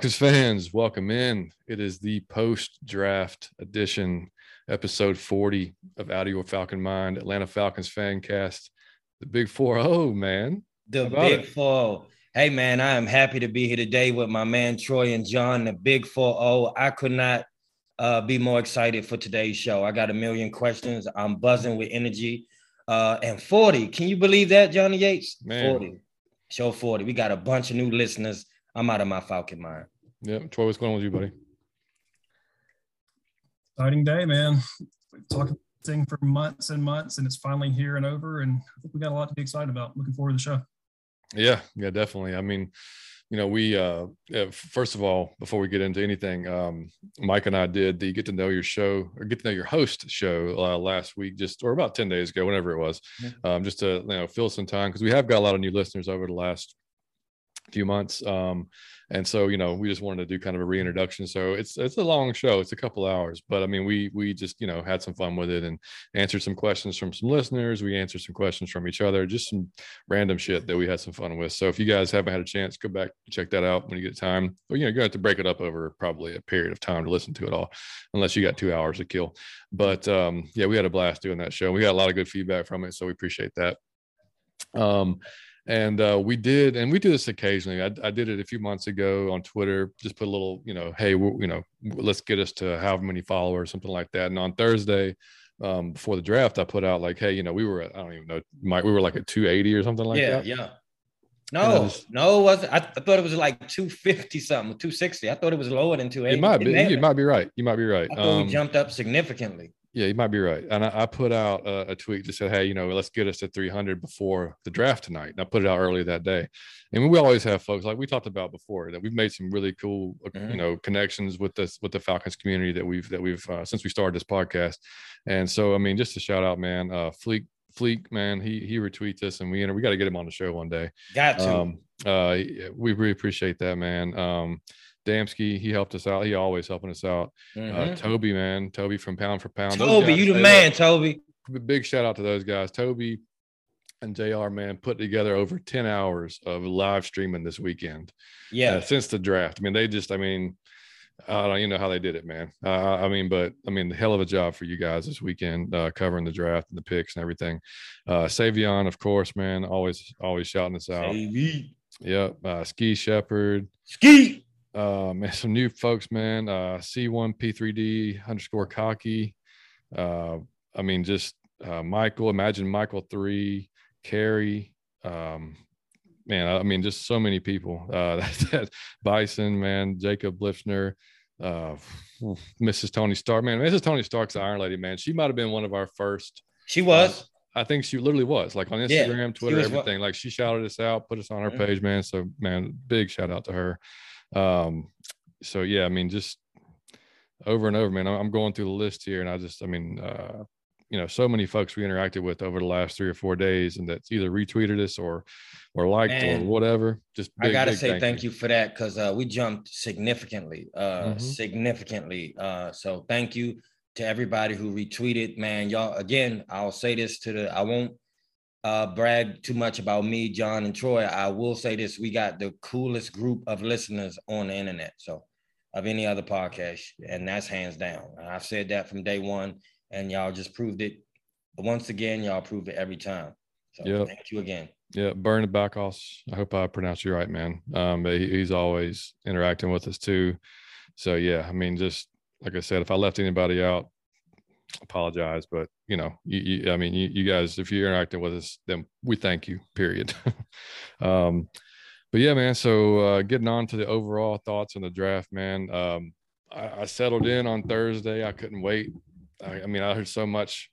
Falcons fans, welcome in. It is the post draft edition, episode 40 of Out of Your Falcon Mind, Atlanta Falcons fan cast. The big 4 0, man. The big 4 Hey, man, I am happy to be here today with my man Troy and John, the big 4 0. I could not uh, be more excited for today's show. I got a million questions. I'm buzzing with energy. Uh, and 40, can you believe that, Johnny Yates? Man. 40. Show 40. We got a bunch of new listeners. I'm out of my Falcon mind. Yeah. Troy, what's going on with you, buddy? Exciting day, man. Talking about this thing for months and months, and it's finally here and over. And I think we got a lot to be excited about. Looking forward to the show. Yeah, yeah, definitely. I mean, you know, we uh first of all, before we get into anything, um, Mike and I did the get to know your show or get to know your host show uh, last week, just or about 10 days ago, whenever it was, um, just to you know fill some time because we have got a lot of new listeners over the last few months. Um, and so you know we just wanted to do kind of a reintroduction. So it's it's a long show. It's a couple hours but i mean we we just you know had some fun with it and answered some questions from some listeners. We answered some questions from each other just some random shit that we had some fun with. So if you guys haven't had a chance go back check that out when you get time. But you know you're gonna have to break it up over probably a period of time to listen to it all unless you got two hours to kill. But um yeah we had a blast doing that show. We got a lot of good feedback from it so we appreciate that. Um and uh, we did and we do this occasionally I, I, did it a few months ago on twitter just put a little you know hey you know let's get us to however many followers something like that and on thursday um, before the draft i put out like hey you know we were at, i don't even know Mike, we were like at 280 or something like yeah, that yeah yeah no, no, it wasn't. I, I, thought it was like 250 something, 260. I thought it was lower than 280. It might be. You might be right. You might be right. I thought um, we jumped up significantly. Yeah, you might be right. And I, I put out a, a, tweet that said, "Hey, you know, let's get us to 300 before the draft tonight." And I put it out early that day. And we always have folks like we talked about before that we've made some really cool, uh, mm-hmm. you know, connections with this with the Falcons community that we've that we've uh, since we started this podcast. And so, I mean, just a shout out, man. Uh, Fleek Fleek, man, he he retweets us, and we we got to get him on the show one day. Got to. Um, uh, we really appreciate that, man. Um, Damsky, he helped us out. He always helping us out. Uh, mm-hmm. Uh, Toby, man, Toby from Pound for Pound. Toby, you the man, Toby. Big shout out to those guys. Toby and JR, man, put together over 10 hours of live streaming this weekend. Yeah. Uh, since the draft. I mean, they just, I mean, I don't even know how they did it, man. Uh, I mean, but I mean, the hell of a job for you guys this weekend, uh, covering the draft and the picks and everything. Uh, Savion, of course, man, always, always shouting us out. Savy. Yep. Uh, Ski Shepherd. Ski. Uh, man, some new folks, man. Uh, C1P3D underscore cocky. Uh, I mean, just uh, Michael. Imagine Michael three, Carrie. Um, man, I mean, just so many people. Uh, that, that Bison, man, Jacob Lifner, uh, Mrs. Tony Stark, man. Mrs. Tony Stark's the Iron Lady, man. She might have been one of our first. She was. Uh, I think she literally was like on Instagram, yeah, Twitter, everything. Like she shouted us out, put us on her mm-hmm. page, man. So, man, big shout out to her. Um, so yeah, I mean, just over and over, man. I'm going through the list here, and I just, I mean, uh, you know, so many folks we interacted with over the last three or four days, and that's either retweeted us or, or liked man, or whatever. Just big, I gotta say thank, thank you. you. for that because uh, we jumped significantly, uh, mm-hmm. significantly. Uh, so thank you to everybody who retweeted, man. Y'all, again, I'll say this to the, I won't uh, brag too much about me, John, and Troy. I will say this: we got the coolest group of listeners on the internet. So, of any other podcast, and that's hands down. I've said that from day one, and y'all just proved it. Once again, y'all prove it every time. So, yep. thank you again. Yeah, Burn Backhouse. I hope I pronounced you right, man. Um, he, he's always interacting with us too. So yeah, I mean, just like I said, if I left anybody out, apologize, but you know, you, you I mean, you, you, guys, if you're interacting with us, then we thank you. Period. um, but yeah, man. So uh, getting on to the overall thoughts on the draft, man. Um, I, I settled in on Thursday. I couldn't wait. I, I, mean, I heard so much.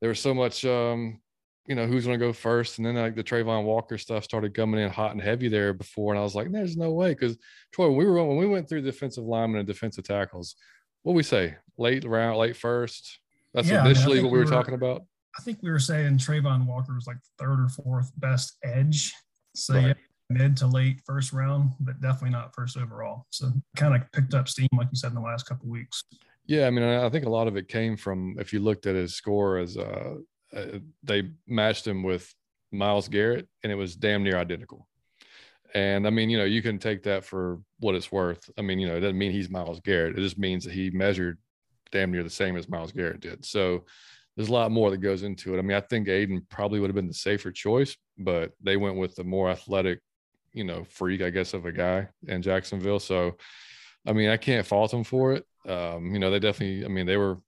There was so much. Um, you know who's going to go first, and then like the Travon Walker stuff started coming in hot and heavy there before, and I was like, "There's no way." Because Troy, we were when we went through defensive linemen and defensive tackles, what we say, late round, late first, that's yeah, initially I mean, what we were, we were, talking about. I think we were saying Travon Walker was like third or fourth best edge. So right. yeah, mid to late first round, but definitely not first overall. So kind of picked up steam, like you said, in the last couple weeks. Yeah, I mean, I think a lot of it came from if you looked at his score as uh, uh, they matched him with Myles Garrett, and it was damn near identical. And I mean, you know, you can take that for what it's worth. I mean, you know, it doesn't mean he's Myles Garrett. It just means that he measured damn near the same as Myles Garrett did. So there's a lot more that goes into it. I mean, I think Aidan probably would have been the safer choice, but they went with the more athletic, you know, freak, I guess, of a guy in Jacksonville. So, I mean, I can't fault them for it. Um, you know, they definitely, I mean, they were,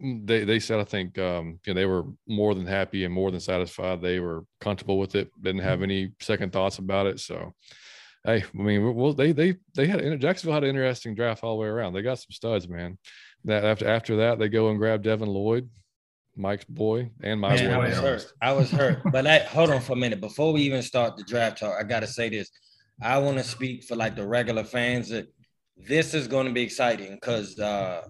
they, they said, I think, um, you know, they were more than happy and more than satisfied. They were comfortable with it, didn't have mm-hmm. any second thoughts about it. So, hey, I mean, well, they, they, they had, Jacksonville had an interesting draft all the way around. They got some studs, man. That after, after that, they go and grab Devin Lloyd Mike's boy and my Man, boy. I was hurt. I was hurt. but I, hold on for a minute. Before we even start the draft talk, I gotta say this. I want to speak for like the regular fans that this is going to be exciting because uh,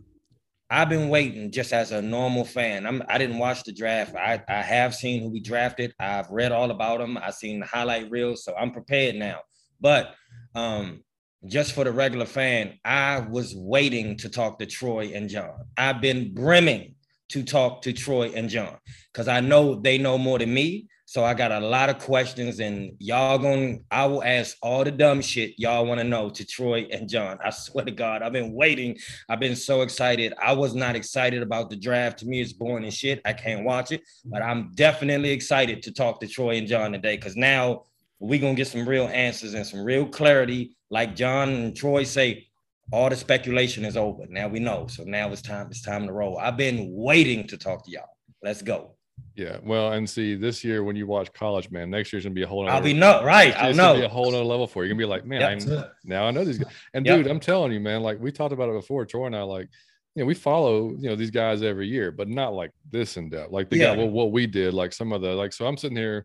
I've been waiting just as a normal fan. I'm I didn't watch the draft. I, I have seen who we drafted. I've read all about them. I've seen the highlight reels, so I'm prepared now. But um, just for the regular fan, I was waiting to talk to Troy and John. I've been brimming to talk to Troy and John because I know they know more than me. So I got a lot of questions, and y'all to I will ask all the dumb shit y'all want to know to Troy and John. I swear to God, I've been waiting. I've been so excited. I was not excited about the draft. To me, it's boring and shit. I can't watch it, but I'm definitely excited to talk to Troy and John today because now we're gonna get some real answers and some real clarity. Like John and Troy say, all the speculation is over. Now we know. So now it's time. It's time to roll. I've been waiting to talk to y'all. Let's go. Yeah, well, and see, this year when you watch college, man, next year's gonna be a whole. I'll be no right. I know. Be a whole other level for you. You're gonna be like, man, yep. Now I know these guys. And yep. dude, I'm telling you, man, like we talked about it before. Troy and I, like, you know, we follow you know these guys every year, but not like this in depth. Like the yeah. guy, well, what we did, like some of the like. So I'm sitting here,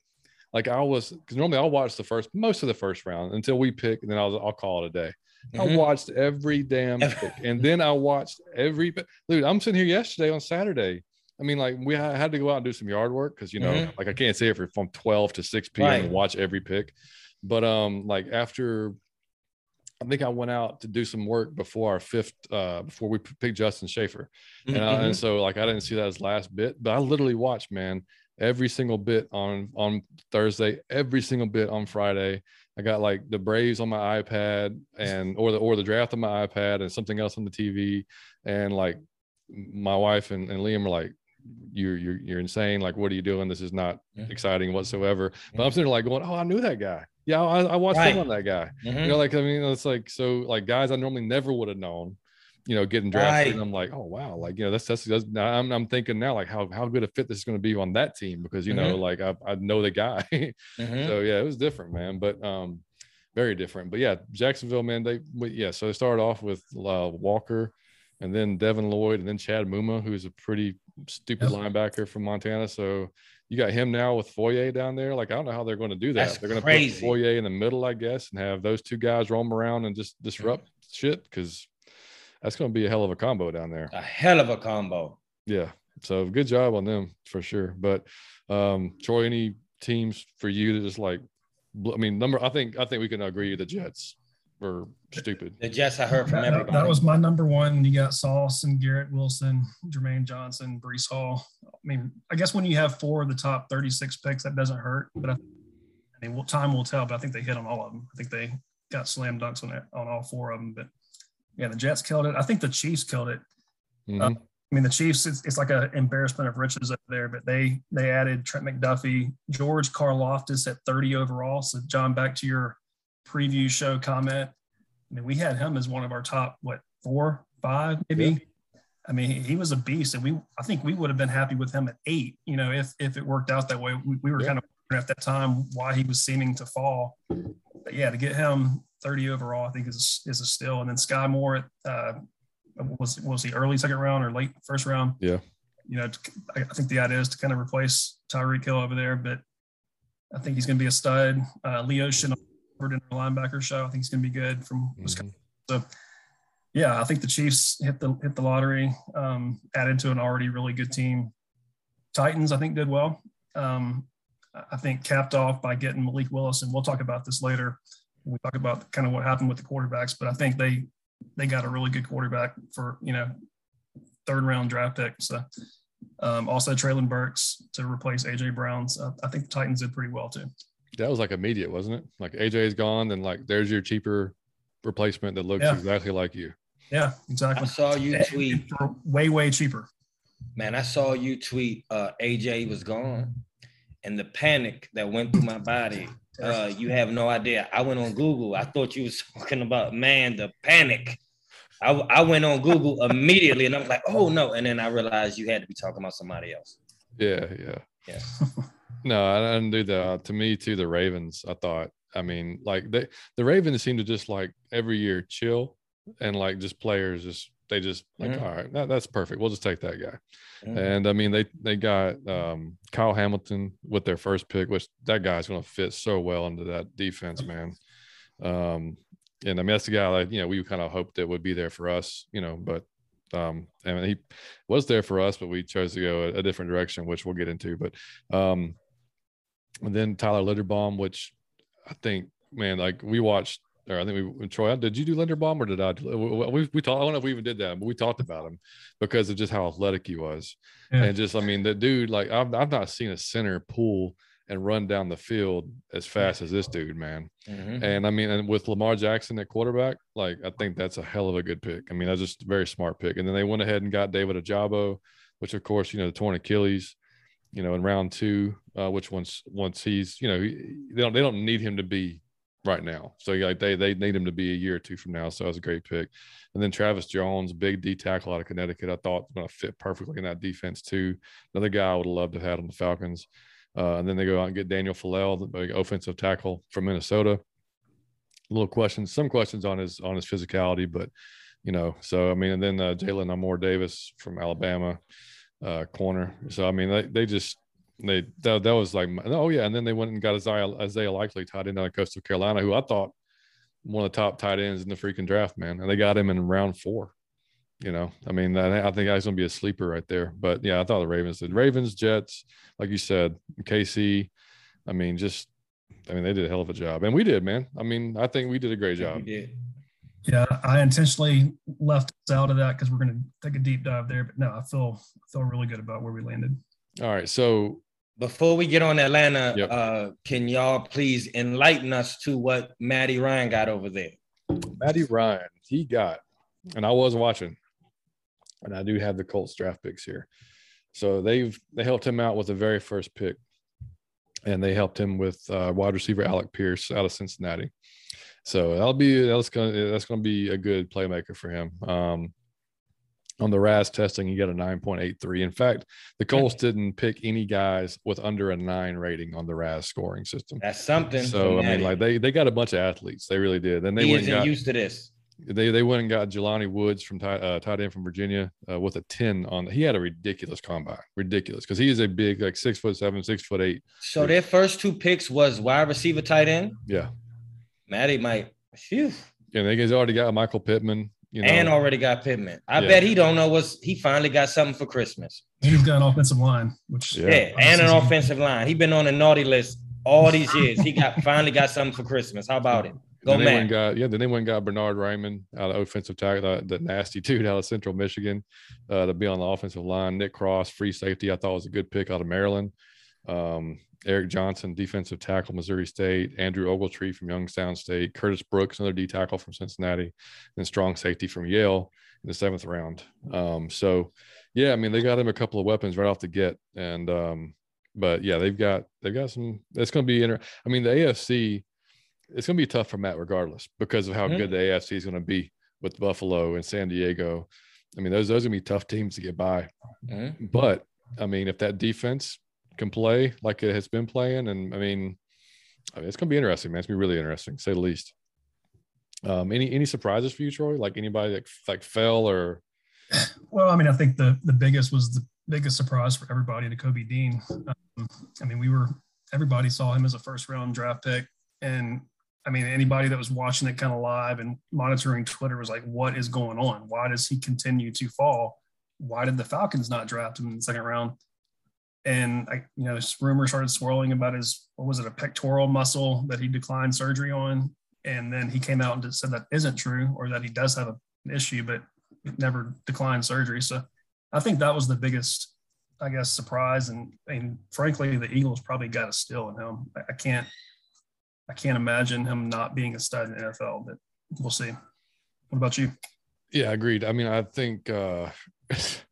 like I was, because normally I'll watch the first most of the first round until we pick, and then I'll I'll call it a day. Mm-hmm. I watched every damn pick. and then I watched every dude. I'm sitting here yesterday on Saturday. I mean, like we had to go out and do some yard work because you know, mm-hmm. like I can't say it from 12 to 6 p.m. Right. and watch every pick. But um, like after I think I went out to do some work before our fifth, uh, before we picked Justin Shaffer, and, mm-hmm. I, and so like I didn't see that as last bit, but I literally watched man every single bit on on Thursday, every single bit on Friday, I got like the Braves on my iPad and or the or the draft on my iPad and something else on the TV. And like my wife and, and Liam are like, you're you're you're insane. Like, what are you doing? This is not exciting whatsoever. But I'm sitting there like going, oh, I knew that guy. Yeah, I, I watched right. him on that guy. Mm-hmm. You know, like I mean, it's like so like guys I normally never would have known you know, getting drafted. Right. And I'm like, oh wow, like you know, that's that's, that's I'm I'm thinking now like how how good a fit this is going to be on that team because you mm-hmm. know like I, I know the guy. mm-hmm. So yeah, it was different, man. But um, very different. But yeah, Jacksonville, man, they yeah. So they started off with uh, Walker, and then Devin Lloyd, and then Chad Muma, who's a pretty stupid yep. linebacker from Montana. So you got him now with Foye down there. Like I don't know how they're going to do that. That's they're going to put Foye in the middle, I guess, and have those two guys roam around and just disrupt mm-hmm. shit because that's going to be a hell of a combo down there. A hell of a combo. Yeah. So good job on them for sure. But um, Troy, any teams for you to just like, I mean, number, I think, I think we can agree the Jets were stupid. The Jets, I heard from everybody. That was my number one. You got Sauce and Garrett Wilson, Jermaine Johnson, Breece Hall. I mean, I guess when you have four of the top 36 picks, that doesn't hurt. But I, I mean, well, time will tell. But I think they hit on all of them. I think they got slam dunks on it, on all four of them. But yeah, the Jets killed it. I think the Chiefs killed it. Mm-hmm. Uh, I mean, the Chiefs, it's, it's like an embarrassment of riches up there, but they they added Trent McDuffie, George Karlaftis at 30 overall. So, John, back to your preview show comment. I mean, we had him as one of our top, what, four, five, maybe. Yeah. I mean, he was a beast, and we I think we would have been happy with him at eight, you know, if if it worked out that way. We, we were yeah. kind of at that time why he was seeming to fall. But yeah, to get him 30 overall, I think is is a steal. And then Skyy Moore uh, was was he early second round or late first round? Yeah. You know, I think the idea is to kind of replace Tyreek Hill over there, but I think he's going to be a stud. Uh, Leo Chenal in the linebacker show. I think he's going to be good from mm-hmm. Wisconsin. So, yeah, I think the Chiefs hit the hit the lottery, um, added to an already really good team. Titans, I think, did well. Um, I think capped off by getting Malik Willis, and we'll talk about this later we talk about kind of what happened with the quarterbacks, but I think they they got a really good quarterback for you know third round draft pick. So um, also Treylon Burks to replace AJ Brown. So I think the Titans did pretty well too. That was like immediate, wasn't it? Like AJ's gone, then like there's your cheaper replacement that looks yeah. exactly like you. Yeah, exactly. I saw you tweet for way, way cheaper. Man, I saw you tweet uh, AJ was gone and the panic that went through my body. Uh, you have no idea. I went on Google. I thought you was talking about man, the panic. I, I went on Google immediately and I was like, oh no. And then I realized you had to be talking about somebody else. Yeah, yeah. Yeah. no, I didn't do that. Uh, to me, too, the Ravens, I thought, I mean, like they, the Ravens seem to just like every year chill and like just players just they just like all right that, that's perfect. We'll just take that guy. And i mean they they got um, kyle hamilton with their first pick which that guy's going to fit so well into that defense man. Um, and i mean that's the guy that you know we kind of hoped that would be there for us you know but um I mean, he was there for us but we chose to go a, a different direction which we'll get into but um and then tyler linderbaum which i think man like we watched or I think we Troy. Did you do Linderbaum or did I? We we talked. I don't know if we even did that, but we talked about him because of just how athletic he was, yeah. and just I mean the dude. Like I've I've not seen a center pull and run down the field as fast as this dude, man. Mm-hmm. And I mean, and with Lamar Jackson at quarterback, like I think that's a hell of a good pick. I mean, that's just a very smart pick. And then they went ahead and got David Ojabo, which of course you know the torn Achilles, you know, in round two, uh, which once once he's you know they don't they don't need him to be right now. So like they they need him to be a year or two from now. So that was a great pick. And then Travis Jones, big D tackle out of Connecticut, I thought was going to fit perfectly in that defense too. Another guy I would have loved to have had on the Falcons. Uh, and then they go out and get Daniel Faalele, the big offensive tackle from Minnesota. A little questions, some questions on his on his physicality, but you know, so I mean, and then uh, Jalyn Armour-Davis from Alabama, uh, corner. So I mean, they they just they that, that was like oh yeah, and then they went and got Isaiah Isaiah Likely tight end out of Coastal Carolina, who I thought one of the top tight ends in the freaking draft, man. And they got him in round four. You know, I mean, I, I think he's going to be a sleeper right there. But yeah, I thought the Ravens did. Ravens, Jets, like you said, KC. I mean, just, I mean, they did a hell of a job, and we did, man. I mean, I think we did a great job. Yeah, I intentionally left us out of that because we're going to take a deep dive there. But no, I feel I feel really good about where we landed. All right, so before we get on Atlanta, yep. uh, can y'all please enlighten us to what Matty Ryan got over there? Matty Ryan, he got, and I was watching, and I do have the Colts draft picks here. So they've they helped him out with the very first pick, and they helped him with uh, wide receiver Alec Pierce out of Cincinnati. So that'll be that's gonna that's gonna be a good playmaker for him. Um, on the RAS testing, you get a 9.83. In fact, the Colts didn't pick any guys with under a nine rating on the RAS scoring system. That's something. So I mean, like they they got a bunch of athletes. They really did. And they he went isn't got, used to this. They they went and got Jelani Woods from tight, uh, tight end from Virginia uh, with a 10 on. He had a ridiculous combine, ridiculous because he is a big like six foot seven, six foot eight. So their first two picks was wide receiver, tight end. Yeah, Maddie might. Phew. Yeah, they guys already got Michael Pittman. You know, and already got Pittman. I yeah. bet he don't know what's he finally got something for Christmas. He's got an offensive line, which yeah, yeah and an offensive line. He's been on the naughty list all these years. he got finally got something for Christmas. How about it? Go then man. Got, yeah, then they went and got Bernard Raimann out of offensive tackle, uh, the nasty dude out of Central Michigan, uh, to be on the offensive line. Nick Cross, free safety, I thought was a good pick out of Maryland. Um, Eric Johnson, defensive tackle, Missouri State, Andrew Ogletree from Youngstown State, Curtis Brooks, another D tackle from Cincinnati, and strong safety from Yale in the seventh round. Um, so, yeah, I mean, they got him a couple of weapons right off the get, and um, but yeah, they've got they've got some. It's going to be inter- I mean, the AFC, it's going to be tough for Matt regardless because of how mm-hmm. good the AFC is going to be with Buffalo and San Diego. I mean, those those are going to be tough teams to get by. Mm-hmm. But I mean, if that defense can play like it has been playing. And I mean, I mean it's gonna be interesting, man. It's gonna be really interesting, say the least. Um, any any surprises for you, Troy? Like anybody that like fell or? Well, I mean, I think the the biggest was the biggest surprise for everybody to Kobe Dean. Um, I mean, we were everybody saw him as a first round draft pick, and I mean, anybody that was watching it kind of live and monitoring Twitter was like, "What is going on? Why does he continue to fall? Why did the Falcons not draft him in the second round?" And I, you know, this rumor started swirling about his what was it, a pectoral muscle that he declined surgery on, and then he came out and said that isn't true, or that he does have an issue, but never declined surgery. So I think that was the biggest, I guess, surprise. And, and frankly, the Eagles probably got a steal in him. I can't I can't imagine him not being a stud in the NFL, but we'll see. What about you? Yeah, agreed. I mean, I think uh,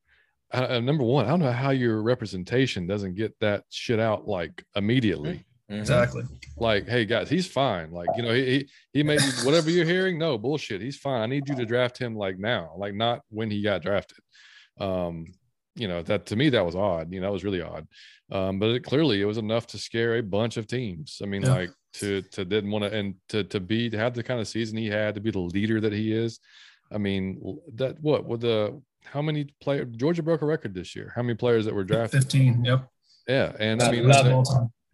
uh, number one, I don't know how your representation doesn't get that shit out like immediately. Mm-hmm. Exactly. Like, hey guys, he's fine. Like, you know, he he, he may whatever you're hearing, no bullshit. He's fine. I need you to draft him like now, like not when he got drafted. Um, you know, that to me that was odd. You know, that was really odd. Um, but it, clearly it was enough to scare a bunch of teams. I mean, yeah. like to to didn't want to and to to be to have the kind of season he had to be the leader that he is. I mean, that what with the how many players Georgia broke a record this year? How many players that were drafted? 15. Yep. Yeah. And I, I mean,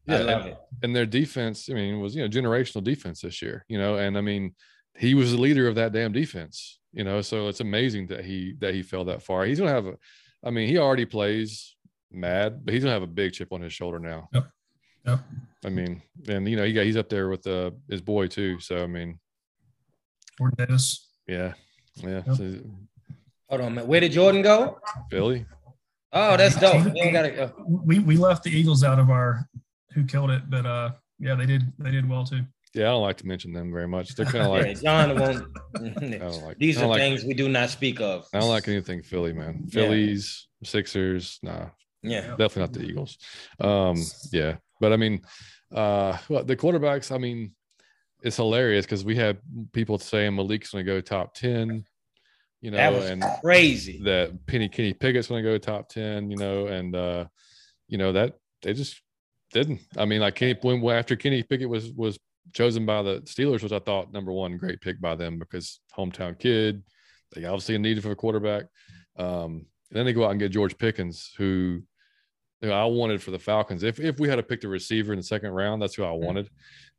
yeah, and, and, their defense, I mean, was, you know, generational defense this year, you know, and I mean, he was the leader of that damn defense, you know, so it's amazing that he, that he fell that far. He's going to have a, I mean, he already plays mad, but he's going to have a big chip on his shoulder now. Yep. Yep. I mean, and you know, he got, he's up there with uh, his boy too. So, I mean, Jordan Davis. Yeah. Yeah. Yep. So, Hold on, man. Where did Jordan go? Philly. Oh, that's dope. gotta, we we left the Eagles out of our who killed it, but uh, yeah, they did they did well too. Yeah, I don't like to mention them very much. They're kind of like yeah, John won't. like, These are like, things we do not speak of. I don't like anything Philly, man. Phillies, yeah. Sixers, nah. Yeah, definitely not the Eagles. Um, yeah, but I mean, uh, well, the quarterbacks. I mean, it's hilarious because we have people saying Malik's going to go top ten you know, that was and crazy. That Penny Kenny Pickett's going to go top ten, you know, and uh, you know that they just didn't. I mean, like Kenny when after Kenny Pickett was was chosen by the Steelers, which I thought number one great pick by them because hometown kid, they obviously needed for a quarterback. Um, and then they go out and get George Pickens, who you know, I wanted for the Falcons. If if we had to pick the receiver in the second round, that's who I mm-hmm. wanted.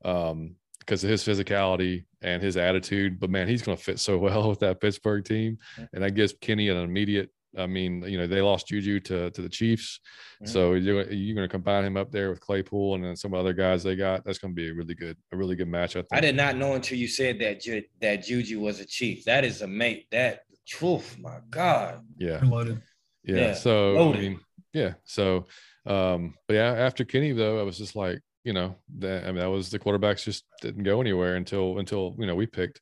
Um, because of his physicality and his attitude. But man, he's going to fit so well with that Pittsburgh team, and that gives Kenny an immediate. I mean, you know, they lost Juju to to the Chiefs, mm-hmm. so you're, you're going to combine him up there with Claypool and then some other guys they got. That's going to be a really good, a really good match. I, think. I did not know until you said that Ju- that Juju was a Chief. That is a mate. That truth, my God. Yeah. Loaded. Yeah. yeah. So Loaded. I mean, yeah. So, um, but yeah, after Kenny though, I was just like, you know, that I mean that was the quarterbacks just didn't go anywhere until until you know we picked.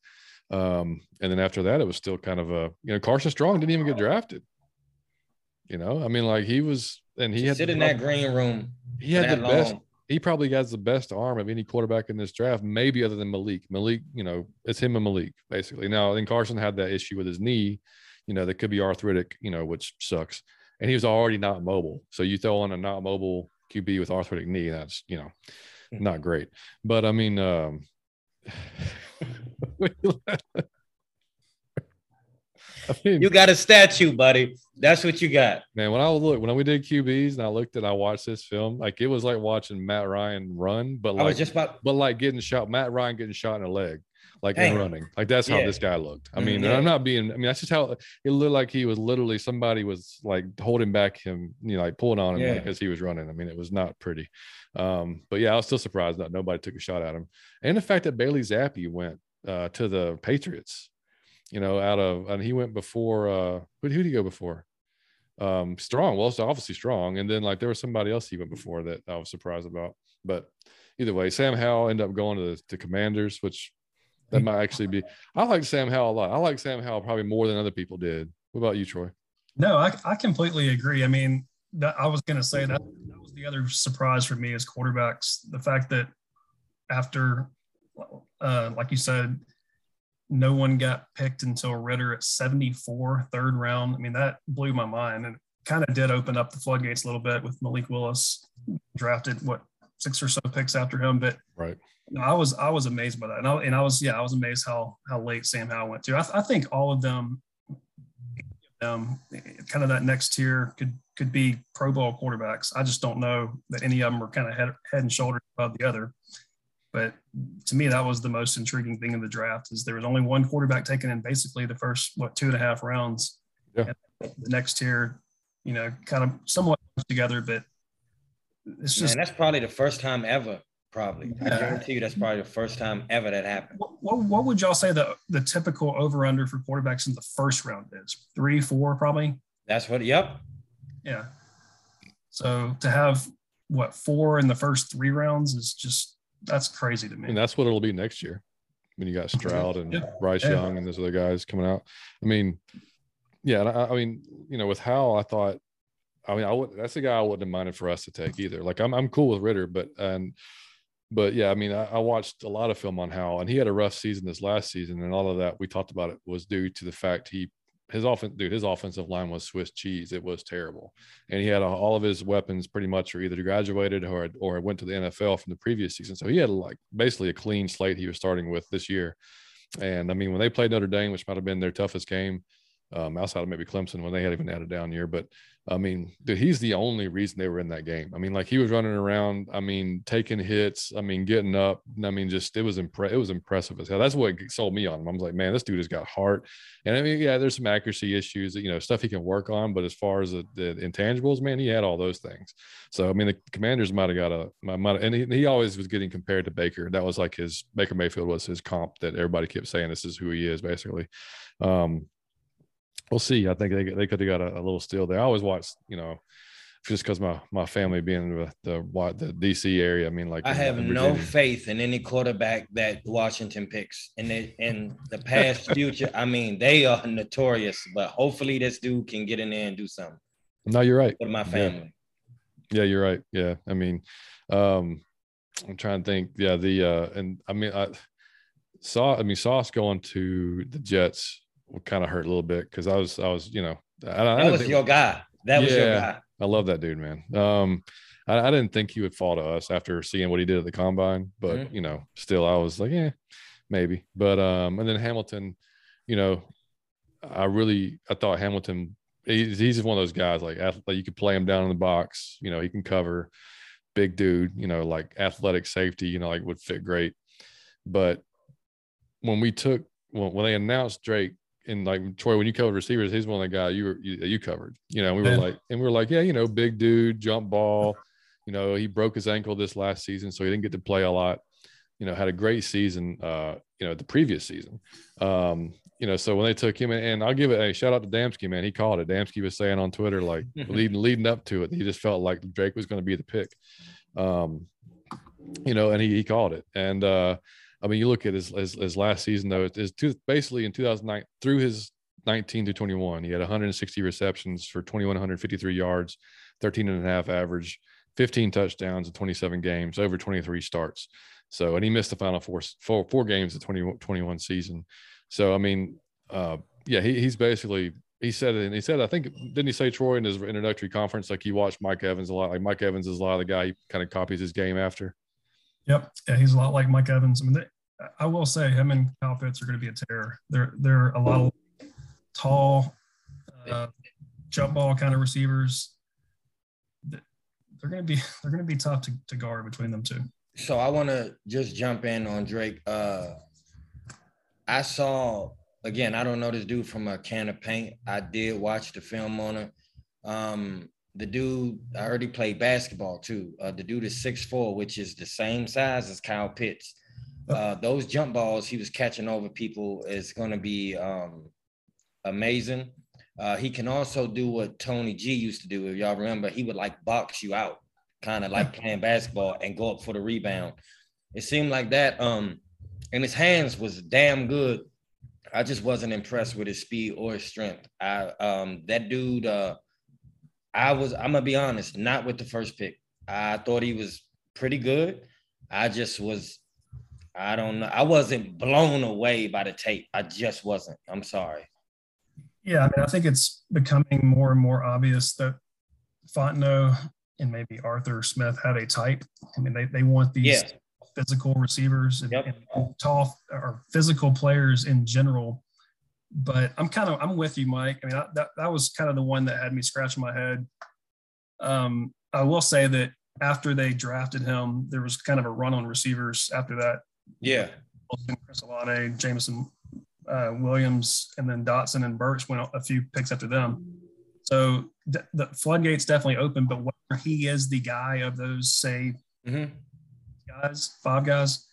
Um, and then after that, it was still kind of a you know Carson Strong didn't even get drafted. You know, I mean, like he was, and he had sit in that green room. He had the long. best. He probably has the best arm of any quarterback in this draft, maybe other than Malik. Malik, you know, it's him and Malik basically. Now, then Carson had that issue with his knee, you know, that could be arthritic, you know, which sucks. And he was already not mobile. So you throw on a not mobile QB with arthritic knee. That's you know hmm. not great. But I mean, um, I mean, you got a statue, buddy. That's what you got. Man, when I look when we did QBs and I looked and I watched this film, like it was like watching Matt Ryan run, but like just about but like getting shot, Matt Ryan getting shot in the leg like Dang. running. Like that's how yeah. this guy looked. I mean, yeah. I'm not being. I mean, that's just how it looked like. He was literally somebody was like holding back him, you know, like pulling on him yeah. because he was running. I mean, it was not pretty. Um, but yeah, I was still surprised that nobody took a shot at him, and the fact that Bailey Zappe went uh, to the Patriots. You know, out of and he went before. uh Who did he go before? Um, strong. Well, it's obviously strong, and then like there was somebody else he went before that I was surprised about. But either way, Sam Howell ended up going to the to Commanders, which that might actually be. I like Sam Howell a lot. I like Sam Howell probably more than other people did. What about you, Troy? No, I, I completely agree. I mean, that, I was going to say that that was the other surprise for me as quarterbacks. The fact that after, uh, like you said, no one got picked until Ridder at 74, third round. I mean, that blew my mind and kind of did open up the floodgates a little bit with Malik Willis drafted what six or so picks after him. But right. I was I was amazed by that, and I, and I was yeah I was amazed how how late Sam Howell went to. I, I think all of them, um, kind of that next tier could could be Pro Bowl quarterbacks. I just don't know that any of them are kind of head, head and shoulders above the other. But to me, that was the most intriguing thing in the draft is there was only one quarterback taken in basically the first what two and a half rounds. Yeah. The next tier, you know, kind of somewhat together, but it's just Man, that's probably the first time ever Probably. I guarantee you that's probably the first time ever that happened. What, what would y'all say the, the typical over under for quarterbacks in the first round is? Three, four, probably? That's what, yep. Yeah. So to have what four in the first three rounds is just that's crazy to me. And that's what it'll be next year. When you got Stroud and yeah. Bryce yeah. Young and those other guys coming out. I mean, yeah, I, I, mean, you know, with Howell, I thought, I mean, I would that's the guy I wouldn't have minded for us to take either. Like I'm I'm cool with Ridder, but and but yeah, I mean, I, I, watched a lot of film on Howell, and he had a rough season this last season, and all of that we talked about it was due to the fact he his offense, dude, his offensive line was Swiss cheese. It was terrible, and he had a, all of his weapons pretty much are either graduated or or went to the NFL from the previous season. So he had like basically a clean slate he was starting with this year. And I mean, when they played Notre Dame, which might have been their toughest game, um, outside of maybe Clemson when they had even had a down year. But I mean, dude, he's the only reason they were in that game. I mean, like he was running around. I mean, taking hits. I mean, getting up. I mean, just it was impre- It was impressive as hell. That's what sold me on him. I was like, man, this dude has got heart. And I mean, yeah, there's some accuracy issues, you know, stuff he can work on. But as far as the, the intangibles, man, he had all those things. So I mean, the Commanders might have got a might, and he, he always was getting compared to Baker. That was like his Baker Mayfield was his comp that everybody kept saying this is who he is basically. Um, we'll see. I think they they could have got a, a little steal there. I always watch, you know, just because my my family being the the, the DC area. I mean, like I have no faith in any quarterback that Washington picks in the in the past future. I mean, they are notorious, but hopefully this dude can get in there and do something. No, you're right. With my family. Yeah. yeah, you're right. Yeah, I mean, um, I'm trying to think. Yeah, the uh, and I mean, I saw. I mean, Sauce going to the Jets kind of hurt a little bit because I was I was you know I, that I was think, your guy. That yeah, was your guy. I love that dude, man. Um, I, I, didn't think he would fall to us after seeing what he did at the combine, but mm-hmm. you know, still I was like, yeah, maybe. But um, and then Hamilton, you know, I really I thought Hamilton he's, he's one of those guys like like you could play him down in the box, you know, he can cover, big dude, you know, like athletic safety, you know, like would fit great. But when we took when, when they announced Drake and like Troy, when you covered receivers, he's one of the guys you were you, you covered. You know, we were yeah. like, and we were like, yeah, you know, big dude, jump ball. You know, he broke his ankle this last season, so he didn't get to play a lot. You know, had a great season. Uh, you know, the previous season. Um, you know, so when they took him in, and I'll give it a shout out to Damsky, man. He called it. Damsky was saying on Twitter, like leading leading up to it, he just felt like Drake was going to be the pick. Um, you know, and he he called it, and uh I mean, you look at his his, his last season though. It's two, basically in 2009 through his 19 to 21, he had 160 receptions for 2153 yards, 13 and a half average, 15 touchdowns in 27 games, over 23 starts. So, and he missed the final four four, four games of 2021 season. So, I mean, uh, yeah, he, he's basically he said it, and he said, I think didn't he say Troy in his introductory conference like he watched Mike Evans a lot. Like Mike Evans is a lot of the guy he kind of copies his game after. Yep. Yeah, he's a lot like Mike Evans. I mean, they, I will say him and Kyle Pitts are going to be a terror. They're they're a lot of tall, uh, jump ball kind of receivers. They're going to be they're going to be tough to, to guard between them two. So I want to just jump in on Drake. Uh, I saw again. I don't know this dude from a can of paint. I did watch the film on it. Um, the dude I already played basketball too. Uh, the dude is six four, which is the same size as Kyle Pitts. Uh, those jump balls he was catching over people is going to be um, amazing. Uh, he can also do what Tony G used to do. If y'all remember, he would like box you out, kind of like playing basketball and go up for the rebound. It seemed like that. Um, and his hands was damn good. I just wasn't impressed with his speed or his strength. I um, that dude. Uh, I was. I'm gonna be honest. Not with the first pick. I thought he was pretty good. I just was I don't know. I wasn't blown away by the tape. I just wasn't. I'm sorry. Yeah, I mean, I think it's becoming more and more obvious that Fontenot and maybe Arthur Smith had a type. I mean, they, they want these yeah. physical receivers and, yep. and tall or physical players in general. But I'm kind of I'm with you, Mike. I mean, I, that that was kind of the one that had me scratching my head. Um, I will say that after they drafted him, there was kind of a run on receivers after that yeah. Chris Olave, Jameson uh, Williams, and then Dotson and Burks went a few picks after them. So th- the floodgates definitely open, but whether he is the guy of those, say, mm-hmm. guys, five guys,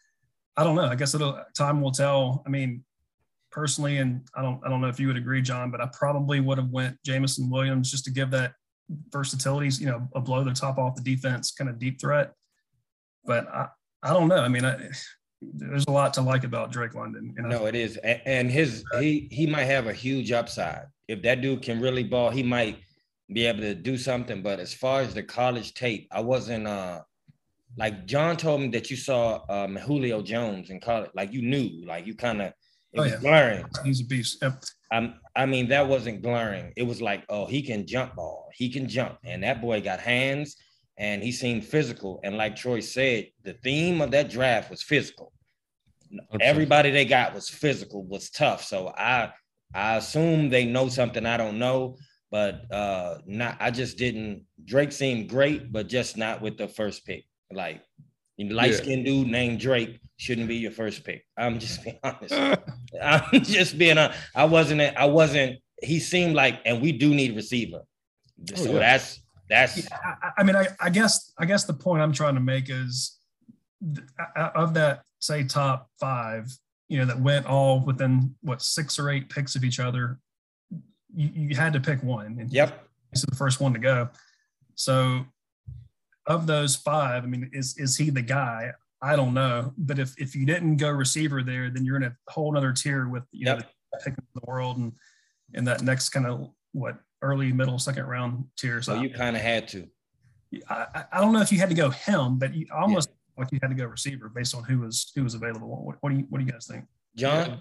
I don't know. I guess it'll time will tell. I mean, personally, and I don't, I don't know if you would agree, John, but I probably would have went Jameson Williams just to give that versatility, you know, a blow the top off the defense, kind of deep threat. But I, I don't know. I mean, I, there's a lot to like about Drake London. You know? No, it is, and his he he might have a huge upside if that dude can really ball. He might be able to do something. But as far as the college tape, I wasn't uh like John told me that you saw um, Julio Jones in college, like you knew, like you kind of it oh, was yeah. glaring. He's a beast. Yep. Um, I mean, that wasn't glaring. It was like, oh, he can jump ball. He can jump. And that boy got hands and he seemed physical. And like Troy said, the theme of that draft was physical. 100%. Everybody they got was physical, was tough. So I I assume they know something I don't know, but uh not I just didn't Drake seemed great, but just not with the first pick. Like light skinned yeah. dude named Drake shouldn't be your first pick. I'm just being honest. I'm just being honest. I wasn't I wasn't he seemed like and we do need receiver. Oh, so yeah. that's that's yeah, I, I, mean I, I guess I guess the point I'm trying to make is of that say top five, you know, that went all within what six or eight picks of each other, you, you had to pick one. And yep. He's the first one to go. So of those five, I mean, is is he the guy? I don't know. But if if you didn't go receiver there, then you're in a whole other tier with you yep. know the pick of the world and in that next kind of what early, middle, second round tier. So, so you kind of had to. I, I don't know if you had to go him, but you almost yeah. like you had to go receiver based on who was who was available. What, what do you what do you guys think? John,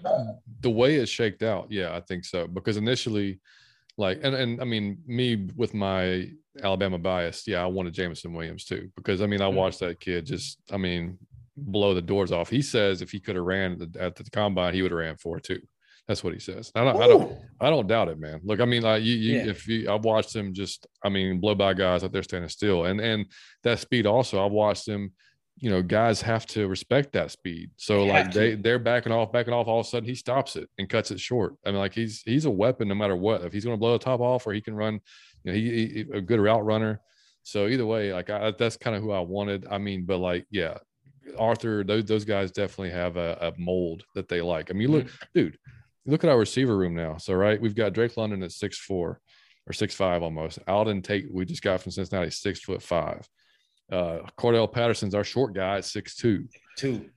the way it shaked out, yeah, I think so. Because initially, like, and and I mean, me with my Alabama bias, yeah, I wanted Jameson Williams too. Because I mean, I mm-hmm. watched that kid just, I mean, blow the doors off. He says if he could have ran at the, at the combine, he would have ran four two. That's what he says. I don't, I don't, I don't doubt it, man. Look, I mean, like you, you yeah. if you, I've watched him just, I mean, blow by guys out there standing still, and and that speed also. I've watched him. You know, guys have to respect that speed. So they like they they're backing off, backing off. All of a sudden, he stops it and cuts it short. I mean, like he's he's a weapon no matter what. If he's going to blow the top off, or he can run, you know, he, he a good route runner. So either way, like I, that's kind of who I wanted. I mean, but like, yeah, Arthur, those those guys definitely have a, a mold that they like. I mean, look, mm-hmm. dude, look at our receiver room now. So right, we've got Drake London at six four or six five almost. Auden Tate, we just got from Cincinnati, six foot five. Uh, Cordarrelle Patterson's our short guy at six two. Two.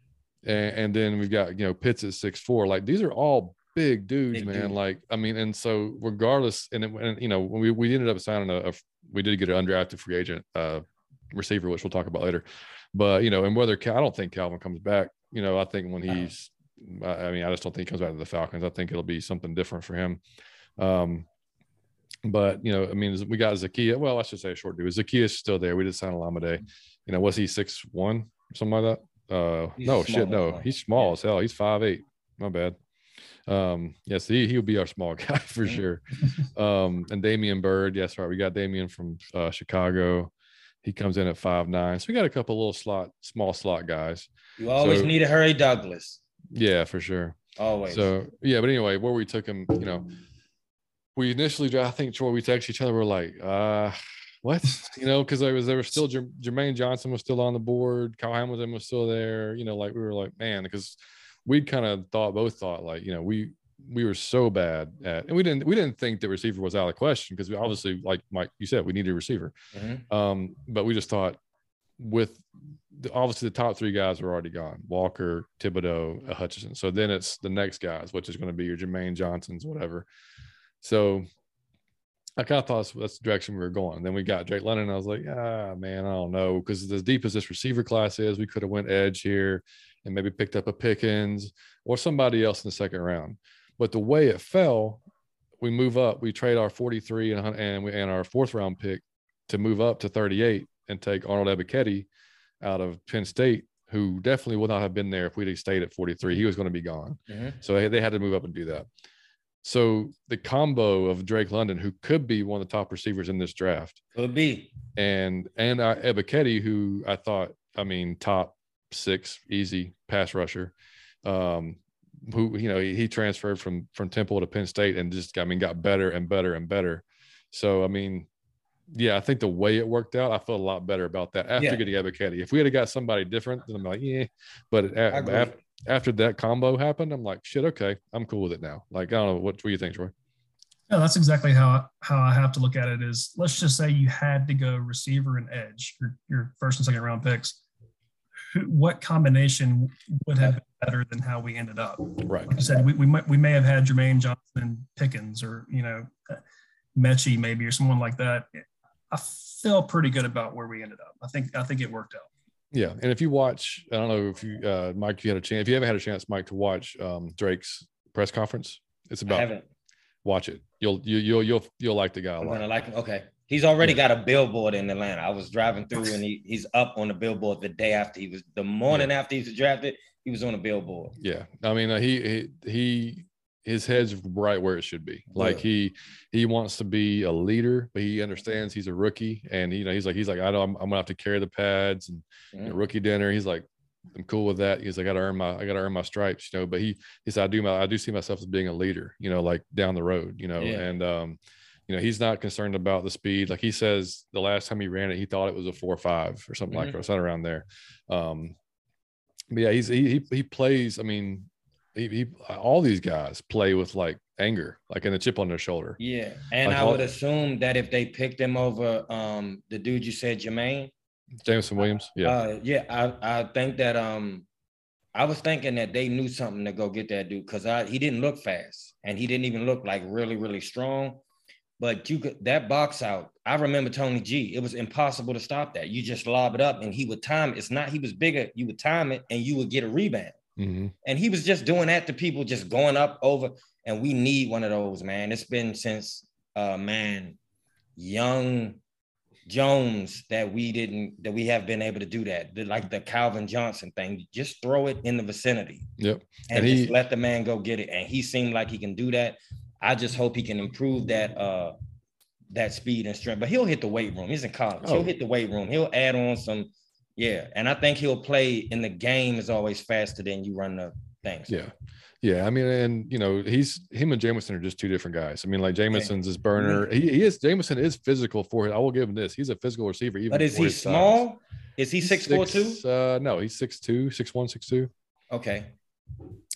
And, and then we've got you know Pitts at six four. Like these are all big dudes, big man. Dude. Like I mean, and so regardless, and, it, and you know, we we ended up signing a, a, we did get an undrafted free agent uh receiver, which we'll talk about later. But you know, and whether I don't think Calvin comes back. You know, I think when he's I mean, I just don't think he comes back to the Falcons. I think it'll be something different for him. Um, but you know, I mean, we got Zaccheaus. Well, I should say a short dude. Is still there. We did sign Olamide. You know, was he six one something like that? Uh, no, shit, no. He's small yeah. as hell. He's five eight. My bad. Um, yes, he he'll be our small guy for sure. Um, and Damiere Byrd, yes, right. We got Damian from uh, Chicago. He comes in at five nine. So we got a couple little slot, small slot guys. You always so, need a Harry Douglas. Yeah, for sure. Always. So yeah, but anyway, where we took him, you know, we initially, I think, Troy, we texted each other. We're like, uh, what? You know, because there was there was still Jermaine Johnson was still on the board, Kyle Hamilton was still there. You know, like we were like, man, because we kind of thought both thought like, you know, we we were so bad at, and we didn't we didn't think the receiver was out of question because we obviously, like Mike, you said, we needed a receiver. Mm-hmm. Um, but we just thought with the, obviously the top three guys are already gone walker Thibodeaux, uh, hutchinson so then it's the next guys which is going to be your jermaine johnsons whatever so i kind of thought that's the direction we were going then we got drake london i was like ah man i don't know because as deep as this receiver class is we could have went edge here and maybe picked up a pickens or somebody else in the second round but the way it fell we move up we trade our 43 and, and, we, and our fourth round pick to move up to 38 and take Arnold Ebiketie out of Penn State, who definitely would not have been there if we'd have stayed at 43. He was going to be gone. Mm-hmm. So they had to move up and do that. So the combo of Drake London, who could be one of the top receivers in this draft, could be, and and uh, Ebiketie, who I thought, I mean, top six, easy pass rusher, um, who you know he, he transferred from from Temple to Penn State and just I mean got better and better and better. So I mean, yeah, I think the way it worked out, I felt a lot better about that after yeah. getting Ebiketie. If we had got somebody different, then I'm like, yeah. But after, after that combo happened, I'm like, shit, okay, I'm cool with it now. Like, I don't know, what, what do you think, Troy? Yeah, that's exactly how how I have to look at it. Is let's just say you had to go receiver and edge, your your first and second round picks. what combination would have been better than how we ended up. Right. Like I said, we, we might we may have had Jermaine Johnson and Pickens or you know Metchie maybe or someone like that. I feel pretty good about where we ended up. I think I think it worked out. Yeah, and if you watch, I don't know if you, uh, Mike, if you had a chance, if you haven't had a chance, Mike, to watch um, Drake's press conference, it's about. Watch it. You'll you, you'll you'll you'll like the guy a I'm lot. Gonna like him. Okay, he's already yeah. got a billboard in Atlanta. I was driving through and he, he's up on the billboard the day after he was the morning yeah. after he was drafted. He was on a billboard. Yeah, I mean uh, he he he his head's right where it should be. Like yeah. he he wants to be a leader, but he understands he's a rookie, and you know he's like he's like I don't I'm, I'm gonna have to carry the pads and mm-hmm. you know, rookie dinner. He's like I'm cool with that. He's like I gotta earn my I gotta earn my stripes, you know. But he he said I do my I do see myself as being a leader, you know, like down the road, you know, yeah. and um you know he's not concerned about the speed like he says the last time he ran it he thought it was a four or five or something mm-hmm. like that something around there um but yeah he's he, he he plays i mean he, he, all these guys play with like anger, like in a chip on their shoulder. Yeah, and like I would assume that if they picked him over um the dude you said Jermaine, Jameson Williams, yeah, uh, yeah, I I think that um I was thinking that they knew something to go get that dude because I he didn't look fast and he didn't even look like really really strong. But you could that box out. I remember Tony G. It was impossible to stop that. You just lob it up and he would time. It. It's not he was bigger. You would time it and you would get a rebound. Mm-hmm. And he was just doing that to people, just going up over. And we need one of those, man. It's been since uh man, young Jones that we didn't that we have been able to do that. The, like the Calvin Johnson thing. Just throw it in the vicinity. Yep. And, and he, just let the man go get it. And he seemed like he can do that. I just hope he can improve that uh that speed and strength. But he'll hit the weight room. He's in college. Oh. He'll hit the weight room. He'll add on some yeah, and I think he'll play in the game is always faster than you run the things. Yeah. Yeah, I mean, and you know, he's him and Jameson are just two different guys. I mean, like Jameson's his burner. He, he is Jameson is physical for it. I will give him this. He's a physical receiver. Even but is he small? Size. Is he six, six four two? Uh, no, he's six two, six one, six two. Okay.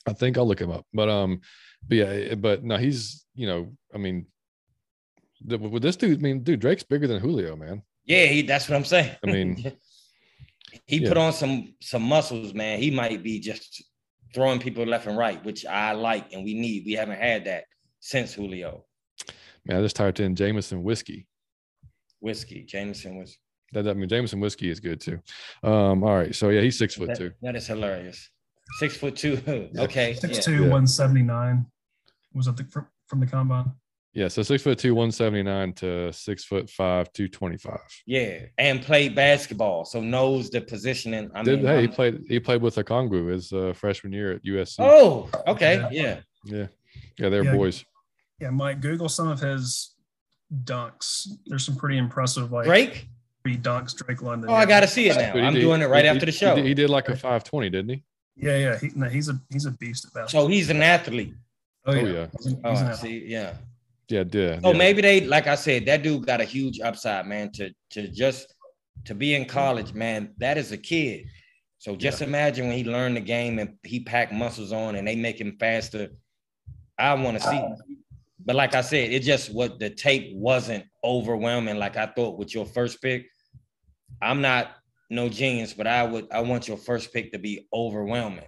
I think I'll look him up. But um, but yeah, but no, he's you know, I mean, the, with this dude, I mean, dude, Drake's bigger than Julio, man. Yeah, he, that's what I'm saying. I mean, he yeah. put on some some muscles, man. He might be just throwing people left and right, which I like and we need. We haven't had that since Julio. Man, I just typed in Jameson whiskey. Whiskey, Jameson whiskey. That I mean Jameson whiskey is good too. Um, all right, so yeah, he's six foot that, two. That is hilarious. Six foot two. okay, six yeah. two, one seventy nine. Was that the, from the combine? Yeah, so six foot two, one seventy nine to six foot five, two twenty five. Yeah, and played basketball, so knows the positioning. I Did, mean, hey, I'm, he played he played with Okongwu his uh, freshman year at USC. Oh, okay, yeah, yeah, yeah, they're yeah, boys. Yeah, Mike, Google some of his dunks. There's some pretty impressive, like Drake. Three dunks, Drake London. Oh, I got to see it now. I'm did, doing it right he, after the show. He did, he did like a five twenty, didn't he? Yeah, yeah. He, no, he's a he's a beast at basketball. So he's an athlete. Oh yeah. Oh, yeah. He's an, he's oh, see, yeah. Yeah, did. Oh, yeah. maybe they like I said, that dude got a huge upside, man. To to just to be in college, man, that is a kid. So just yeah. imagine when he learned the game and he packed muscles on and they make him faster. I want to see. But like I said, it just what the tape wasn't overwhelming like I thought with your first pick. I'm not no genius, but I would I want your first pick to be overwhelming.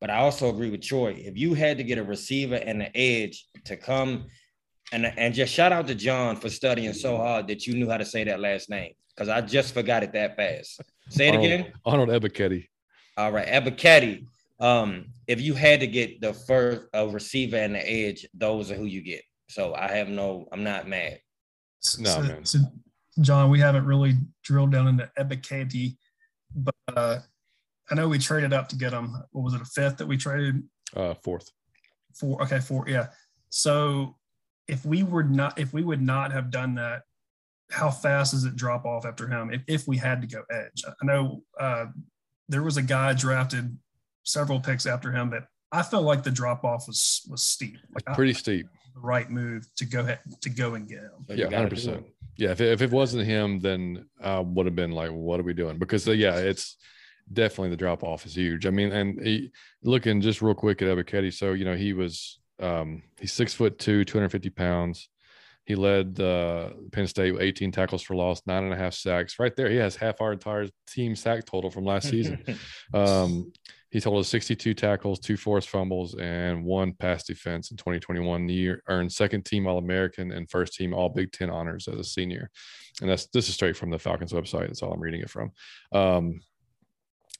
But I also agree with Troy. If you had to get a receiver and an edge to come and and just shout out to John for studying so hard that you knew how to say that last name because I just forgot it that fast. Say it Arnold, again. Arnold Ebiketie. All right, Ebiketie. Um, if you had to get the first a receiver and the edge, those are who you get. So I have no, I'm not mad. No, so, man. So John, we haven't really drilled down into Ebiketie, but uh, I know we traded up to get him. What was it, a fifth that we traded? Uh, fourth. Four. Okay, four. Yeah. So if we were not if we would not have done that how fast does it drop off after him if, if we had to go edge? I know uh, there was a guy drafted several picks after him that i felt like the drop off was was steep. Like pretty I, steep. The right move to go ahead to go and get him. Yeah 100% yeah. If it, if it wasn't him then i would have been like what are we doing? Because uh, yeah it's definitely the drop off is huge. I mean and he, looking just real quick at Ebiketie, so you know he was um, he's six foot two, 250 pounds. He led uh, Penn State with 18 tackles for loss, nine and a half sacks. Right there, he has half our entire team sack total from last season. um, he totaled 62 tackles, two forced fumbles, and one pass defense in 2021. He earned second team All American and first team All Big Ten honors as a senior. And that's this is straight from the Falcons website. That's all I'm reading it from. Um,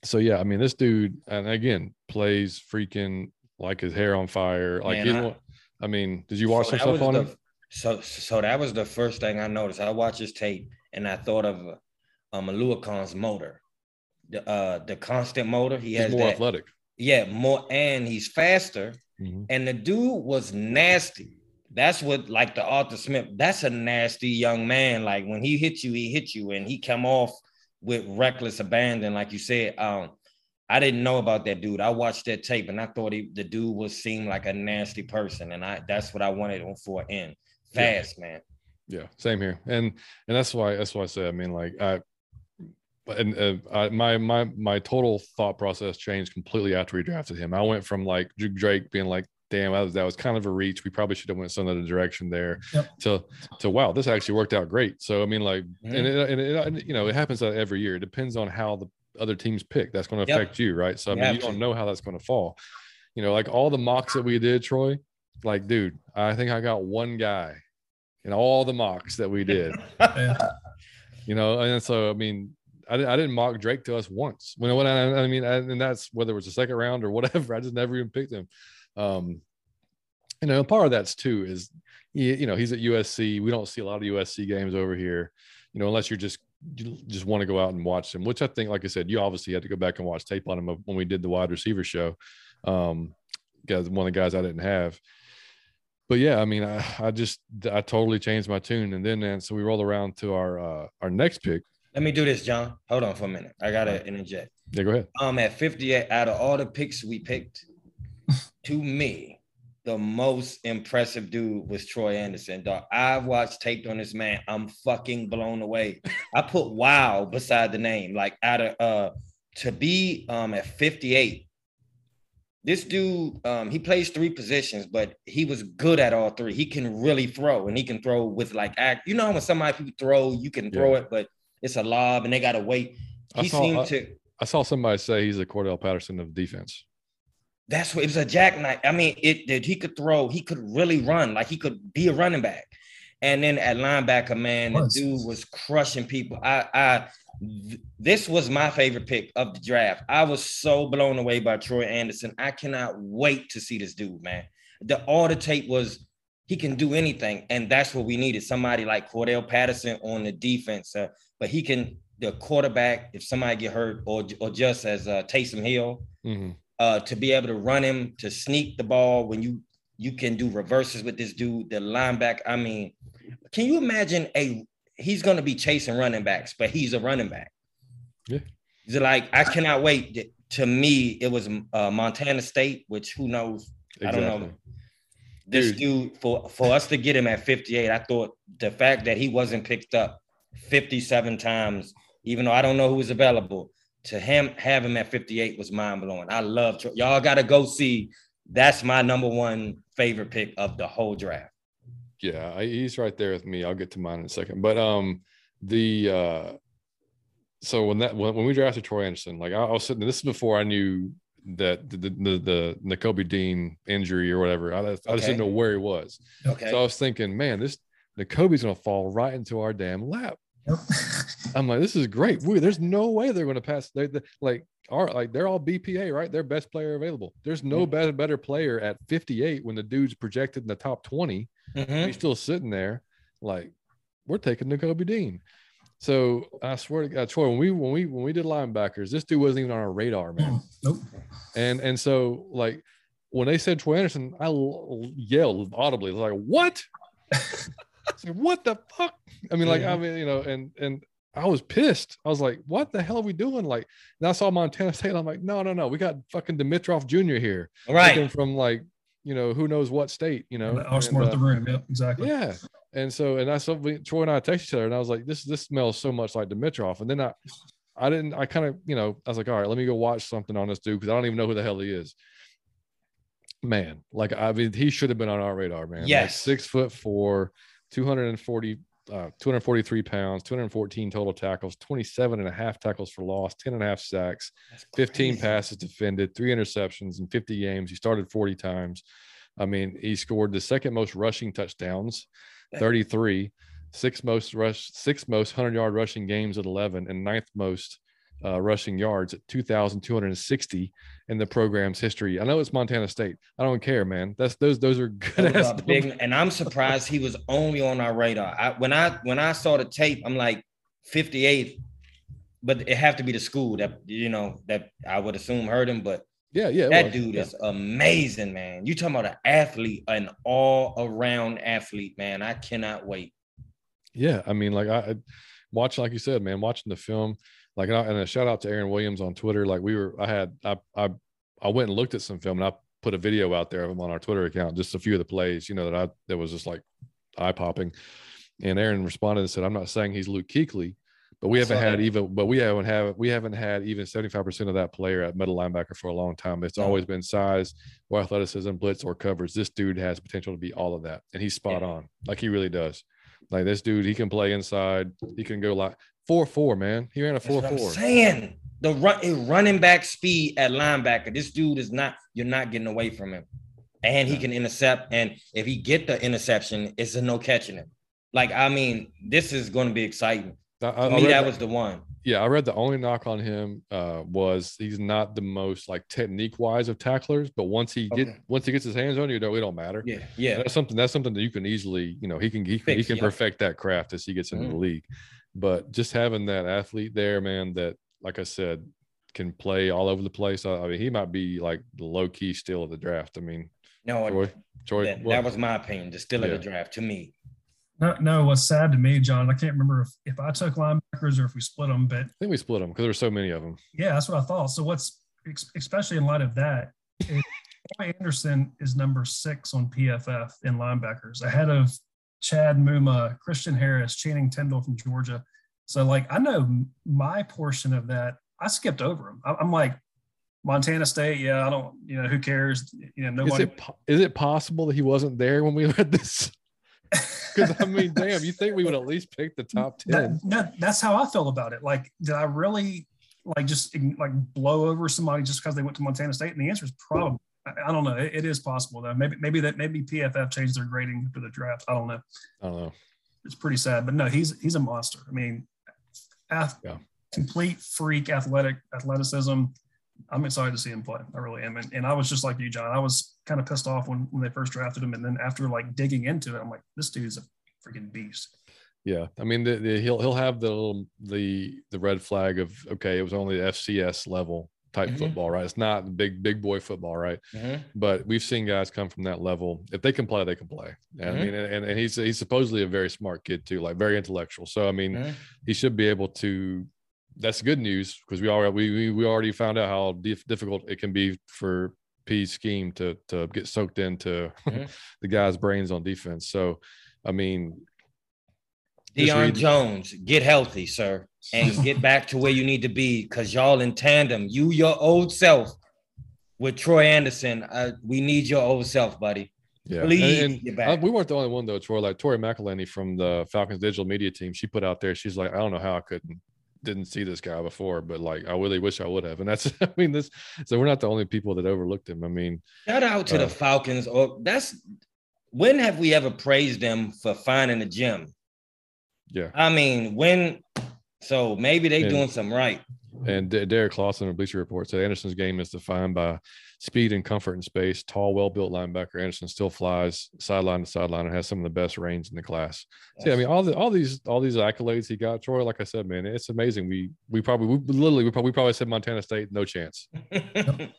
so yeah, I mean, this dude, and again, plays freaking like his hair on fire. Like, Man, I, I, mean, did you watch so some stuff on the, him? So, so that was the first thing I noticed. I watched his tape and I thought of um, Oluokun's motor, the uh, the constant motor. He has more that, athletic. Yeah, more, and he's faster. Mm-hmm. And the dude was nasty. That's what, like the Arthur Smith. That's a nasty young man. Like when he hit you, he hit you, and he come off with reckless abandon, like you said. Um, I didn't know about that dude. I watched that tape and I thought he, the dude was seemed like a nasty person, and I that's what I wanted him for in fast, yeah. man. Yeah, same here, and and that's why that's why I say I mean like I. And uh, I, my my my total thought process changed completely after we drafted him. I went from like Drake being like damn, that was, that was kind of a reach. We probably should have went some other direction there. Yep. To to wow, this actually worked out great. So I mean, like, mm-hmm. and, it, and, it, and, you know, it happens every year. It depends on how the other teams pick. That's going to affect yep. you, right? So I mean, you don't know how that's going to fall. You know, like all the mocks that we did, Troy. Like, dude, I think I got one guy in all the mocks that we did. you know, and so I mean, I, I didn't mock Drake to us once. When, when I, I mean, I, and that's whether it was a second round or whatever. I just never even picked him. Um, you know, part of that's too is you know he's at USC. We don't see a lot of USC games over here, you know, unless you're just you just want to go out and watch them. Which I think, like I said, you obviously had to go back and watch tape on him when we did the wide receiver show. Um, guys, one of the guys I didn't have. But yeah, I mean, I, I just I totally changed my tune, and then and so we roll around to our uh, our next pick. Let me do this, John. Hold on for a minute. I gotta interject. Yeah, go ahead. Um, at 58, out of all the picks we picked, to me, the most impressive dude was Troy Anderson. Dog. I've watched taped on this man. I'm fucking blown away. I put wow beside the name. Like out of uh to be um at 58. This dude, um, he plays three positions, but he was good at all three. He can really throw, and he can throw with like act. You know when somebody people throw, you can throw yeah. it, but it's a lob, and they gotta wait. He saw, seemed to. I saw somebody say he's a Cordarrelle Patterson of defense. That's what it was a jackknife. I mean, it did he could throw, he could really run, like he could be a running back. And then at linebacker, man, the dude was crushing people. I I this was my favorite pick of the draft. I was so blown away by Troy Anderson. I cannot wait to see this dude, man. The all the tape was he can do anything, and that's what we needed. Somebody like Cordarrelle Patterson on the defense, uh, but he can the quarterback if somebody get hurt, or or just as uh, Taysom Hill. Mm-hmm uh, to be able to run him, to sneak the ball when you you can do reverses with this dude, the linebacker. I mean, can you imagine a he's going to be chasing running backs, but he's a running back. Yeah. He's like, I cannot wait. To me, it was uh, Montana State, which who knows? Exactly. I don't know. This dude. dude, for for us to get him at 58, I thought the fact that he wasn't picked up 57 times, even though I don't know who was available, to him have him at 58 was mind blowing. I love Troy. y'all got to go see. That's my number one favorite pick of the whole draft. Yeah, he's right there with me. I'll get to mine in a second. But um, the uh, so when that when, when we drafted Troy Anderson, like I, I was sitting. This is before I knew that the the, the, the Dean injury or whatever. I, I just didn't know where he was. Okay. So I was thinking, man, this Nakobe's gonna fall right into our damn lap. Yep. I'm like, this is great. We, there's no way they're going to pass. They're, they're like, are like they're all BPA, right? They're best player available. There's no mm-hmm. better better player at 58 when the dude's projected in the top 20. Mm-hmm. He's still sitting there. Like, we're taking Nakobe Dean. So I swear to God, Troy, when we when we when we did linebackers, this dude wasn't even on our radar, man. Nope. And and so like when they said Troy Anderson, I yelled audibly, like, "What?" like, what the fuck? I mean, like, I mean, you know, and and I was pissed. I was like, what the hell are we doing? Like, and I saw Montana State. I'm like, no, no, no. We got fucking Dimitroff Jr. here. Right. From like, you know, who knows what state, you know. Outsmart uh, the room. Yep, exactly. Yeah. And so, and I saw Troy and I texted each other and I was like, this, this smells so much like Dimitroff. And then I, I didn't, I kind of, you know, I was like, all right, let me go watch something on this dude because I don't even know who the hell he is. Man, like, I mean, he should have been on our radar, man. Yes. Like six foot four, 240 uh, 243 pounds, 214 total tackles, 27 and a half tackles for loss, 10 and a half sacks, 15 passes defended, three interceptions in 50 games. He started 40 times. I mean, he scored the second most rushing touchdowns, 33, six most rush, six most 100 yard rushing games at 11, and ninth most uh, rushing yards at 2,260 in the program's history. I know it's Montana State. I don't care, man. That's those those are good. big, and I'm surprised he was only on our radar. I, when I when I saw the tape, I'm like 58th, but it have to be the school that you know that I would assume heard him. But yeah, yeah, that dude yeah. is amazing, man. You talking about an athlete, an all around athlete, man. I cannot wait. Yeah, I mean, like I watch, like you said, man, watching the film like and a shout out to Aaron Williams on Twitter. Like we were, I had, I, I, I went and looked at some film and I put a video out there of him on our Twitter account, just a few of the plays, you know, that I that was just like eye popping. And Aaron responded and said, "I'm not saying he's Luke Kuechly, but we haven't had that. even, but we haven't have we haven't had even 75 percent of that player at middle linebacker for a long time. It's always been size or athleticism, blitz or covers. This dude has potential to be all of that, and he's spot yeah. on, like he really does. Like this dude, he can play inside. He can go like Four four, man. He ran a four four. saying the run running back speed at linebacker. This dude is not. You're not getting away from him, and he can intercept. And if he get the interception, it's a no catching him. Like I mean, this is going to be exciting. I, I, me, that, that was the one. Yeah, I read the only knock on him uh, was he's not the most like technique wise of tacklers, but once he get okay. once he gets his hands on you, it don't matter. Yeah, yeah. That's something that's something that you can easily, you know, he can he, Fix, he can yeah. perfect that craft as he gets into mm-hmm. the league. But just having that athlete there, man, that like I said, can play all over the place. I, I mean, he might be like the low key still of the draft. I mean, no, Troy, Troy, that, that was my opinion. The still yeah. of the draft to me. No, no, what's sad to me, John, I can't remember if, if I took linebackers or if we split them, but I think we split them because there were so many of them. Yeah, that's what I thought. So what's especially in light of that, Troy Anderson is number six on PFF in linebackers, ahead of Chad Muma, Christian Harris, Channing Tindall from Georgia. So like I know my portion of that, I skipped over them. I'm like Montana State, yeah, I don't, you know, who cares? You know, nobody. Is it, is it possible that he wasn't there when we read this? Because I mean, damn, you think we would at least pick the top ten? That, that, that's how I felt about it. Like, did I really like just like blow over somebody just because they went to Montana State? And the answer is probably I don't know. It, it is possible though. Maybe maybe that maybe PFF changed their grading for the draft. I don't know. I don't know. It's pretty sad, but no, he's he's a monster. I mean, ath- yeah. complete freak athletic athleticism. I'm excited to see him play. I really am. And, and I was just like you, John. I was kind of pissed off when when they first drafted him, and then after like digging into it, I'm like, this dude's a freaking beast. Yeah, I mean, the, the, he'll he'll have the little, the the red flag of okay, it was only the FCS level type mm-hmm. football, right? It's not big big boy football, right? Mm-hmm. But we've seen guys come from that level. If they can play, they can play. Mm-hmm. I mean, and, and he's he's supposedly a very smart kid too, like very intellectual. So I mean, mm-hmm. he should be able to. That's good news because we already we, we already found out how difficult it can be for Pees' scheme to to get soaked into mm-hmm. the guy's brains on defense. So, I mean, Deion Jones, get healthy, sir and get back to where you need to be because y'all in tandem. You, your old self, with Troy Anderson. Uh, we need your old self, buddy. Yeah, Please and, and uh, we weren't the only one though, Troy. Like Tori McElhaney from the Falcons digital media team, she put out there. She's like, I don't know how I couldn't didn't see this guy before, but like I really wish I would have. And that's I mean this. So we're not the only people that overlooked him. I mean, shout out to uh, the Falcons. Or that's when have we ever praised them for finding a gym? Yeah, I mean when so maybe they're doing something right. And Derrik Klassen of Bleacher Report said Anderson's game is defined by speed and comfort in space. Tall, well-built linebacker. Anderson still flies sideline to sideline and has some of the best range in the class. So, yeah, I mean, all the all these all these accolades he got, Troy. Like I said, man, it's amazing. We we probably we literally we probably, we probably said Montana State, no chance. yep.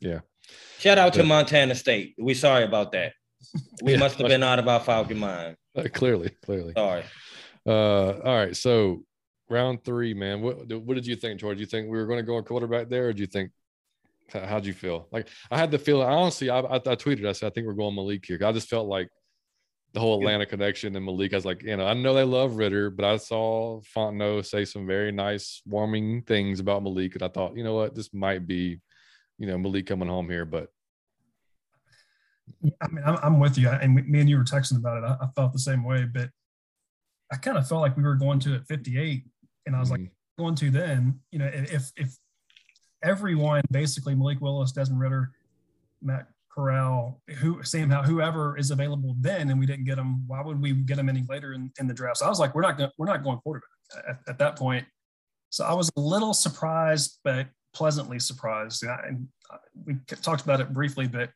Yeah. Shout out to Montana State. We sorry about that. We yeah, must have been out of our Falcon mind. Uh, clearly, clearly. Sorry. Uh, all right. So round three, man. What what did you think, George? Do you think we were going to go a quarterback there, or do you think how'd you feel? Like I had the feeling. Honestly, I, I, I tweeted. I said I think we're going Malik here. I just felt like the whole Atlanta connection and Malik. I was like, you know, I know they love Ridder, but I saw Fontenot say some very nice, warming things about Malik, and I thought, you know what, this might be, you know, Malik coming home here. But I mean, I'm, I'm with you, and me and you were texting about it. I, I felt the same way, but I kind of felt like we were going to at 58, and I was mm-hmm. like, going to then, you know, if if everyone basically Malik Willis, Desmond Ridder, Matt Corral, who Sam Howell, whoever is available then, and we didn't get them, why would we get them any later in, in the draft? So I was like, we're not going, we're not going quarterback at, at, that point. So I was a little surprised, but pleasantly surprised. And we talked about it briefly, but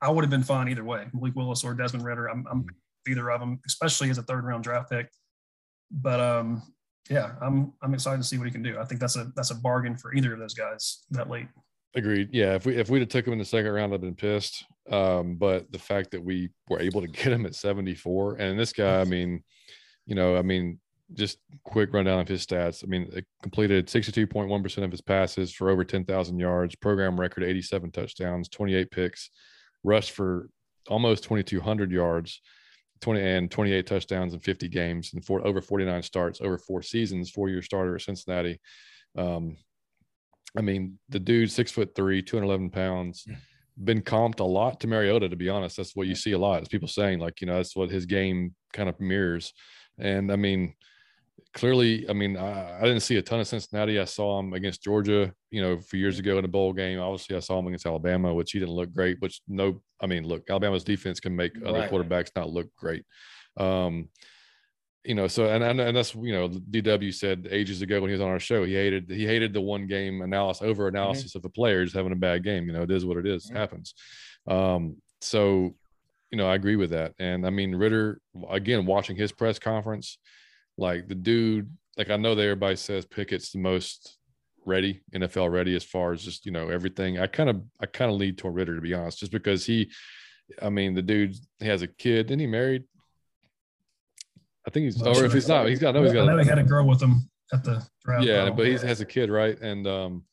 I would have been fine either way, Malik Willis or Desmond Ridder. I'm, I'm either of them, especially as a third round draft pick. But um, yeah, I'm I'm excited to see what he can do. I think that's a that's a bargain for either of those guys that late. Agreed. Yeah, if we if we'd have took him in the second round, I'd been pissed. Um, but the fact that we were able to get him at 74, and this guy, I mean, you know, I mean, just quick rundown of his stats. I mean, completed 62.1% of his passes for over 10,000 yards, program record 87 touchdowns, 28 picks, rushed for almost 2,200 yards, 20 and 28 touchdowns in 50 games and four, over 49 starts over four seasons, four year starter at Cincinnati. Um, I mean, the dude, six foot three, 211 pounds, been comped a lot to Mariota, to be honest. That's what you see a lot is people saying, like, you know, that's what his game kind of mirrors. And I mean, clearly, I mean, I, I, didn't see a ton of Cincinnati. I saw him against Georgia, you know, a few years ago in a bowl game. Obviously, I saw him against Alabama, which he didn't look great. Which no, I mean, look, Alabama's defense can make other right. quarterbacks not look great. Um, you know, so and, and and that's you know, DW said ages ago when he was on our show, he hated he hated the one game analysis over mm-hmm. analysis mm-hmm. of the players having a bad game. You know, it is what it is, mm-hmm. happens. Um, so you know, I agree with that. And I mean, Ridder again, watching his press conference like the dude, like I know that everybody says Pickett's the most ready, NFL ready as far as just you know everything. I kind of I kind of lead toward Ridder to be honest, just because he, I mean, the dude he has a kid. Didn't he married? I think he's, well, or if he's not, he's got. No, he's got. I know he had a girl with him at the draft. Yeah, but he has a kid, right? And um,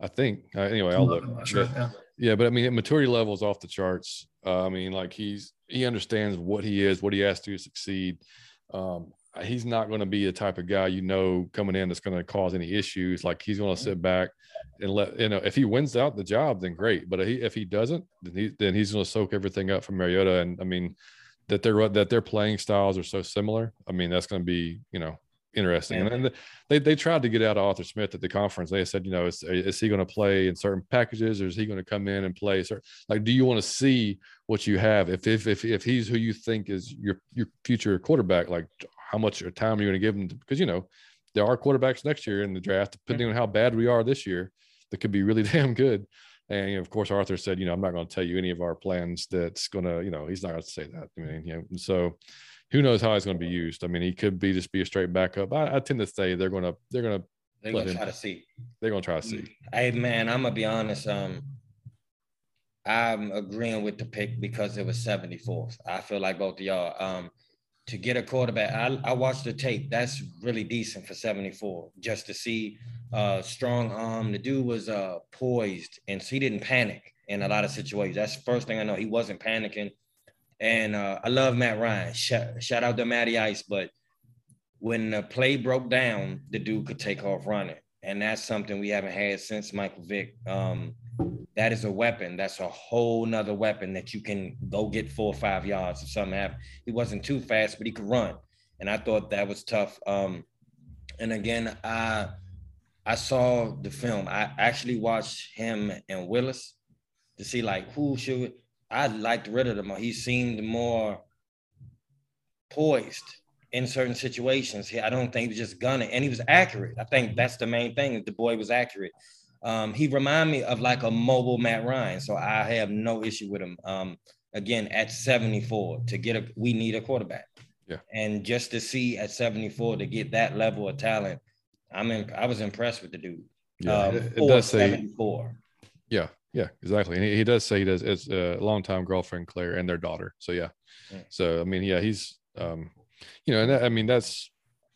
I think uh, anyway, I'll look. Sure, but, yeah. yeah, but I mean, maturity level is off the charts. Uh, I mean, like he's he understands what he is, what he has to succeed. Um, he's not going to be the type of guy you know coming in that's going to cause any issues. Like he's going to sit back and let you know if he wins out the job, then great. But if he, if he doesn't, then, he, then he's going to soak everything up from Mariota. And I mean that their that their playing styles are so similar. I mean that's going to be you know interesting. And then they they tried to get out of Arthur Smith at the conference. They said, you know, is, is he going to play in certain packages, or is he going to come in and play? Certain, like, do you want to see what you have? If if if if he's who you think is your your future quarterback, like how much time are you're going to give them because you know there are quarterbacks next year in the draft, depending on how bad we are this year, that could be really damn good. And you know, of course, Arthur said, you know, I'm not going to tell you any of our plans. That's going to, you know, he's not going to say that. I mean, you know, so who knows how he's going to be used? I mean, he could be just be a straight backup. I, I tend to say they're going to they're going to they're going to try to see. They're going to try to see. Hey man, I'm gonna be honest. Um, I'm agreeing with the pick because it was 74th. I feel like both of y'all. Um, to get a quarterback. I, I watched the tape. That's really decent for 74. Just to see uh strong arm. The dude was uh poised and so he didn't panic in a lot of situations. That's the first thing I know. He wasn't panicking. And uh, I love Matt Ryan. Shout, shout out to Matty Ice. But when the play broke down, the dude could take off running. And that's something we haven't had since Michael Vick. Um, that is a weapon. That's a whole nother weapon that you can go get four or five yards if something happened. He wasn't too fast, but he could run. And I thought that was tough. Um, and again, I I saw the film. I actually watched him and Willis to see like who should I liked rid of him. He seemed more poised in certain situations. I don't think he was just gunning, and he was accurate. I think that's the main thing. The boy was accurate. Um, he reminded me of like a mobile Matt Ryan, so I have no issue with him. Um, again, at 74, to get a we need a quarterback. Yeah. And just to see at 74 to get that level of talent, I'm in, I was impressed with the dude. Yeah, um, it, it does say 74. Yeah, yeah, exactly. And he, he does say he does it's a longtime girlfriend Claire and their daughter. So yeah. yeah. So I mean, yeah, he's um, you know, and that, I mean that's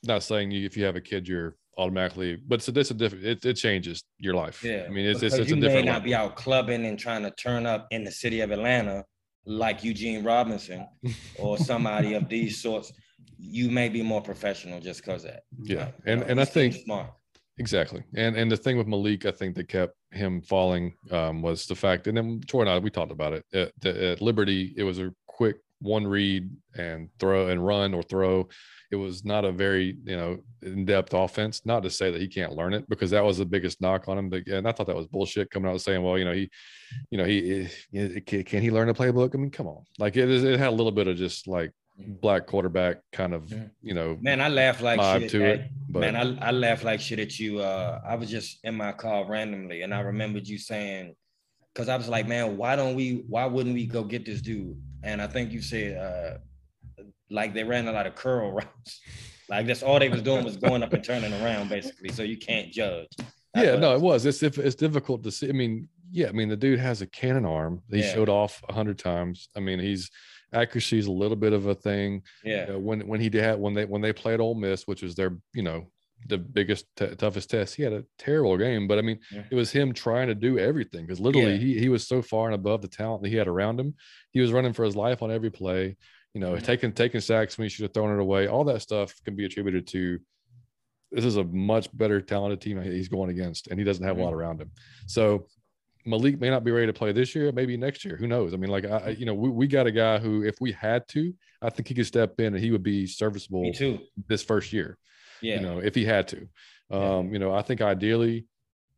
not saying you if you have a kid you're automatically. But so this a different. It, it changes your life. Yeah, I mean, it's it's, it's you a different. You may not be out clubbing and trying to turn up in the city of Atlanta like Eugene Robinson or somebody of these sorts. You may be more professional just because that. Yeah, and and I think smart. Exactly. And and the thing with Malik, I think that kept him falling um, was the fact, and then Troy and I, we talked about it at, at Liberty. It was a quick one read and throw and run or throw. It was not a very you know in depth offense. Not to say that he can't learn it because that was the biggest knock on him. But, and I thought that was bullshit coming out saying, well, you know, he, you know, he, he can he learn a playbook? I mean, come on, like it, it had a little bit of just like black quarterback kind of you know man i laugh like shit to it but man I, I laugh like shit at you uh i was just in my car randomly and i remembered you saying because i was like man why don't we why wouldn't we go get this dude and i think you said uh like they ran a lot of curl routes like that's all they was doing was going up and turning around basically so you can't judge that's yeah no it was it's it's difficult to see i mean yeah i mean the dude has a cannon arm he yeah. showed off a hundred times i mean he's accuracy is a little bit of a thing. Yeah. You know, when when he did when they when they played Ole Miss, which was their you know the biggest t- toughest test, he had a terrible game. But I mean, yeah. it was him trying to do everything because literally yeah. he he was so far and above the talent that he had around him. He was running for his life on every play. You know, mm-hmm. taking taking sacks when he should have thrown it away. All that stuff can be attributed to this is a much better talented team he's going against, and he doesn't have mm-hmm. a lot around him. So Malik may not be ready to play this year, maybe next year. Who knows? I mean, like I, you know, we, we got a guy who, if we had to, I think he could step in and he would be serviceable. Me too. This first year, yeah. You know, if he had to, um, yeah. you know, I think ideally,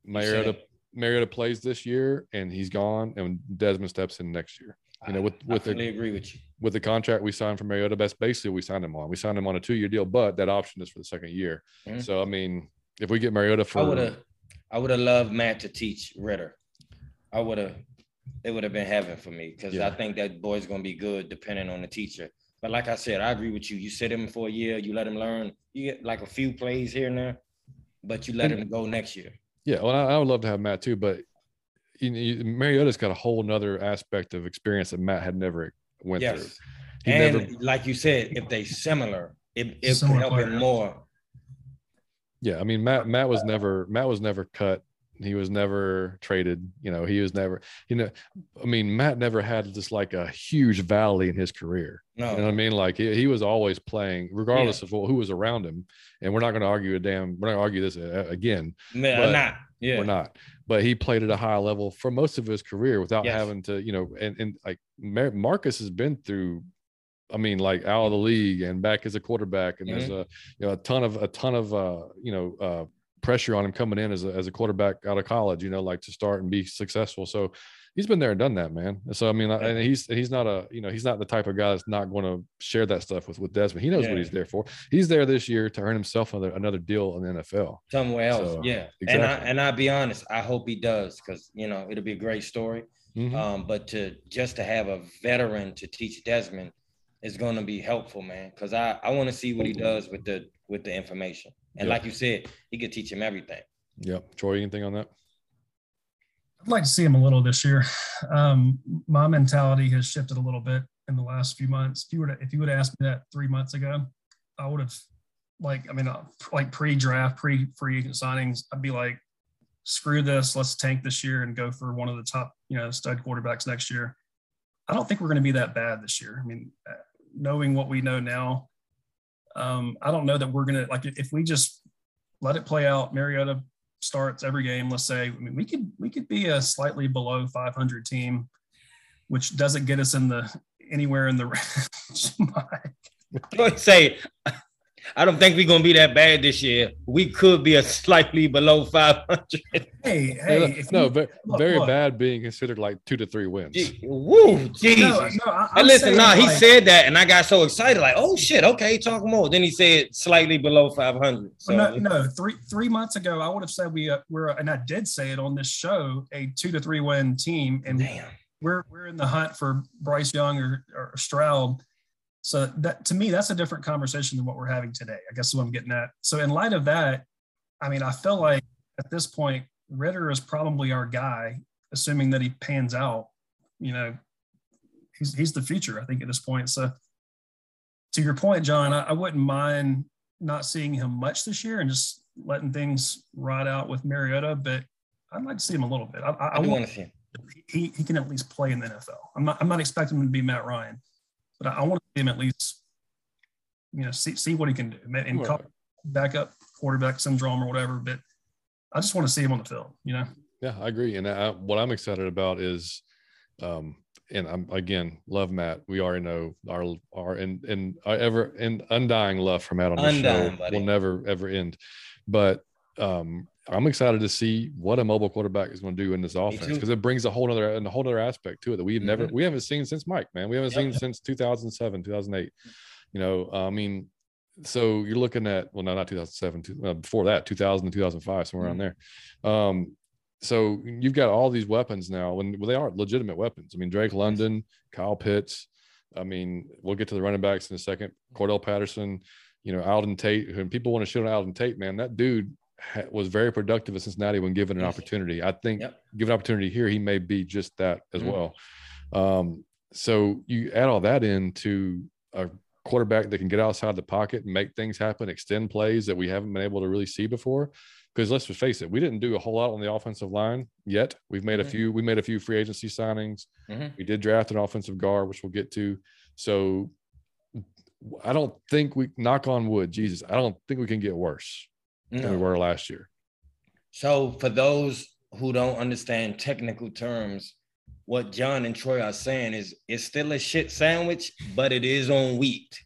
Mariota Mariota plays this year and he's gone, and Desmond steps in next year. You know, with with I the, agree with you. With the contract we signed for Mariota, that's basically we signed him on. We signed him on a two year deal, but that option is for the second year. Mm-hmm. So I mean, if we get Mariota for, I would have, I would have loved Matt to teach Ridder. I would have, it would have been heaven for me because yeah. I think that boy's gonna be good depending on the teacher. But like I said, I agree with you. You sit him for a year, you let him learn. You get like a few plays here and there, but you let him go next year. Yeah, well, I, I would love to have Matt too, but you know, Mariota's got a whole nother aspect of experience that Matt had never went yes. through. He and never... like you said, if they similar, it, it could help him more. Yeah, I mean Matt Matt was never Matt was never cut he was never traded. You know, he was never, you know, I mean, Matt never had just like a huge valley in his career. No. You know what I mean? Like he, he was always playing, regardless yeah. of who was around him. And we're not going to argue a damn, we're not going to argue this uh, again. No, we're not. Yeah. We're not. But he played at a high level for most of his career without yes. having to, you know, and, and like Marcus has been through I mean, like out of the league and back as a quarterback, and mm-hmm. there's a you know a ton of a ton of uh, you know uh, pressure on him coming in as a, as a quarterback out of college, you know, like to start and be successful. So he's been there and done that, man. So I mean, and he's he's not a you know he's not the type of guy that's not going to share that stuff with with Desmond. He knows yeah. what he's there for. He's there this year to earn himself another another deal in the NFL somewhere else. So, yeah, exactly. and I and I'll be honest, I hope he does because you know it'll be a great story. Mm-hmm. Um, but to just to have a veteran to teach Desmond is going to be helpful, man. Because I I want to see what he does with the with the information. And like you said, he could teach him everything. Yeah, Troy, anything on that? I'd like to see him a little this year. Um, my mentality has shifted a little bit in the last few months. If you were to, if you would have asked me that three months ago, I would have like, I mean, uh, like pre-draft, pre-free agent signings, I'd be like, screw this, let's tank this year and go for one of the top, you know, stud quarterbacks next year. I don't think we're going to be that bad this year. I mean, uh, knowing what we know now, um, I don't know that we're gonna like if we just let it play out. Mariota starts every game. Let's say I mean we could we could be a slightly below 500 team, which doesn't get us in the anywhere in the range. say I don't think we're gonna be that bad this year. We could be a slightly below 500. Hey, hey, no, very, very bad being considered like two to three wins. Gee, woo, Jesus. No, no, I, listen, nah, like, he said that, and I got so excited, like, oh shit, okay, talk more. Then he said slightly below 500. So. No, no, three three months ago, I would have said we uh, we're, and I did say it on this show, a two to three win team, and Damn. we're we're in the hunt for Bryce Young or, or Stroud so that to me, that's a different conversation than what we're having today. I guess is what I'm getting at. So in light of that, I mean, I feel like at this point, Ridder is probably our guy, assuming that he pans out. You know, he's he's the future, I think, at this point. So to your point, John, I, I wouldn't mind not seeing him much this year and just letting things ride out with Mariota, but I'd like to see him a little bit. I, I, I want to see him. He, he can at least play in the NFL. I'm not I'm not expecting him to be Matt Ryan, but I, I want to see him at least, you know, see, see what he can do and right. backup quarterback syndrome or whatever. But I just want to see him on the field. You know. Yeah, I agree. And I, what I'm excited about is, um, and I'm again love Matt. We already know our our and and our ever and undying love for Matt on the undying, show buddy. will never ever end. But um, I'm excited to see what a mobile quarterback is going to do in this offense because it brings a whole other and a whole other aspect to it that we've mm-hmm. never we haven't seen since Mike. Man, we haven't yep. seen since 2007, 2008. You know, I mean, so you're looking at well, no, not 2007, uh, before that, 2000 and 2005, somewhere mm-hmm. around there. Um, so you've got all these weapons now, and well, they are legitimate weapons. I mean, Drake London, Kyle Pitts. I mean, we'll get to the running backs in a second. Cordarrelle Patterson, you know, Auden Tate. And people want to shit on Auden Tate, man. That dude was very productive at Cincinnati when given an opportunity. I think yep. given opportunity here, he may be just that as mm-hmm. well. Um, so you add all that into a quarterback that can get outside the pocket and make things happen, extend plays that we haven't been able to really see before. Because let's face it, we didn't do a whole lot on the offensive line yet. We've made mm-hmm. a few. We made a few free agency signings. Mm-hmm. We did draft an offensive guard, which we'll get to. So I don't think we knock on wood, Jesus. I don't think we can get worse no. than we were last year. So for those who don't understand technical terms, what John and Troy are saying is it's still a shit sandwich, but it is on wheat.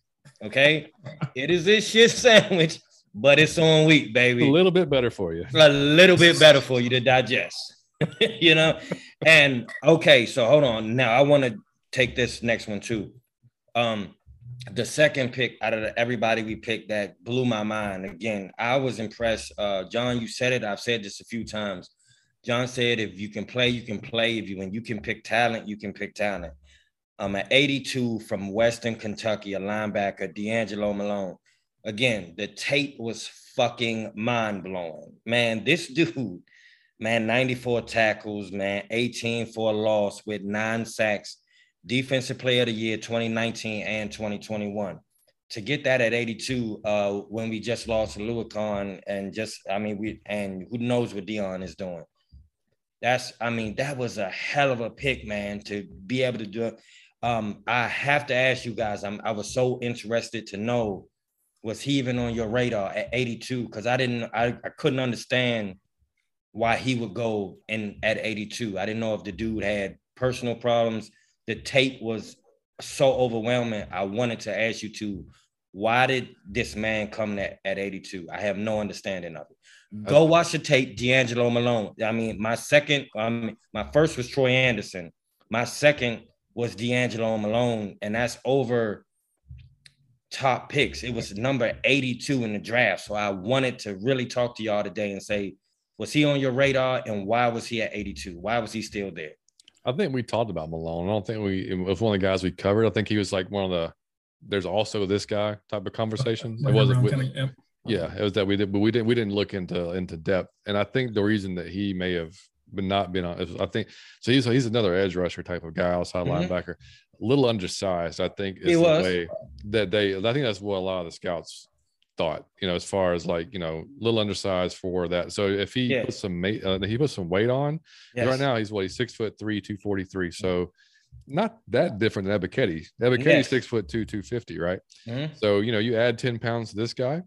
Okay, it is a shit sandwich, but it's on wheat, baby. A little bit better for you. A little bit better for you to digest. you know, and okay, so hold on. Now I want to take this next one too. Um, the second pick out of the, everybody we picked that blew my mind. Again, I was impressed. Uh, John, you said it. I've said this a few times. John said, if you can play, you can play. If you when you can pick talent, you can pick talent. I'm at 82 from Western Kentucky, a linebacker, D'Angelo Malone. Again, the tape was fucking mind blowing. Man, this dude, man, 94 tackles, man, 18 for a loss with nine sacks, defensive player of the year 2019 and 2021. To get that at 82, uh, when we just lost Oluokun and just, I mean, we and who knows what Deion is doing that's I mean that was a hell of a pick, man, to be able to do it. Um, I have to ask you guys. I'm I was so interested to know was he even on your radar at 82? Because I didn't I, I couldn't understand why he would go in at 82. I didn't know if the dude had personal problems. The tape was so overwhelming. I wanted to ask you to why did this man come at, at 82? I have no understanding of it. Go watch the tape, D'Angelo Malone. I mean, my second, um, my first was Troy Anderson. My second was D'Angelo Malone, and that's over top picks. It was number 82 in the draft. So I wanted to really talk to y'all today and say, was he on your radar and why was he at 82? Why was he still there? I think we talked about Malone. I don't think we it was one of the guys we covered. I think he was like one of the there's also this guy type of conversation. Like it wasn't kind of, yep. Yeah, it was that we did, but we didn't we didn't look into into depth. And I think the reason that he may have been not been on, I think so. He's he's another edge rusher type of guy, outside mm-hmm. linebacker, a little undersized. I think is the way that they. I think that's what a lot of the scouts thought. You know, as far as like you know, little undersized for that. So if he yeah. puts some uh, he puts some weight on, yes. right now he's what he's six foot three, two forty three. So not that different than Ebiketie. Ebiketie's yes. six foot two, two fifty, right? Mm-hmm. So you know, you add ten pounds to this guy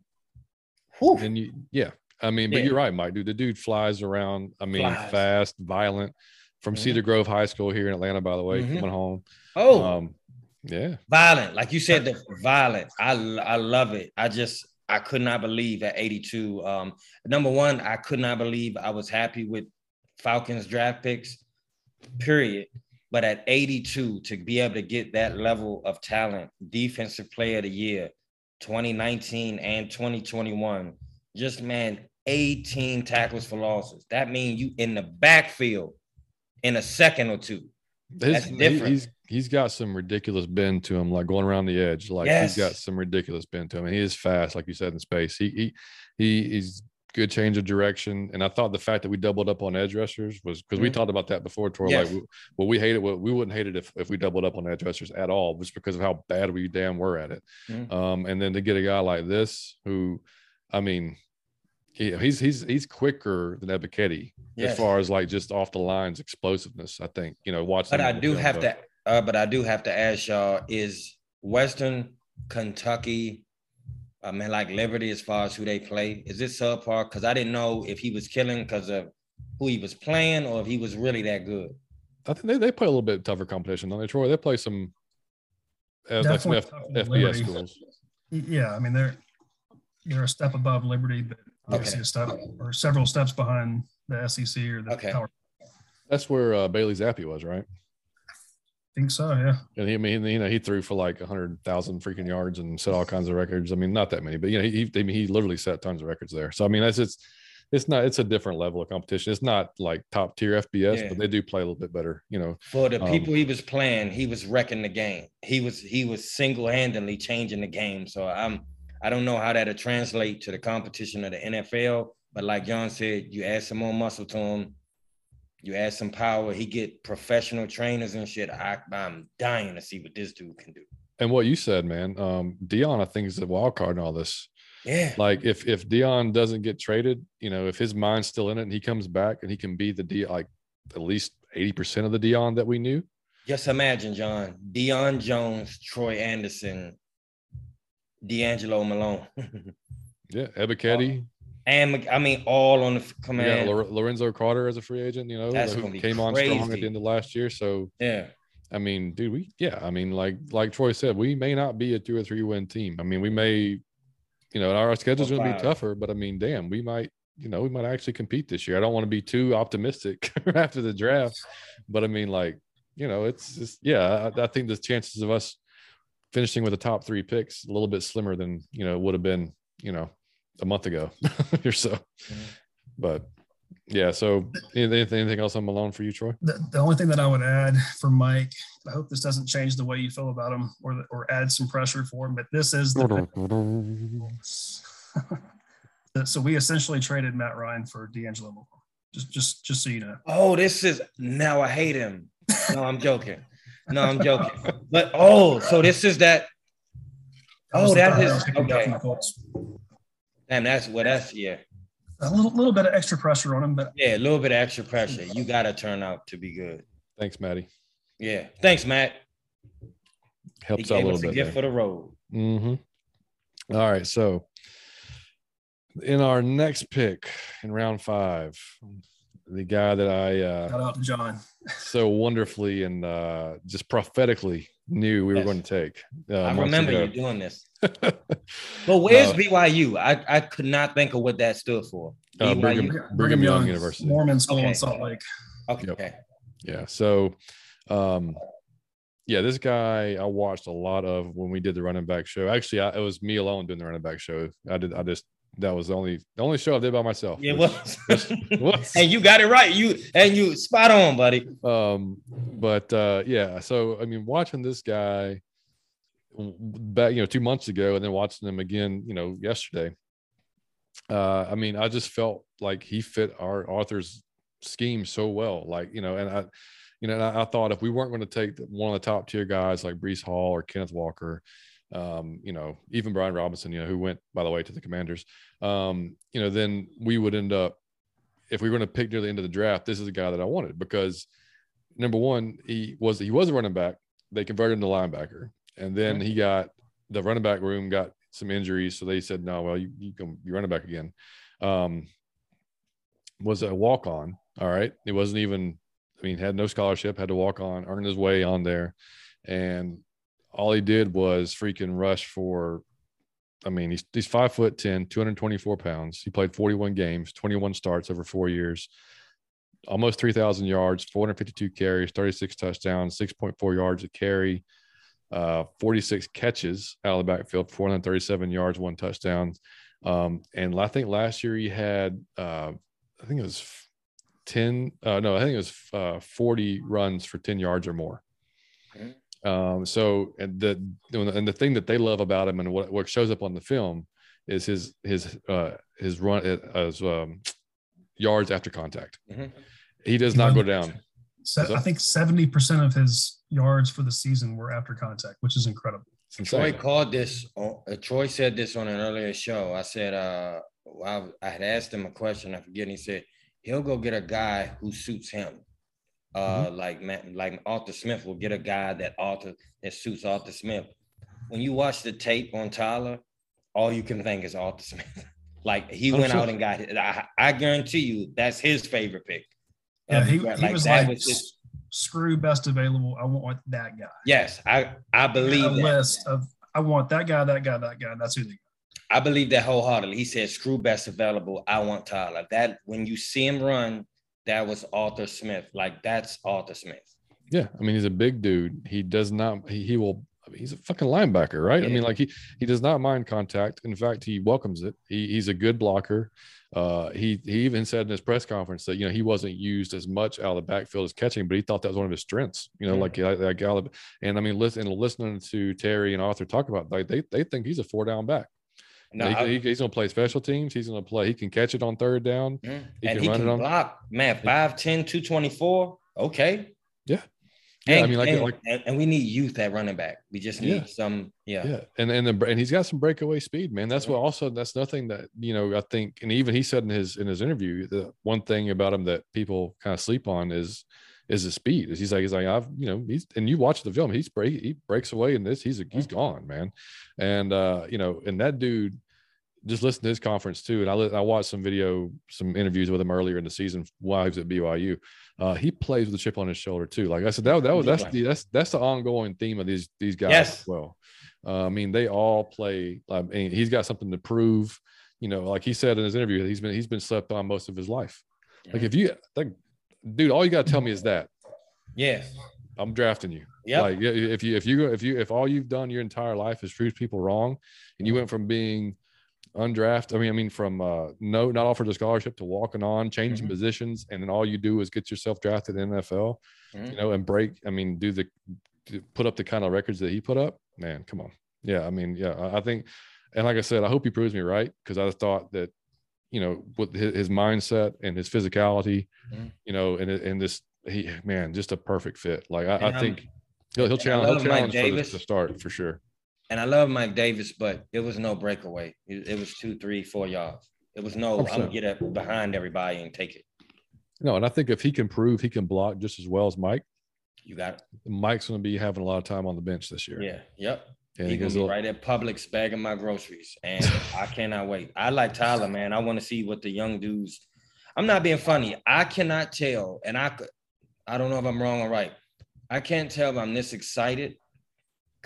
Whew. And you, yeah, I mean, but yeah. you're right, Mike. Dude, the dude flies around. I mean, flies. fast, violent. From mm-hmm. Cedar Grove High School here in Atlanta, by the way, mm-hmm. coming home. Oh, um, yeah, violent. Like you said, the violent. I I love it. I just I could not believe at 82. Um, number one, I could not believe I was happy with Falcons draft picks. Period. But at 82, to be able to get that level of talent, defensive player of the year, 2019 and 2021. Just man, 18 tackles for losses. That means you in the backfield in a second or two. That's different. He's he's got some ridiculous bend to him, like going around the edge. Like yes. he's got some ridiculous bend to him, and he is fast, like you said in space. He he he he's good change of direction. And I thought the fact that we doubled up on edge rushers was because mm-hmm. we talked about that before. To yes. like, well, we hated what we wouldn't hate it if, if we doubled up on edge rushers at all, just because of how bad we damn were at it. Mm-hmm. Um, and then to get a guy like this, who, I mean, he, he's he's he's quicker than Ebiketie yes. as far as like just off the lines explosiveness. I think you know watching. But I do have to. Uh, but I do have to ask y'all: Is Western Kentucky I mean, like Liberty as far as who they play? Is this subpar? Because I didn't know if he was killing because of who he was playing or if he was really that good. I think they, they play a little bit tougher competition, don't they, Troy? They play some, uh, like some F, FBS Liberty. schools. Yeah, I mean they're they're a step above Liberty, but obviously Okay. a step or several steps behind the SEC or the Okay. Power. That's where uh, Bailey Zappe was, right? I think so. Yeah. And he, I mean, you know, he threw for like a hundred thousand freaking yards and set all kinds of records. I mean, not that many, but you know, he, he, I mean, he literally set tons of records there. So I mean, that's it's, it's not, it's a different level of competition. It's not like top tier FBS, Yeah. but they do play a little bit better. You know, For the Um, people he was playing, he was wrecking the game. He was he was single handedly changing the game. So I'm I don't know how that'll translate to the competition of the NFL. But like John said, you add some more muscle to him, you add some power. He get professional trainers and shit. I, I'm dying to see what this dude can do. and what you said, man, um, Deion, I think is the wild card in all this. Yeah, Like if if Deion doesn't get traded, you know, if his mind's still in it and he comes back and he can be the D like at least eighty percent of the Deion that we knew. just imagine, John, Deion Jones, Troy Andersen, DeAngelo Malone, Yeah, Ebiketie. Uh, and I mean all on the f- We got command. Lor- Lorenzo Carter as a free agent, you know, That's who came on strong at the end of last year. So Yeah. I mean, dude, we yeah, I mean, like like Troy said, we may not be a two or three win team. I mean, we may, you know, our schedule's Or gonna be tougher, but I mean, damn, we might, you know, we might actually compete this year. I don't want to be too optimistic after the draft, but I mean, like, you know, it's just yeah, I, I think the chances of us finishing with the top three picks a little bit slimmer than you know would have been, you know, a month ago or so. But yeah, so anything, anything else on Malone for you, Troy? The, the only thing that I would add for Mike, I hope this doesn't change the way you feel about him or the, or add some pressure for him, but this is the so we essentially traded Matt Ryan for DeAngelo Moore. Just just just so you know. Oh, this is now I hate him. No, I'm joking. No, I'm joking. But oh, so this is that. That Oh, the that thought was okay. from the Colts. Damn, that's what that's yeah. A little little bit of extra pressure on him, but Yeah, a little bit of extra pressure. You gotta turn out to be good. Thanks, Maddie. Yeah. Thanks, Matt. He Helps out a little us a bit. gift there. for the road. Mm-hmm. All right. So in our next pick in round five, the guy that I uh, shout out to John. so wonderfully and uh, just prophetically knew we Yes. were going to take. Uh, I remember ago. you doing this. But where's Uh, BYU? I, I could not think of what that stood for. Uh, BYU. Brigham- Brigham Young University. Mormon school Okay. in Salt Lake. Okay. Yeah. So, um, yeah, this guy I watched a lot of when we did the running back show. Actually, I, it was me alone doing the running back show. I did. I just that was the only the only show I did by myself. Which- was. was- and you got it right. You and you spot on, buddy. um but uh yeah so i mean watching this guy back you know two months ago and then watching him again you know yesterday uh i mean i just felt like he fit our author's scheme so well like you know and i you know and I, I thought if we weren't going to take one of the top tier guys like Breece Hall or kenneth walker um you know even brian robinson you know who went by the way to the commanders um you know then we would end up if we were going to pick near the end of the draft, this is the guy that I wanted because number one, he was he was a running back. They converted him to linebacker, and then he got the running back room got some injuries, so they said, "No, well, you you come you running back again." Um, was a walk on. All right, it wasn't even. I mean, had no scholarship, had to walk on, earn his way on there, and all he did was freaking rush for I mean, he's he's five foot 10, 224 pounds. He played 41 games, 21 starts over four years, almost 3,000 yards, 452 carries, 36 touchdowns, 6.4 yards a carry, uh, 46 catches out of the backfield, 437 yards, one touchdown. Um, and I think last year he had, uh, I think it was 10, uh, no, I think it was uh, 40 runs for 10 yards or more. Um, so and the and the thing that they love about him and what, what shows up on the film is his his uh his run as um yards after contact. Mhm. He does not go down. Se- So- I think 70% of his yards for the season were after contact, which is incredible. It's Troy called this. on- Uh, Troy said this on an earlier show. I said, uh, I, I had asked him a question. I forget. And he said he'll go get a guy who suits him. Uh, Mm-hmm. like Matt, like Arthur Smith will get a guy that Arthur that suits Arthur Smith. When you watch the tape on Tyler, all you can think is Arthur Smith. like he I'm went sure. out and got it. I, I, guarantee you that's his favorite pick. Yeah, he, like, he was like, was screw best available. I want that guy. Yes, I I believe a list of I want that guy, that guy, that guy. That's who they got. I believe that wholeheartedly. He said, "Screw best available. I want Tyler." That when you see him run, that was Arthur Smith. Like that's Arthur Smith. Yeah, I mean he's a big dude. He does not. He, he will. I mean, he's a fucking linebacker, right? Yeah. I mean, like he he does not mind contact. In fact, he welcomes it. He, he's a good blocker. Uh, he he even said in his press conference that you know he wasn't used as much out of the backfield as catching, but he thought that was one of his strengths. You know, mm-hmm. like like Gallup. And I mean, listen, listening to Terry and Arthur talk about like they they think he's a four down back. No, he, he, he's going to play special teams. He's going to play. He can catch it on third down. He and can he run can it on block. Man, 5'10", 224. Okay. Yeah. Yeah, and, I mean, like, and, like, and we need youth at running back. We just need yeah. some, yeah, yeah, and and the, and he's got some breakaway speed, man. That's what also that's nothing that you know I think, and even he said in his in his interview, the one thing about him that people kind of sleep on is is his speed. Is he's like he's like I've you know he's and you watch the film, he's break he breaks away in this, he's a, he's gone, man, and uh you know, and that dude just listen to his conference too. And I I watched some video, some interviews with him earlier in the season while he was at BYU uh, he plays with a chip on his shoulder too. Like I said, that, that was that's the that's that's the ongoing theme of these these guys yes. as well. Uh, I mean, they all play. I mean, he's got something to prove. You know, like he said in his interview, he's been he's been slept on most of his life. Like if you like, dude, all you got to tell me is that. Yeah. I'm drafting you. Yeah. Like if you if you if you if all you've done your entire life is prove people wrong, and you went from being undrafted. I mean, I mean, from uh, no, not offered a scholarship to walking on, changing mm-hmm. positions, and then all you do is get yourself drafted in NFL, mm-hmm. you know, and break. I mean, do the put up the kind of records that he put up. Man, come on. Yeah, I mean, yeah, I think, and like I said, I hope he proves me right because I thought that, you know, with his, his mindset and his physicality, mm-hmm. you know, and and this he man, just a perfect fit. Like I, I think he'll he'll challenge, he'll challenge for this to start for sure. And I love Mike Davis, but it was no breakaway. It, it was two, three, four yards. It was no, oh, I'm gonna get up behind everybody and take it. No, and I think if he can prove he can block just as well as Mike, you got it. Mike's going to be having a lot of time on the bench this year. Yeah. Yep. And he gonna be right at Publix bagging my groceries, and I cannot wait. I like Tyler, man. I want to see what the young dudes. I'm not being funny. I cannot tell, and I could. I don't know if I'm wrong or right. I can't tell if I'm this excited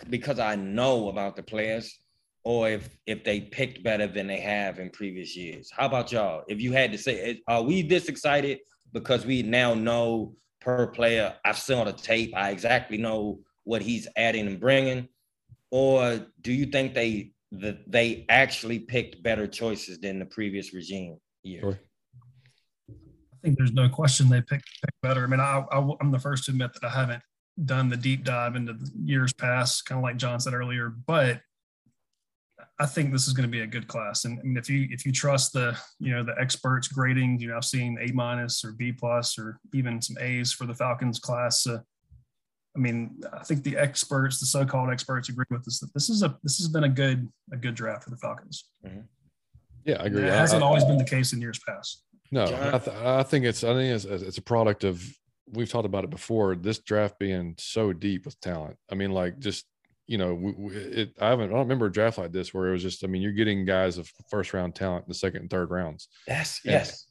because I know about the players or if if they picked better than they have in previous years. How about y'all? If you had to say, are we this excited because we now know per player? I've seen on the tape. I exactly know what he's adding and bringing. Or do you think they that they actually picked better choices than the previous regime year? Sure. I think there's no question they picked, picked better. I mean, I, I, I'm the first to admit that I haven't done the deep dive into the years past, kind of like John said earlier. But I think this is going to be a good class. And, and if you if you trust the you know the experts grading, you know I've seen A minus or B plus or even some A's for the Falcons class. Uh, I mean, I think the experts, the so-called experts, agree with us that this is a this has been a good a good draft for the Falcons. Mm-hmm. Yeah, I agree. It hasn't I, always been the case in years past. No, I, th- I, think it's I think it's, it's a product of we've talked about it before. This draft being so deep with talent. I mean, like just you know, we, we, it, I haven't. I don't remember a draft like this where it was just. I mean, you're getting guys of first round talent in the second and third rounds. Yes. And, yes.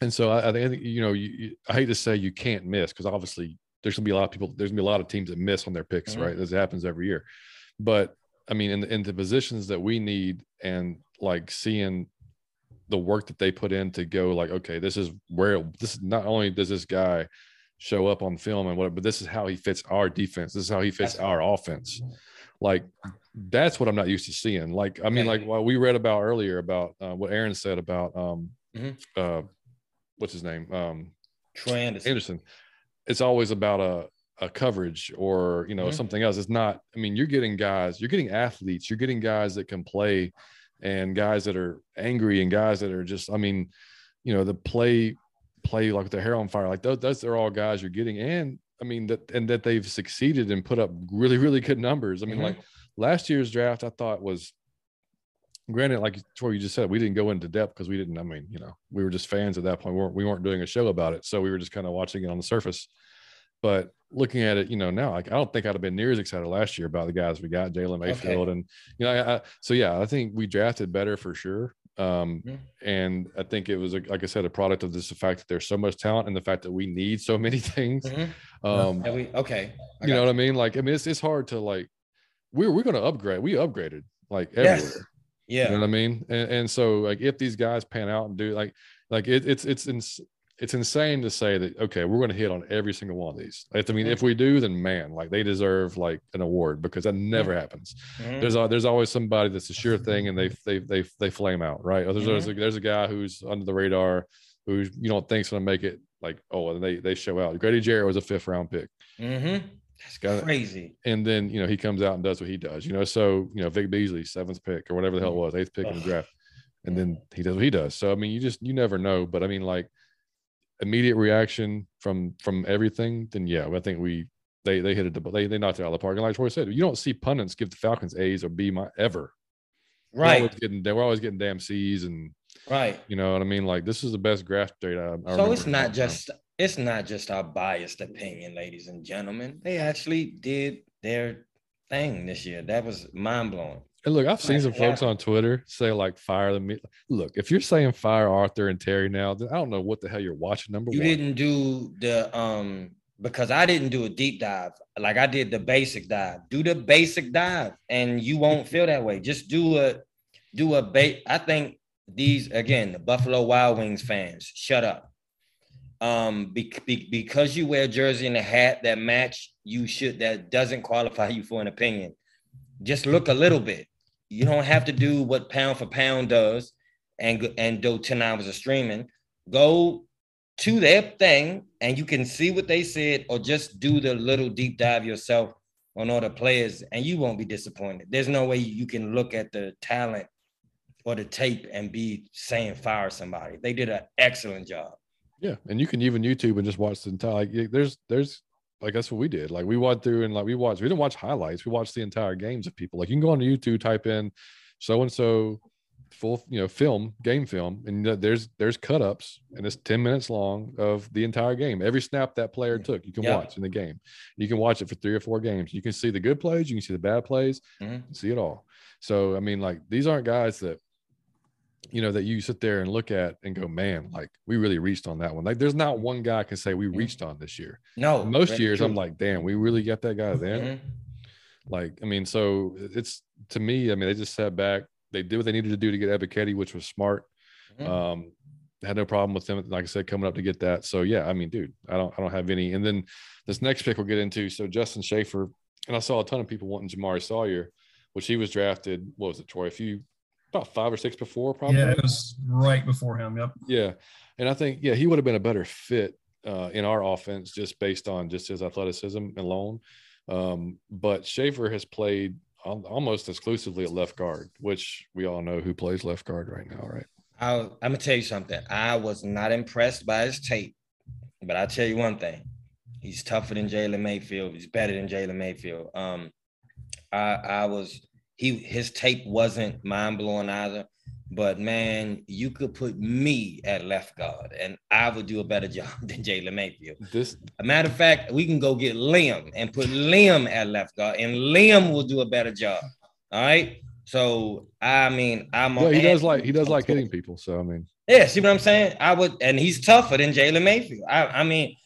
And so I, I think you know, you, you, I hate to say you can't miss because obviously there's gonna be a lot of people. There's gonna be a lot of teams that miss on their picks, mm-hmm. right? As happens every year. But I mean, in the, in the positions that we need, and like seeing the work that they put in to go like okay this is where this is not only does this guy show up on film and whatever but this is how he fits our defense. This is how he fits that's our offense. Like that's what i'm not used to seeing. Like i mean like what we read about earlier about uh, what aaron said about um mm-hmm. uh what's his name? Um troy andersen. andersen. It's always about a a coverage or you know mm-hmm. something else. It's not i mean you're getting guys you're getting athletes you're getting guys that can play and guys that are angry and guys that are just, I mean, you know, the play play like their hair on fire, like those, those are all guys you're getting. And I mean that and that they've succeeded and put up really, really good numbers. I mean, mm-hmm. like last year's draft, I thought was granted, like Troy, you just said, we didn't go into depth because we didn't, I mean, you know, we were just fans at that point. We weren't, we weren't doing a show about it. So we were just kind of watching it on the surface. But looking at it, you know, now like I don't think I'd have been near as excited last year about the guys we got, Jalen Mayfield, okay. and you know, I, I, so yeah, I think we drafted better for sure. Um, and I think it was like I said, a product of this the fact that there's so much talent and the fact that we need so many things. Mm-hmm. Um, we, okay, you know you. what I mean? Like, I mean, it's it's hard to like we're we're gonna upgrade. We upgraded like everywhere. Yes. Yeah, you know what I mean. And, and so like if these guys pan out and do like like it, it's it's it's it's insane to say that okay we're going to hit on every single one of these i mean if we do then man like they deserve like an award because that never happens mm-hmm. there's a, there's always somebody that's a sure thing and they they they, they flame out right there's, mm-hmm. there's, a, there's a guy who's under the radar who you don't think's going to make it like oh and they they show out grady jarrett was a fifth round pick mm-hmm. That's crazy. And then you know he comes out and does what he does. You know, so you know Vic Beasley, seventh pick or whatever the hell it was, eighth pick in the draft, and then he does what he does. So I mean, you just you never know. But I mean, like immediate reaction from from everything, then yeah, I think we they they hit it. They they knocked it out of the park. And like Troy said, you don't see pundits give the Falcons A's or B my ever. Right. We're always getting we're always getting damn C's and right. You know what I mean? Like this is the best draft data. I, I so it's not just it's not just our biased opinion, ladies and gentlemen. They actually did their thing this year. That was mind blowing. And look, I've seen some folks on Twitter say like fire the look. If you're saying fire Arthur and Terry now, then I don't know what the hell you're watching. Number you one, you didn't do the um because I didn't do a deep dive. Like I did the basic dive. Do the basic dive, and you won't feel that way. Just do a do a bait. I think these again, the Buffalo Wild Wings fans, shut up um be, be, because you wear a jersey and a hat that match you should that doesn't qualify you for an opinion just look a little bit. You don't have to do what pound for pound does and and do 10 hours of streaming. Go to their thing and you can see what they said or just do the little deep dive yourself on all the players and you won't be disappointed. There's no way you can look at the talent or the tape and be saying fire somebody. They did an excellent job. Yeah, and you can even YouTube and just watch the entire. Like, there's there's like that's what we did. Like we went through and like we watched. We didn't watch highlights. We watched the entire games of people. Like you can go on YouTube, type in so and so full you know film game film and there's there's cut ups and it's 10 minutes long of the entire game every snap that player took you can yeah. watch in the game you can watch it for three or four games you can see the good plays you can see the bad plays mm-hmm. see it all so i mean like these aren't guys that you know, that you sit there and look at and go, man, like we really reached on that one. Like there's not one guy can say we mm-hmm. reached on this year. No, most years true. I'm like, damn, we really got that guy then Mm-hmm. Like, I mean, so it's to me, I mean, they just sat back, they did what they needed to do to get Ebiketie, which was smart. Mm-hmm. Um, had no problem with them, like I said, coming up to get that. So yeah, I mean, dude, I don't I don't have any. And then this next pick we'll get into. So Justin Shaffer, and I saw a ton of people wanting Jamaree Salyer which he was drafted, what was it, Troy? A few about five or six before, probably. Yeah, it was right before him. Yep. Yeah, and I think yeah he would have been a better fit uh, in our offense just based on just his athleticism alone. Um, but Shaffer has played almost exclusively at left guard, which we all know who plays left guard right now, right? i am gonna tell you something. I was not impressed by his tape, but I'll tell you one thing: he's tougher than Jalen Mayfield. He's better than Jalen Mayfield. Um, I I was he his tape wasn't mind blowing either. But man, you could put me at left guard, and I would do a better job than Jalen Mayfield. This, a matter of fact, we can go get Liam and put Liam at left guard, and Liam will do a better job. All right. So I mean, I'm. Yeah, he does like he does like hitting people. So I mean, yeah. See what I'm saying? I would, and he's tougher than Jalen Mayfield. I, I mean,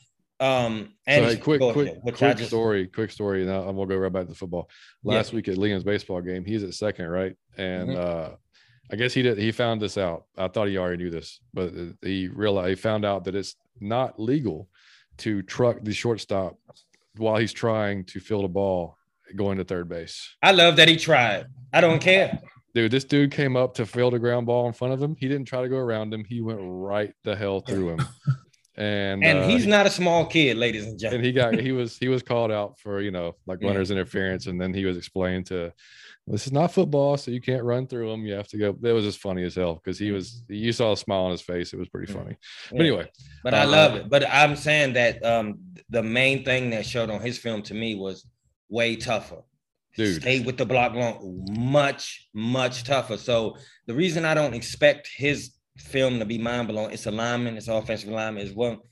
um, and so, hey, quick, quick, quick just, story, quick story, and I'm gonna go right back to football. Last yeah. week at Liam's baseball game, he's at second, right? And mm-hmm. uh, I guess he did. He found this out. I thought he already knew this, but he realized he found out that it's not legal to truck the shortstop while he's trying to field a ball going to third base. I love that he tried. I don't care. Dude, this dude came up to field a ground ball in front of him. He didn't try to go around him. He went right the hell through him. and and uh, he's not a small kid, ladies and gentlemen. And he got he was he was called out for you know like yeah. runners interference, and then he was explained to this is not football, so you can't run through them. You have to go. It was just funny as hell because he was you saw a smile on his face. It was pretty funny. Yeah. But anyway, but uh, I love it. But I'm saying that um the main thing that showed on his film to me was way tougher. Dude. Stay with the block long, much, much tougher. So the reason I don't expect his film to be mind blowing. It's a lineman, it's offensive lineman as well.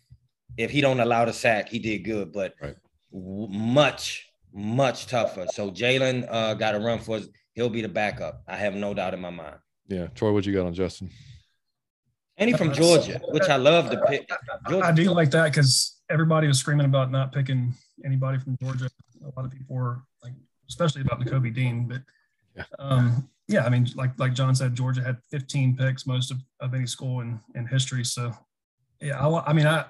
If he don't allow the sack, he did good. But right. much, much tougher. So Jalen uh, got a run for us. He'll be the backup. I have no doubt in my mind. Yeah, Troy, what you got on Justin? And he from Georgia, which I love to pick. Georgia. I do like that because everybody was screaming about not picking anybody from Georgia. A lot of people were like, especially about Nakobe Dean. But yeah. Um, yeah, I mean, like like John said, Georgia had 15 picks, most of, of any school in in history. So yeah, I, I mean, I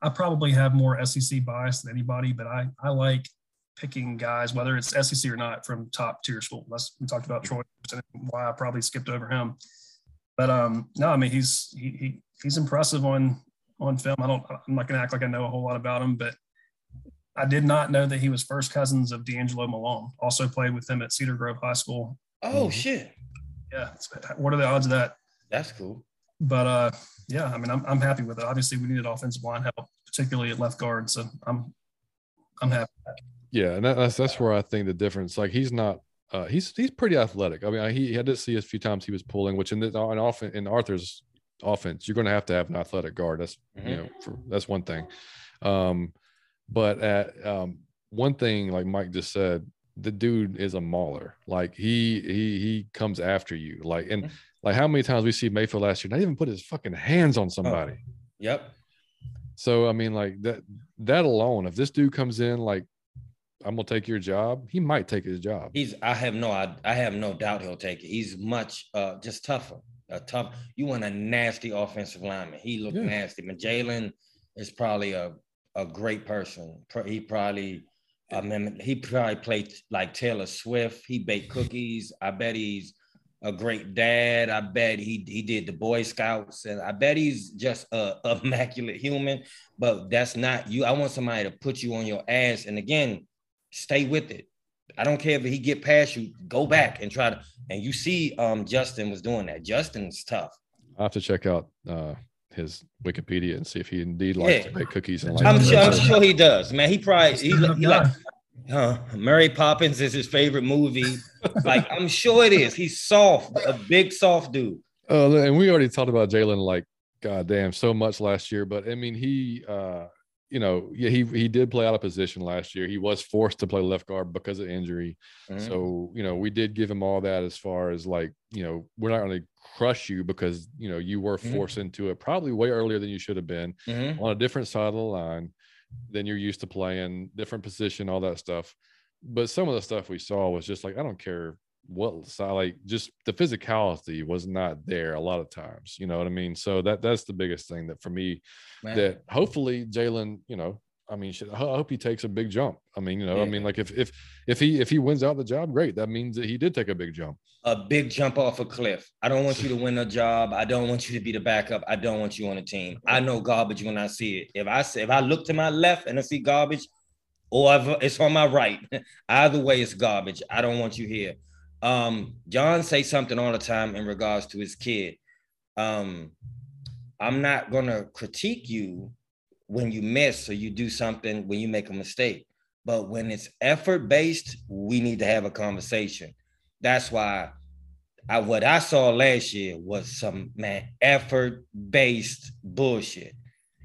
I probably have more SEC bias than anybody, but I I like picking guys, whether it's SEC or not, from top tier school. That's we talked about Troy and why I probably skipped over him. But um, no, I mean he's he, he he's impressive on on film. I don't I'm not gonna act like I know a whole lot about him, but I did not know that he was first cousins of DeAngelo Malone. Also played with him at Cedar Grove High School. Oh mm-hmm. shit! Yeah, what are the odds of that? That's cool. But uh, yeah, I mean, I'm, I'm happy with it. Obviously, we needed offensive line help, particularly at left guard. So I'm I'm happy. Yeah, and that's that's where I think the difference. Like he's not. Uh, he's he's pretty athletic. I mean, I, he, he had to see a few times he was pulling, which in the in, often, in Arthur's offense, you're going to have to have an athletic guard. That's mm-hmm. you know for, that's one thing. Um, but at um, one thing, like Mike just said, the dude is a mauler. Like he he he comes after you. Like and mm-hmm. like how many times we see Mayfield last year, not even put his fucking hands on somebody. Oh, yep. So I mean, like that that alone, if this dude comes in like I'm gonna take your job, he might take his job. He's I have no I, I have no doubt he'll take it. He's much uh just tougher. A tough you want a nasty offensive lineman. He looked yeah. nasty. But Jalen is probably a a great person. He probably I mean, he probably played like Taylor Swift. He baked cookies. I bet he's a great dad. I bet he he did the Boy Scouts, and I bet he's just a, a immaculate human. But that's not you. I want somebody to put you on your ass, and again, stay with it. I don't care if he get past you. Go back and try to. And you see, um, Justin was doing that. Justin's tough. I have to check out uh, his Wikipedia and see if he indeed likes yeah. to bake cookies. And like I'm sure, I'm sure he does, man. He probably he, he like, huh? Mary Poppins is his favorite movie. like I'm sure it is. He's soft, a big soft dude. Uh, and we already talked about Jalen like God damn so much last year, but I mean he uh you know, yeah, he he did play out of position last year. He was forced to play left guard because of injury. Mm-hmm. So, you know, we did give him all that as far as like, you know, we're not going to crush you because, you know, you were mm-hmm. forced mm-hmm. into it probably way earlier than you should have been mm-hmm. on a different side of the line than you're used to playing, different position, all that stuff. But some of the stuff we saw was just like, I don't care what side, like just the physicality was not there a lot of times. You know what I mean? So that that's the biggest thing that for me Man. that hopefully Jalen, you know, I mean, should, I hope he takes a big jump. I mean, you know, yeah. I mean, like if if if he if he wins out the job, great. That means that he did take a big jump. A big jump off a cliff. I don't want you to win a job. I don't want you to be the backup. I don't want you on a team. I know garbage when I see it. If I say if I look to my left and I see garbage, or if it's on my right, either way, it's garbage. I don't want you here. Um, John say something all the time in regards to his kid. Um, I'm not gonna critique you when you miss or you do something when you make a mistake. But when it's effort based, we need to have a conversation. That's why I what I saw last year was some man effort based bullshit.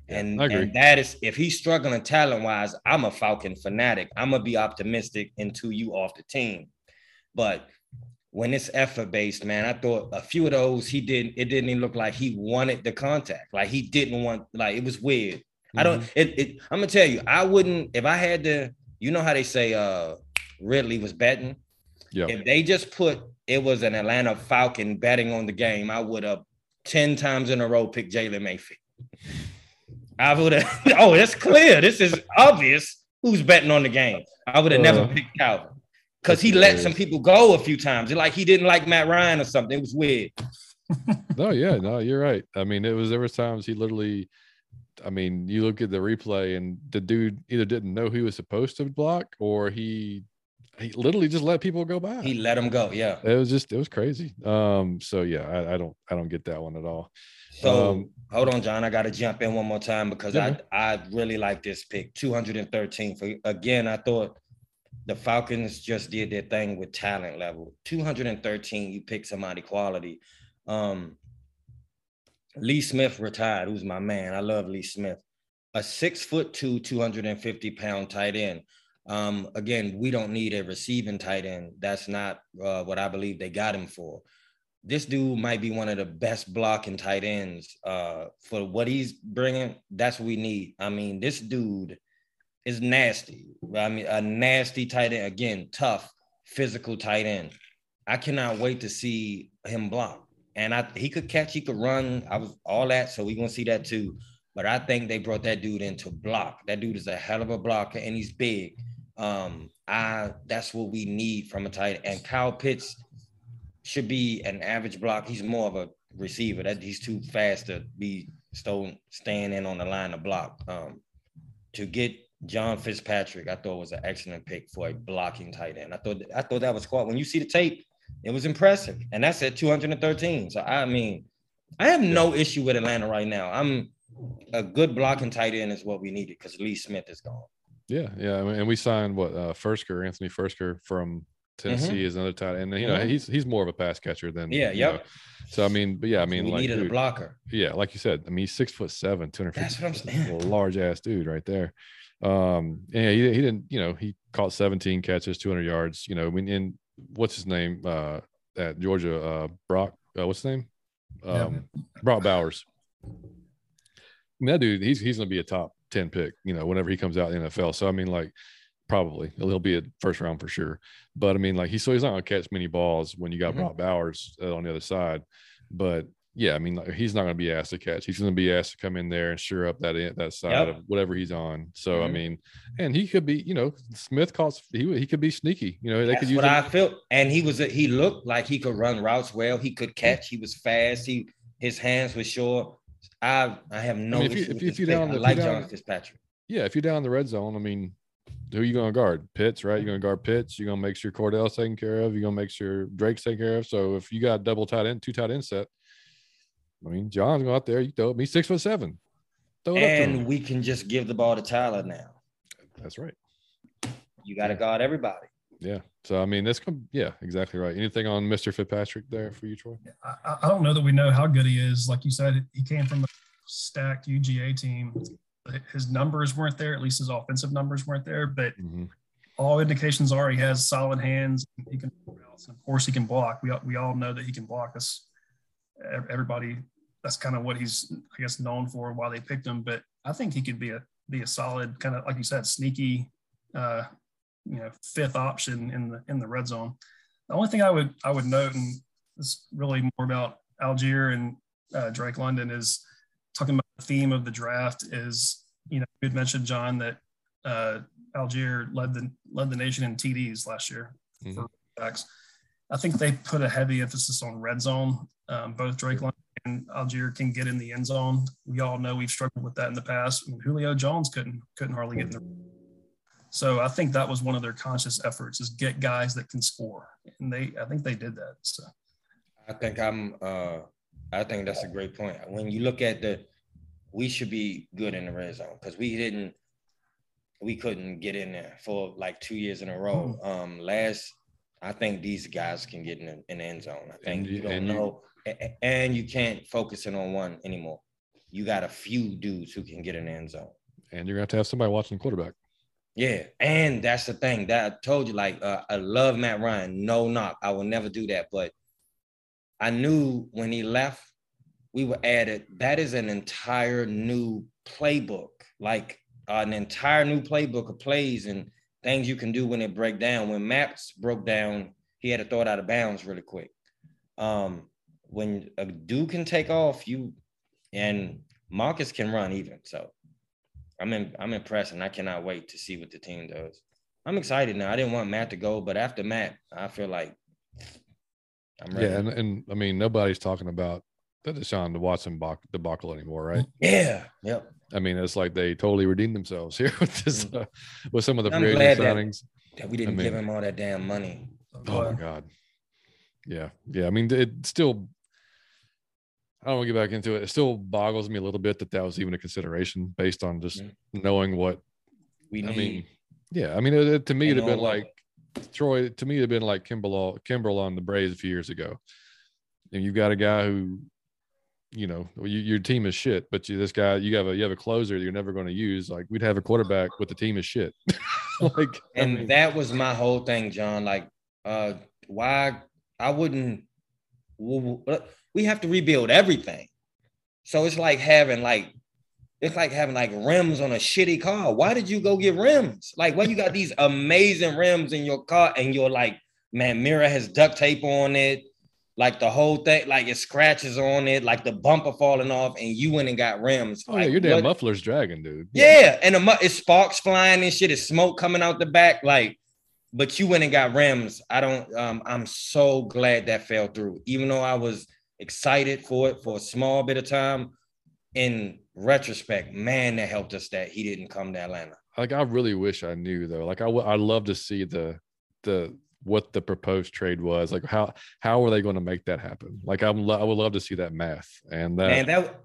And, and that is if he's struggling talent wise, I'm a Falcon fanatic. I'm gonna be optimistic until you off the team. But when it's effort based, man, I thought a few of those he didn't. It didn't even look like he wanted the contact. Like he didn't want. Like it was weird. Mm-hmm. I don't. Mm-hmm. It, it, I'm gonna tell you, I wouldn't if I had to. You know how they say uh Ridley was betting. Yeah. If they just put it was an Atlanta Falcon betting on the game, I would have ten times in a row picked Jalen Mayfield. I would have. oh, that's clear. This is obvious. Who's betting on the game? I would have uh, never picked Calvin because he let some people go a few times. Like he didn't like Matt Ryan or something. It was weird. no, yeah, no, you're right. I mean, it was there was times he literally. I mean, you look at the replay, and the dude either didn't know he was supposed to block, or he he literally just let people go by. He let them go. Yeah, it was just it was crazy. Um, so yeah, I, I don't I don't get that one at all. So um, hold on, John. I got to jump in one more time because yeah. I I really like this pick, 213. For again, I thought the Falcons just did their thing with talent level. 213, you pick somebody quality. Um, Lee Smith retired, who's my man. I love Lee Smith. a six foot two, 250 pound tight end. Um, again, we don't need a receiving tight end. That's not uh, what I believe they got him for. This dude might be one of the best blocking tight ends uh, for what he's bringing. That's what we need. I mean, this dude is nasty. I mean, a nasty tight end. Again, tough, physical tight end. I cannot wait to see him block. And I he could catch, he could run. I was all that. So we're gonna see that too. But I think they brought that dude in to block. That dude is a hell of a blocker and he's big. Um, I that's what we need from a tight end. And Kyle Pitts should be an average block. He's more of a receiver. That he's too fast to be stolen, staying in on the line to block. Um, to get John FitzPatrick, I thought was an excellent pick for a blocking tight end. I thought I thought that was quite when you see the tape, it was impressive. And that's at 213. So I mean, I have no issue with Atlanta right now. I'm a good blocking tight end is what we needed because Lee Smith is gone. Yeah, yeah, and we signed what uh Firkser, Anthony Firkser from Tennessee mm-hmm. is another tight end. And, you know, mm-hmm. he's he's more of a pass catcher than yeah, yeah. So I mean, but yeah, I mean, we like needed dude, a blocker. Yeah, like you said, I mean, he's six foot seven, 250. That's what I'm saying. large ass dude right there. Um, yeah, he, he didn't, you know, he caught 17 catches, 200 yards. You know, I mean, in what's his name uh, at Georgia? Uh, Brock, uh, what's his name? Um, yeah. Brock Bowers. that dude, he's he's gonna be a top 10 pick, you know, whenever he comes out in the NFL. So I mean, like, probably he'll be a first round for sure. But I mean, like, he's so he's not gonna catch many balls when you got mm-hmm. Brock Bowers uh, on the other side. But yeah, I mean, like, he's not going to be asked to catch. He's going to be asked to come in there and sure up that that side yep. of whatever he's on. So mm-hmm. I mean, and he could be, you know, Smith calls he he could be sneaky. You know, they That's could use what him. I feel. And he was a, he looked like he could run routes well. He could catch. He was fast. He his hands were short. I I have no I mean, if you, if, if you down the, like John FitzPatrick. Yeah, if you're down the red zone, I mean, who are you going to guard? Pitts, right? You're going to guard Pitts. You're going to make sure Cordell's taken care of. You're going to make sure Drake's taken care of. So if you got double tight end, two tight end set, I mean, John's go out there. You throw me six foot seven. Throw it and we can just give the ball to Tyler now. That's right. You got to guard everybody. Yeah. So I mean, that's come yeah, exactly right. Anything on Mr. FitzPatrick there for you, Troy? I, I don't know that we know how good he is. Like you said, he came from a stacked UGA team. His numbers weren't there. At least his offensive numbers weren't there. But mm-hmm. all indications are he has solid hands. He can, of course, he can block. We we all know that he can block us everybody that's kind of what he's I guess known for why they picked him. But I think he could be a be a solid kind of like you said sneaky uh, you know fifth option in the in the red zone. The only thing I would I would note and it's really more about Allgeier and uh, Drake London is talking about the theme of the draft is you know you had mentioned John that uh, Allgeier led the led the nation in TDs last year mm-hmm. for backs. I think they put a heavy emphasis on red zone um, both Drake London and Allgeier can get in the end zone. We all know we've struggled with that in the past. I mean, Julio Jones couldn't couldn't hardly get in the. So I think that was one of their conscious efforts is get guys that can score, and they I think they did that. So I think I'm. Uh, I think that's a great point. When you look at the, we should be good in the red zone because we didn't. We couldn't get in there for like two years in a row. Hmm. Um, last I think these guys can get in the, in the end zone. I think and, you don't know and you can't focus in on one anymore. You got a few dudes who can get an end zone. And you're gonna have to have somebody watching the quarterback. Yeah, and that's the thing that I told you. Like, uh, I love Matt Ryan. No knock, I will never do that. But I knew when he left, we were added. That is an entire new playbook, like uh, an entire new playbook of plays and things you can do when it break down. When Maps broke down, he had to throw it out of bounds really quick. Um, when a dude can take off, you and Marcus can run even. So I'm in, I'm impressed, and I cannot wait to see what the team does. I'm excited now. I didn't want Matt to go, but after Matt, I feel like I'm ready. Yeah, and, and I mean nobody's talking about the Deshaun Watson debacle anymore, right? Yeah. Yep. I mean, it's like they totally redeemed themselves here with this, mm. uh, with some of the free agent signings. That, that we didn't I mean, give him all that damn money. Oh my god. Yeah, yeah. I mean, it still I don't want to get back into it. It still boggles me a little bit that that was even a consideration based on just mm-hmm. knowing what we I mean, yeah. I mean, it, it, to me, it'd have been like Troy. To me, it'd been like Kimbrel, Kimbrel on the Braves a few years ago. And you've got a guy who you know, you, your team is shit, but you, this guy, you have a you have a closer you're never going to use. Like we'd have a quarterback with the team is shit. like, and I mean, that was my whole thing, John. Like, uh, why I wouldn't. We have to rebuild everything, so it's like having like it's like having like rims on a shitty car. Why did you go get rims? Like, why you got these amazing rims in your car and you're like, man, mirror has duct tape on it like the whole thing, like it scratches on it, like the bumper falling off, and you went and got rims. Oh like, yeah, your damn what? muffler's dragging, dude. Yeah, yeah and the it's sparks flying and shit. It's smoke coming out the back, like. But you went and got rims. I don't. Um, I'm so glad that fell through, even though I was excited for it for a small bit of time. In retrospect, man, that helped us that he didn't come to Atlanta. Like I really wish I knew though. Like I. I love to see the the what the proposed trade was like how how are they going to make that happen like i'm i would love to see that math and that Man, that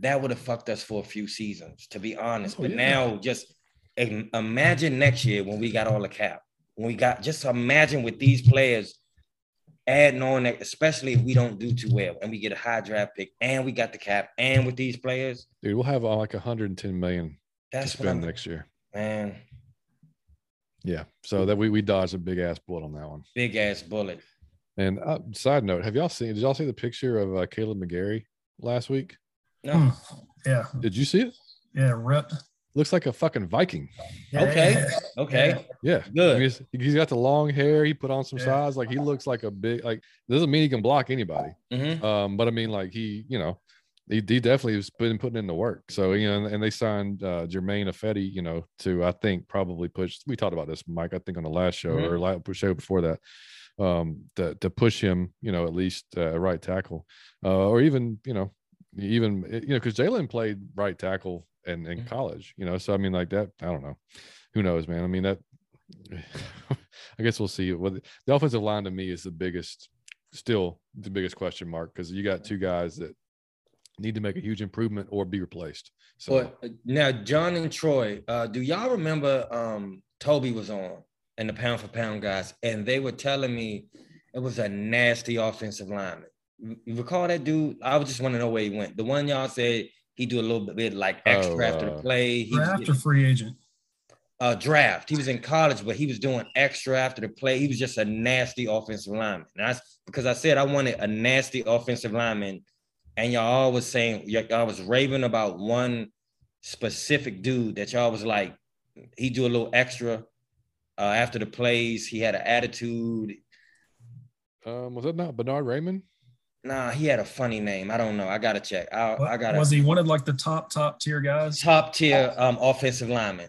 that would have fucked us for a few seasons to be honest oh, but yeah. now just imagine next year when we got all the cap when we got just imagine with these players adding on that especially if we don't do too well and we get a high draft pick and we got the cap and with these players dude we'll have uh, like 110 million that's to spend next year man yeah. So that we we dodged a big ass bullet on that one. Big ass bullet. And uh, side note, have y'all seen? Did y'all see the picture of uh, Kaleb McGary last week? No. Hmm. Yeah. Did you see it? Yeah, ripped. Looks like a fucking Viking. Okay. Okay. Yeah. Good. He's, he's got the long hair. He put on some yeah. size. Like he looks like a big. Like doesn't mean he can block anybody. Mm-hmm. Um, but I mean, like he, you know, he, he definitely has been putting in the work. So you know, and they signed uh, Germain Ifedi, you know, to I think probably push. We talked about this, Mike. I think on the last show mm-hmm. or last show before that, um, to to push him, you know, at least uh, right tackle, uh, or even you know, even you know, because Jalen played right tackle in in mm-hmm. college, you know. So I mean, like that. I don't know. Who knows, man? I mean that. I guess we'll see. What the offensive line to me is the biggest, still the biggest question mark because you got two guys that need to make a huge improvement or be replaced. So but uh, now John and Troy, uh, do y'all remember um, Toby was on and the pound for pound guys, and they were telling me it was a nasty offensive lineman. You recall that dude? I was just want to know where he went. The one y'all said he do a little bit like extra oh, after the play. He, draft or free agent? Uh, draft. He was in college, but he was doing extra after the play. He was just a nasty offensive lineman. And that's because I said I wanted a nasty offensive lineman and y'all all was saying y'all was raving about one specific dude that y'all was like he do a little extra uh, after the plays. He had an attitude. Um, was that not Bernard Raimann? Nah, he had a funny name. I don't know. I gotta check. I, I gotta. Was he one of like the top top tier guys? Top tier um offensive lineman.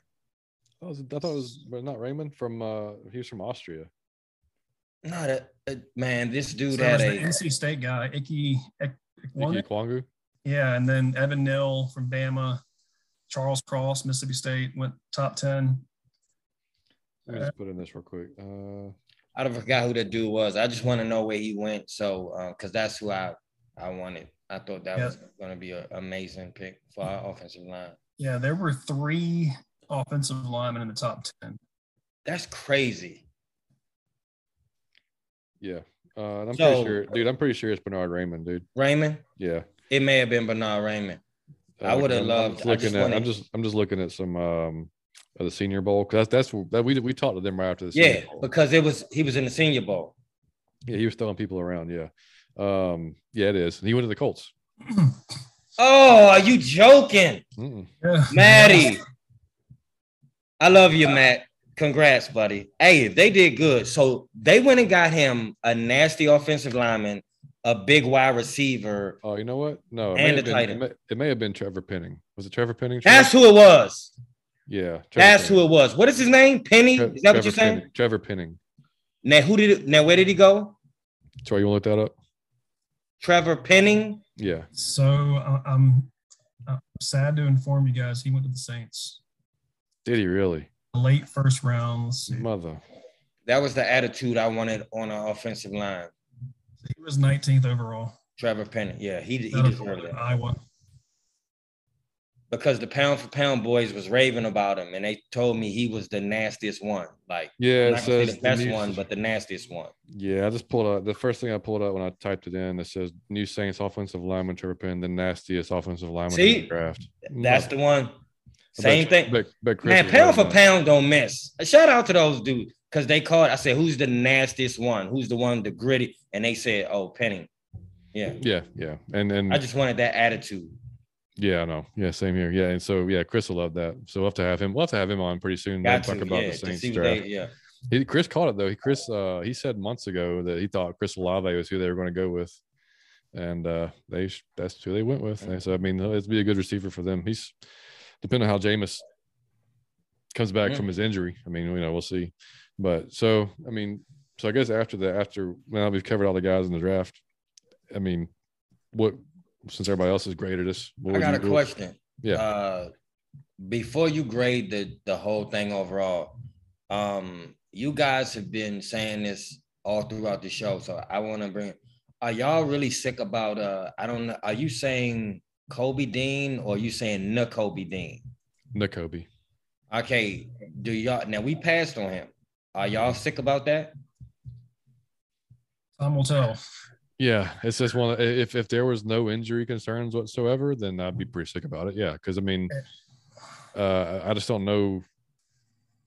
I, was, I thought it was not Raimann from. uh He was from Austria. No, that uh, man. This dude so had a NC State guy, Ickey Ekwonu. Yeah, and then Evan Neal from Bama, Charles Cross, Mississippi State went top ten. Let me just put in this real quick. Uh, I don't forgot who the dude was. I just want to know where he went. So, because uh, that's who I I wanted. I thought that yeah. was going to be an amazing pick for our offensive line. Yeah, there were three offensive linemen in the top ten. That's crazy. Yeah, uh, and I'm so, pretty sure, dude. I'm pretty sure it's Bernard Raimann, dude. Raimann. Yeah. It may have been Bernard Raimann. Uh, I would have loved. I'm looking at. Wanted, I'm just. I'm just looking at some um of the Senior Bowl because that's that's that we we talked to them right after the. Yeah, because it was he was in the Senior Bowl. Yeah, he was throwing people around. Yeah, um, yeah, it is. And he went to the Colts. oh, are you joking, Maddie? I love you, Matt. Congrats, buddy. Hey, they did good. So they went and got him a nasty offensive lineman, a big wide receiver. Oh, you know what? No, and a tight end. It, it, may have been Trevor Penning. Was it Trevor Penning? That's who it was. Yeah, Trevor that's Penning. who it was. What is his name? Penny? Tre- is that Trevor what you're saying? Penning. Trevor Penning. Now, who did it? Now, where did he go? Troy, you want to look that up? Trevor Penning. Yeah. So uh, I'm, I'm sad to inform you guys he went to the Saints. Did he really? late first rounds. Mother. That was the attitude I wanted on our offensive line. He was 19th overall. Trevor Penning. Yeah, he, he deserved it. Iowa. Because the pound for pound boys was raving about him, and they told me he was the nastiest one. Like, yeah, not the best the one, but the nastiest one. Yeah, I just pulled up the first thing I pulled up when I typed it in. It says New Saints offensive lineman to repent the nastiest offensive lineman See, in the draft. That's the one. Same bet, thing. Bet, bet Man, pound for pound don't miss. Shout out to those dudes because they called. I said, "Who's the nastiest one? Who's the one the gritty?" And they said, "Oh, Penny." Yeah. Yeah, yeah, and and I just wanted that attitude. Yeah, I know. Yeah, same here. Yeah, and so yeah, Chris will love that. So we'll have to have him. We'll have to have him on pretty soon. Got talk about yeah, the Saints they, draft. yeah. He, Chris caught it though. He Chris uh he said months ago that he thought Chris Olave was who they were going to go with, and uh they that's who they went with. And so I mean, it'd be a good receiver for them. He's depending on how Jameis comes back Yeah. from his injury. I mean, you know, we'll see. But so I mean, so I guess after that, after now we've covered all the guys in the draft. I mean, what since everybody else has graded us, what I got you- a question. Yeah. Uh, before you grade the the whole thing overall, um, you guys have been saying this all throughout the show, so I want to bring. Are y'all really sick about? Uh, I don't know. Are you saying Kobe Dean or are you saying the Kobe Dean? Nakobe. Okay, do y'all now? We passed on him. Are y'all sick about that? Time will tell. Yeah, it's just one. If if there was no injury concerns whatsoever, then I'd be pretty sick about it. Yeah, because I mean, uh, I just don't know.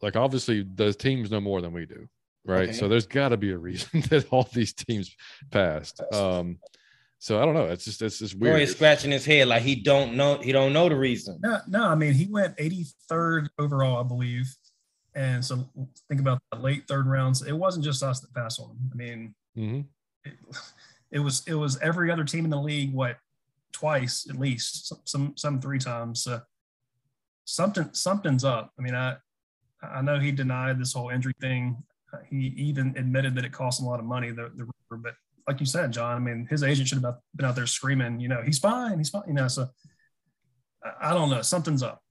Like, obviously, the teams know more than we do, right? Okay. So there's got to be a reason that all these teams passed. Um, so I don't know. It's just it's just Roy weird. is scratching his head like he don't know. He don't know the reason. No, no, I mean he went 83rd overall, I believe. And so think about the late third rounds. It wasn't just us that passed on him. I mean, Mhm. it, it was it was every other team in the league, what twice at least, some some, some three times. So something something's up. I mean, I I know he denied this whole injury thing. He even admitted that it cost him a lot of money. The the but like you said, John, I mean, his agent should have been out there screaming, you know, he's fine, he's fine, you know. So I, don't know, something's up.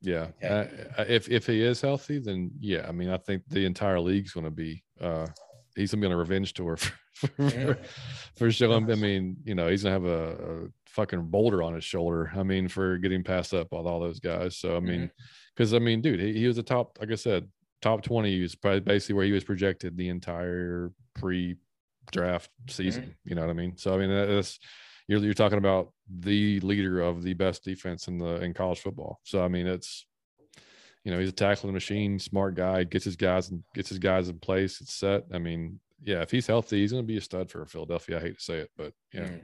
Yeah. Okay. Uh, if if he is healthy, then yeah. I mean, I think the entire league's going to be. uh He's going to be on a revenge tour for for, for showing. I mean, you know, he's to have a, a fucking boulder on his shoulder. I mean, for getting passed up with all those guys. So I mean, mm-hmm. because I mean, dude, he, he was a top. Like I said, top twenty. He was probably basically where he was projected the entire pre-draft season. Mm-hmm. You know what I mean? So I mean, that's you're you're talking about the leader of the best defense in the in college football. So I mean, it's you know he's a tackling machine, smart guy, gets his guys and gets his guys in place. It's set. I mean, yeah, if he's healthy, he's going to be a stud for Philadelphia. I hate to say it, but yeah, Mm.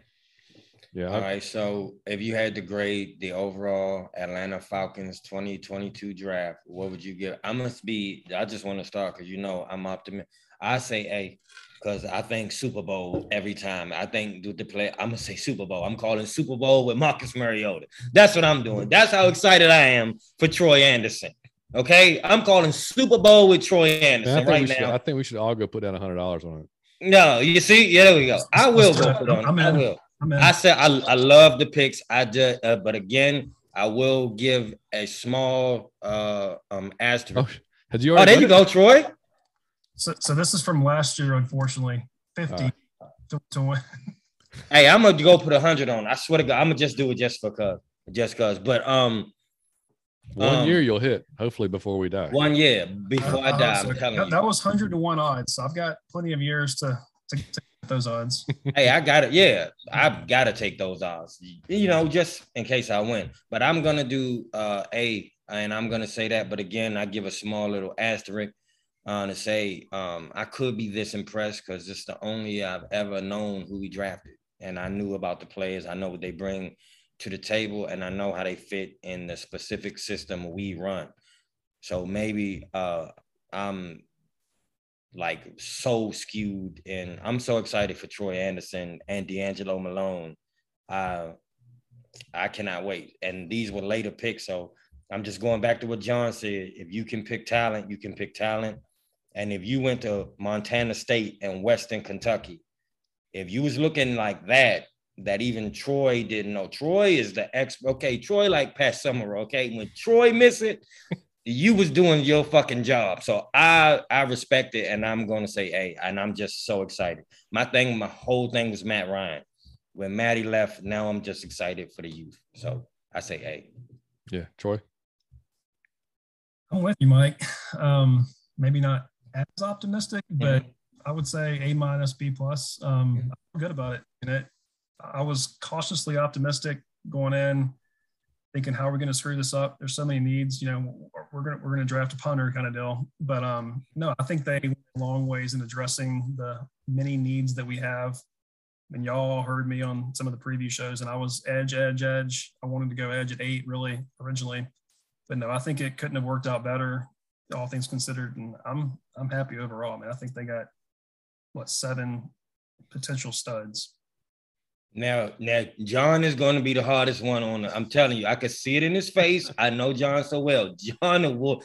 yeah, All I- right. So if you had to grade the overall Atlanta Falcons 2022 draft, what would you give? I must be, I just want to start because you know I'm optimistic. I say A because I think Super Bowl every time. I think do the play. I'm gonna say Super Bowl. I'm calling Super Bowl with Marcus Mariota. That's what I'm doing. That's how excited I am for Troy Andersen. Okay, I'm calling Super Bowl with Troy I Andersen think we right should, now. I think we should all go put down a hundred dollars on it. No, you see, yeah, there we go. I will go put on. I'm I will. I said I, I love the picks. I just, uh, but again, I will give a small uh um asterisk. Oh, had you Oh, already? there you done it? go, Troy. so, so this is from last year, unfortunately. 50 to, to win. Hey, I'm gonna go put a hundred on. I swear to God, I'm gonna just do it just for cause, just cause. But um, One um, year you'll hit, hopefully before we die. one year before I Uh, die, so I'm telling that, you. that was 100 to 1 odds. So I've got plenty of years to, to, to get those odds. hey, I got it. Yeah, I've got to take those odds. You know, just in case I win. But I'm gonna do uh a, and I'm gonna say that. But again, I give a small little asterisk uh, to say um I could be this impressed because it's the only I've ever known who we drafted, and I knew about the players. I know what they bring to the table, and I know how they fit in the specific system we run. So maybe uh I'm like so skewed and I'm so excited for Troy Andersen and DeAngelo Malone. Uh, I cannot wait. And these were later picks. So I'm just going back to what John said. If you can pick talent, you can pick talent. And if you went to Montana State and Western Kentucky, if you was looking like that, that even Troy didn't know. Troy is the ex. Okay, Troy like Pat Summer. Okay, when Troy miss it, you was doing your fucking job. So I I respect it, and I'm gonna say, hey, and I'm just so excited. My thing, my whole thing was Matt Ryan. When Matty left, now I'm just excited for the youth. So I say, hey, Yeah, Troy. I'm with you, Mike. Um, maybe not as optimistic, but mm-hmm. I would say A minus, B plus. Um, mm-hmm. I'm good about it. And it, I was cautiously optimistic going in, thinking how are we going to screw this up? There's so many needs. You know, we're gonna we're gonna draft a punter kind of deal. But um, no, I think they went a long ways in addressing the many needs that we have. And y'all heard me on some of the preview shows, and I was edge, edge, edge. I wanted to go edge at eight really originally, but no, I think it couldn't have worked out better, all things considered. And I'm I'm happy overall. I mean, I think they got what seven potential studs. Now, now John is going to be the hardest one on. The, I'm telling you, I can see it in his face. I know John so well. John will.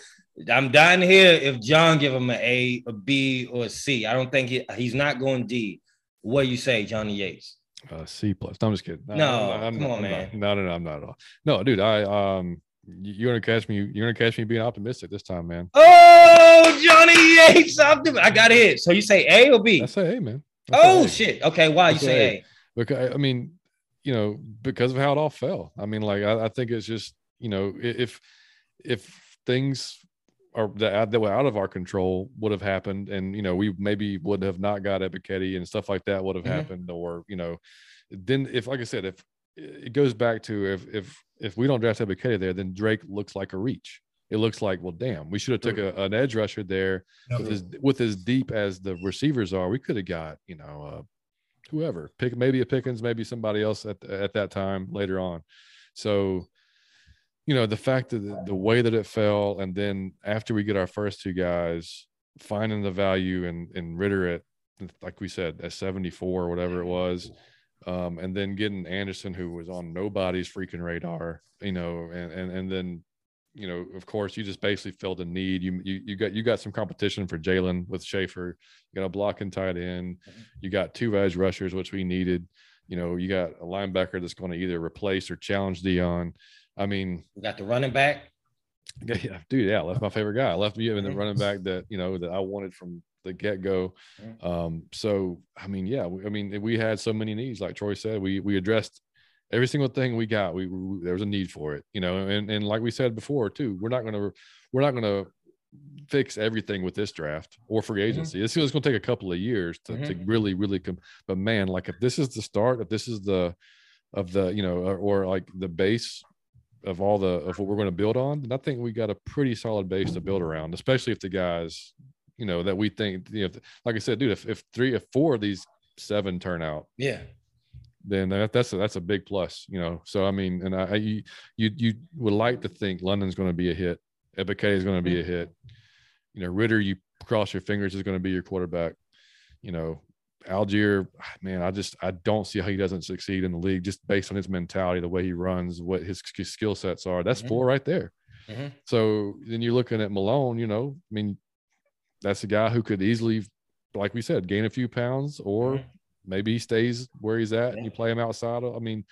I'm dying here if John give him an A, a B, or a C. I don't think he, he's not going D. What do you say, Johnny Yates? Uh, C plus. No, I'm just kidding. No, no I'm, come I'm, on, I'm man. Not, no, no, no, I'm not at all. No, dude. I um, you're gonna catch me. You're gonna catch me being optimistic this time, man. Oh, Johnny Yates, optimistic. I got it. So you say A or B? I say A, man. Oh shit. Okay, why you say A? a? Because I mean, you know, because of how it all fell. I mean, like I, I think it's just you know, if if things are that, that were out of our control would have happened, and you know, we maybe would have not got Ebiketie and stuff like that would have mm-hmm. happened, or you know, then if like I said, if it goes back to if if if we don't draft Ebiketie there, then Drake looks like a reach. It looks like, well, damn, we should have took a, an edge rusher there with as with as deep as the receivers are. We could have got, you know, whoever pick maybe a Pickens, maybe somebody else at at that time later on. So, you know, the fact that the, the way that it fell, and then after we get our first two guys, finding the value in in Ridder at like we said at 74 or whatever it was um, and then getting Andersen, who was on nobody's freaking radar, you know, and and and then, you know, of course, you just basically filled a need. You you you got you got some competition for Jalen with Shaffer. You got a block and tight end. Mm-hmm. You got two edge rushers, which we needed. You know, you got a linebacker that's going to either replace or challenge Deion. I mean, we got the running back. Yeah, dude, yeah, left my favorite guy. I left me in the running back that you know that I wanted from the get go. Um, so I mean, yeah, we, I mean, we had so many needs, like Troy said, we we addressed every single thing we got. We, we there was a need for it, you know, and and like we said before too, we're not gonna we're not gonna fix everything with this draft or free mm-hmm. agency. Mm-hmm. It's, it's going to take a couple of years to, mm-hmm. to really, really come. But man, like if this is the start, if this is the of the you know or, or like the base of all the of what we're going to build on, then I think we got a pretty solid base to build around, especially if the guys you know that we think you know like i said dude if, if three if four of these seven turn out yeah then that, that's a, that's a big plus you know so i mean and i, you you you would like to think london's going to be a hit Ebiketie is going to be a hit you know Ridder, you cross your fingers is going to be your quarterback you know Allgeier, man, I just I don't see how he doesn't succeed in the league just based on his mentality, the way he runs, what his, his skill sets are. That's mm-hmm. four right there. Mm-hmm. So then you're looking at Malone. You know, I mean, that's a guy who could easily, like we said, gain a few pounds, or mm-hmm. Maybe he stays where he's at and you play him outside. I mean,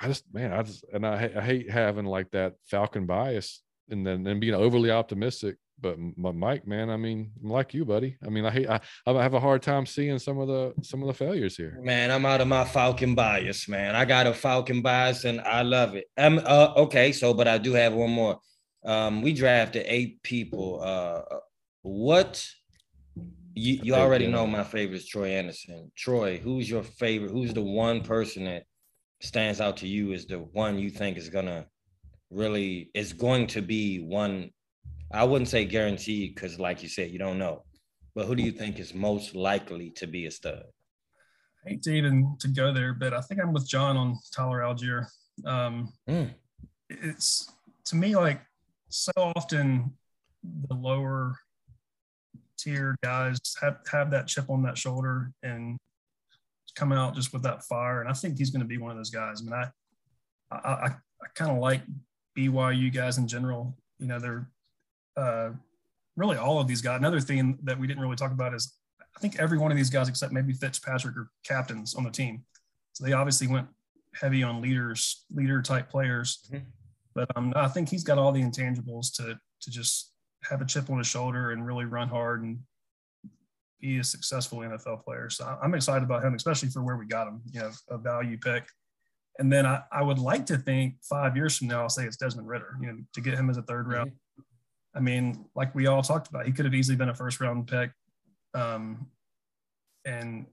I just man, I just and I, I hate having like that Falcon bias and then and being overly optimistic. But, Mike, man, I mean, I'm like you, buddy. I mean, I hate I, I have a hard time seeing some of the some of the failures here. Man, I'm out of my Falcon bias, man. I got a Falcon bias and I love it. I'm uh, okay, so but I do have one more. Um, we drafted eight people. Uh, what you, you already know my favorite is Troy Andersen. Troy, who's your favorite? Who's the one person that stands out to you as the one you think is gonna really is going to be one? I wouldn't say guaranteed because, like you said, you don't know. But who do you think is most likely to be a stud? I hate to even to go there, but I think I'm with John on Tyler Allgeier. Um, mm. It's to me like so often the lower tier guys have have that chip on that shoulder and come out just with that fire. And I think he's going to be one of those guys. I mean, I I, I, I kind of like BYU guys in general. You know, they're uh, really all of these guys. Another thing that we didn't really talk about is I think every one of these guys, except maybe FitzPatrick, are captains on the team. So they obviously went heavy on leaders, leader type players. Mm-hmm. But um, I think he's got all the intangibles to to just have a chip on his shoulder and really run hard and be a successful NFL player. So I'm excited about him, especially for where we got him. You know, a value pick. And then I, I would like to think five years from now, I'll say it's Desmond Ridder, you know, to get him as a third round. I mean, like we all talked about, he could have easily been a first round pick. Um, and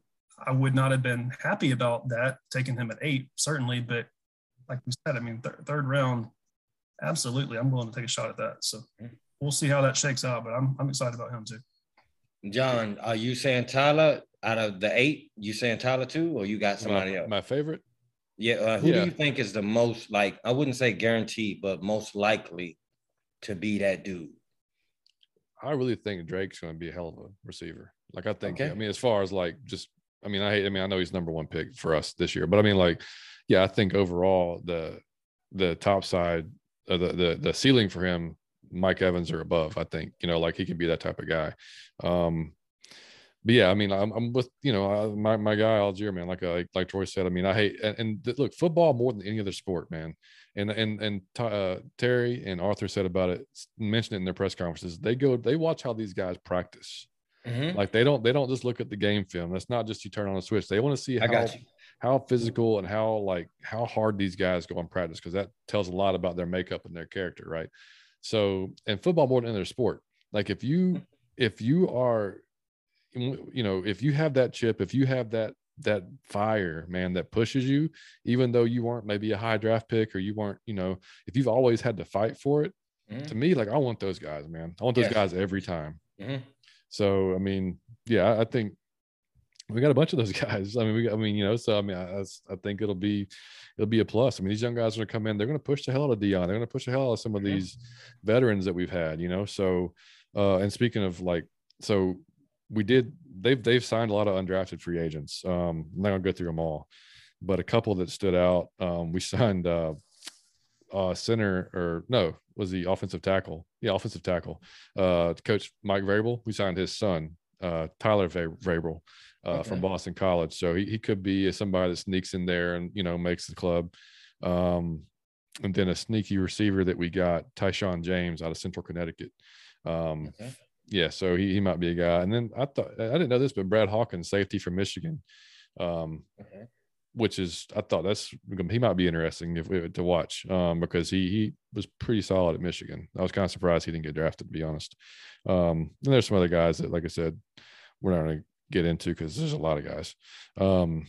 I would not have been happy about that, taking him at eight, certainly. But like we said, I mean, th- third round, absolutely. I'm willing to take a shot at that. So mm-hmm. We'll see how that shakes out, but I'm, I'm excited about him too. John, are you saying Tyler out of the eight? You saying Tyler too, or you got somebody my, else? My favorite. Yeah. Uh, who yeah. do you think is the most like? I wouldn't say guaranteed, but most likely to be that dude. I really think Drake's going to be a hell of a receiver. Like I think, okay. I mean, as far as like just, I mean, I hate, I mean, I know he's number one pick for us this year, but I mean, like, yeah, I think overall the the top side, uh, the the the ceiling for him Mike Evans or above. I think you know, like he can be that type of guy. Um, but yeah, I mean, I'm, I'm with you know my my guy Allgeier, man. Like uh, like like Troy said, I mean, I hate and, and look football more than any other sport, man. And and and uh, Terry and Arthur said about it, mentioned it in their press conferences. They go, they watch how these guys practice. Mm-hmm. Like they don't they don't just look at the game film. That's not just you turn on a switch. They want to see how how physical and how like how hard these guys go in practice because that tells a lot about their makeup and their character, right? So, and football more than other sport. Like if you if you are, you know, if you have that chip, if you have that that fire, man, that pushes you, even though you weren't maybe a high draft pick or you weren't, you know, if you've always had to fight for it, mm-hmm. to me, like I want those guys, man. I want those yes. guys every time. Mm-hmm. So, I mean, yeah, I think we got a bunch of those guys. I mean, we, I mean, you know, so I mean, I, I think it'll be, it'll be a plus. I mean, these young guys are going to come in. They're going to push the hell out of Deion. They're going to push the hell out of some of these veterans that we've had. You know, so uh, and speaking of like, so we did. They've they've signed a lot of undrafted free agents. Um, I'm not going to go through them all, but a couple that stood out. Um, we signed uh, uh, center or no, was the offensive tackle? Yeah, offensive tackle. Uh, Coach Mike Vrabel. We signed his son, uh, Tyler Vrabel uh, okay. from Boston College. So he, he could be somebody that sneaks in there and, you know, makes the club. Um, and then a sneaky receiver that we got, Tyshaun James out of Central Connecticut. Um, okay. Yeah, so he, he might be a guy. And then I thought, I didn't know this, but Brad Hawkins, safety from Michigan. Um, okay which is I thought that's he might be interesting if we, to watch um, because he he was pretty solid at Michigan. I was kind of surprised he didn't get drafted to be honest. Um, and there's some other guys that, like I said, we're not going to get into because there's a lot of guys. Um,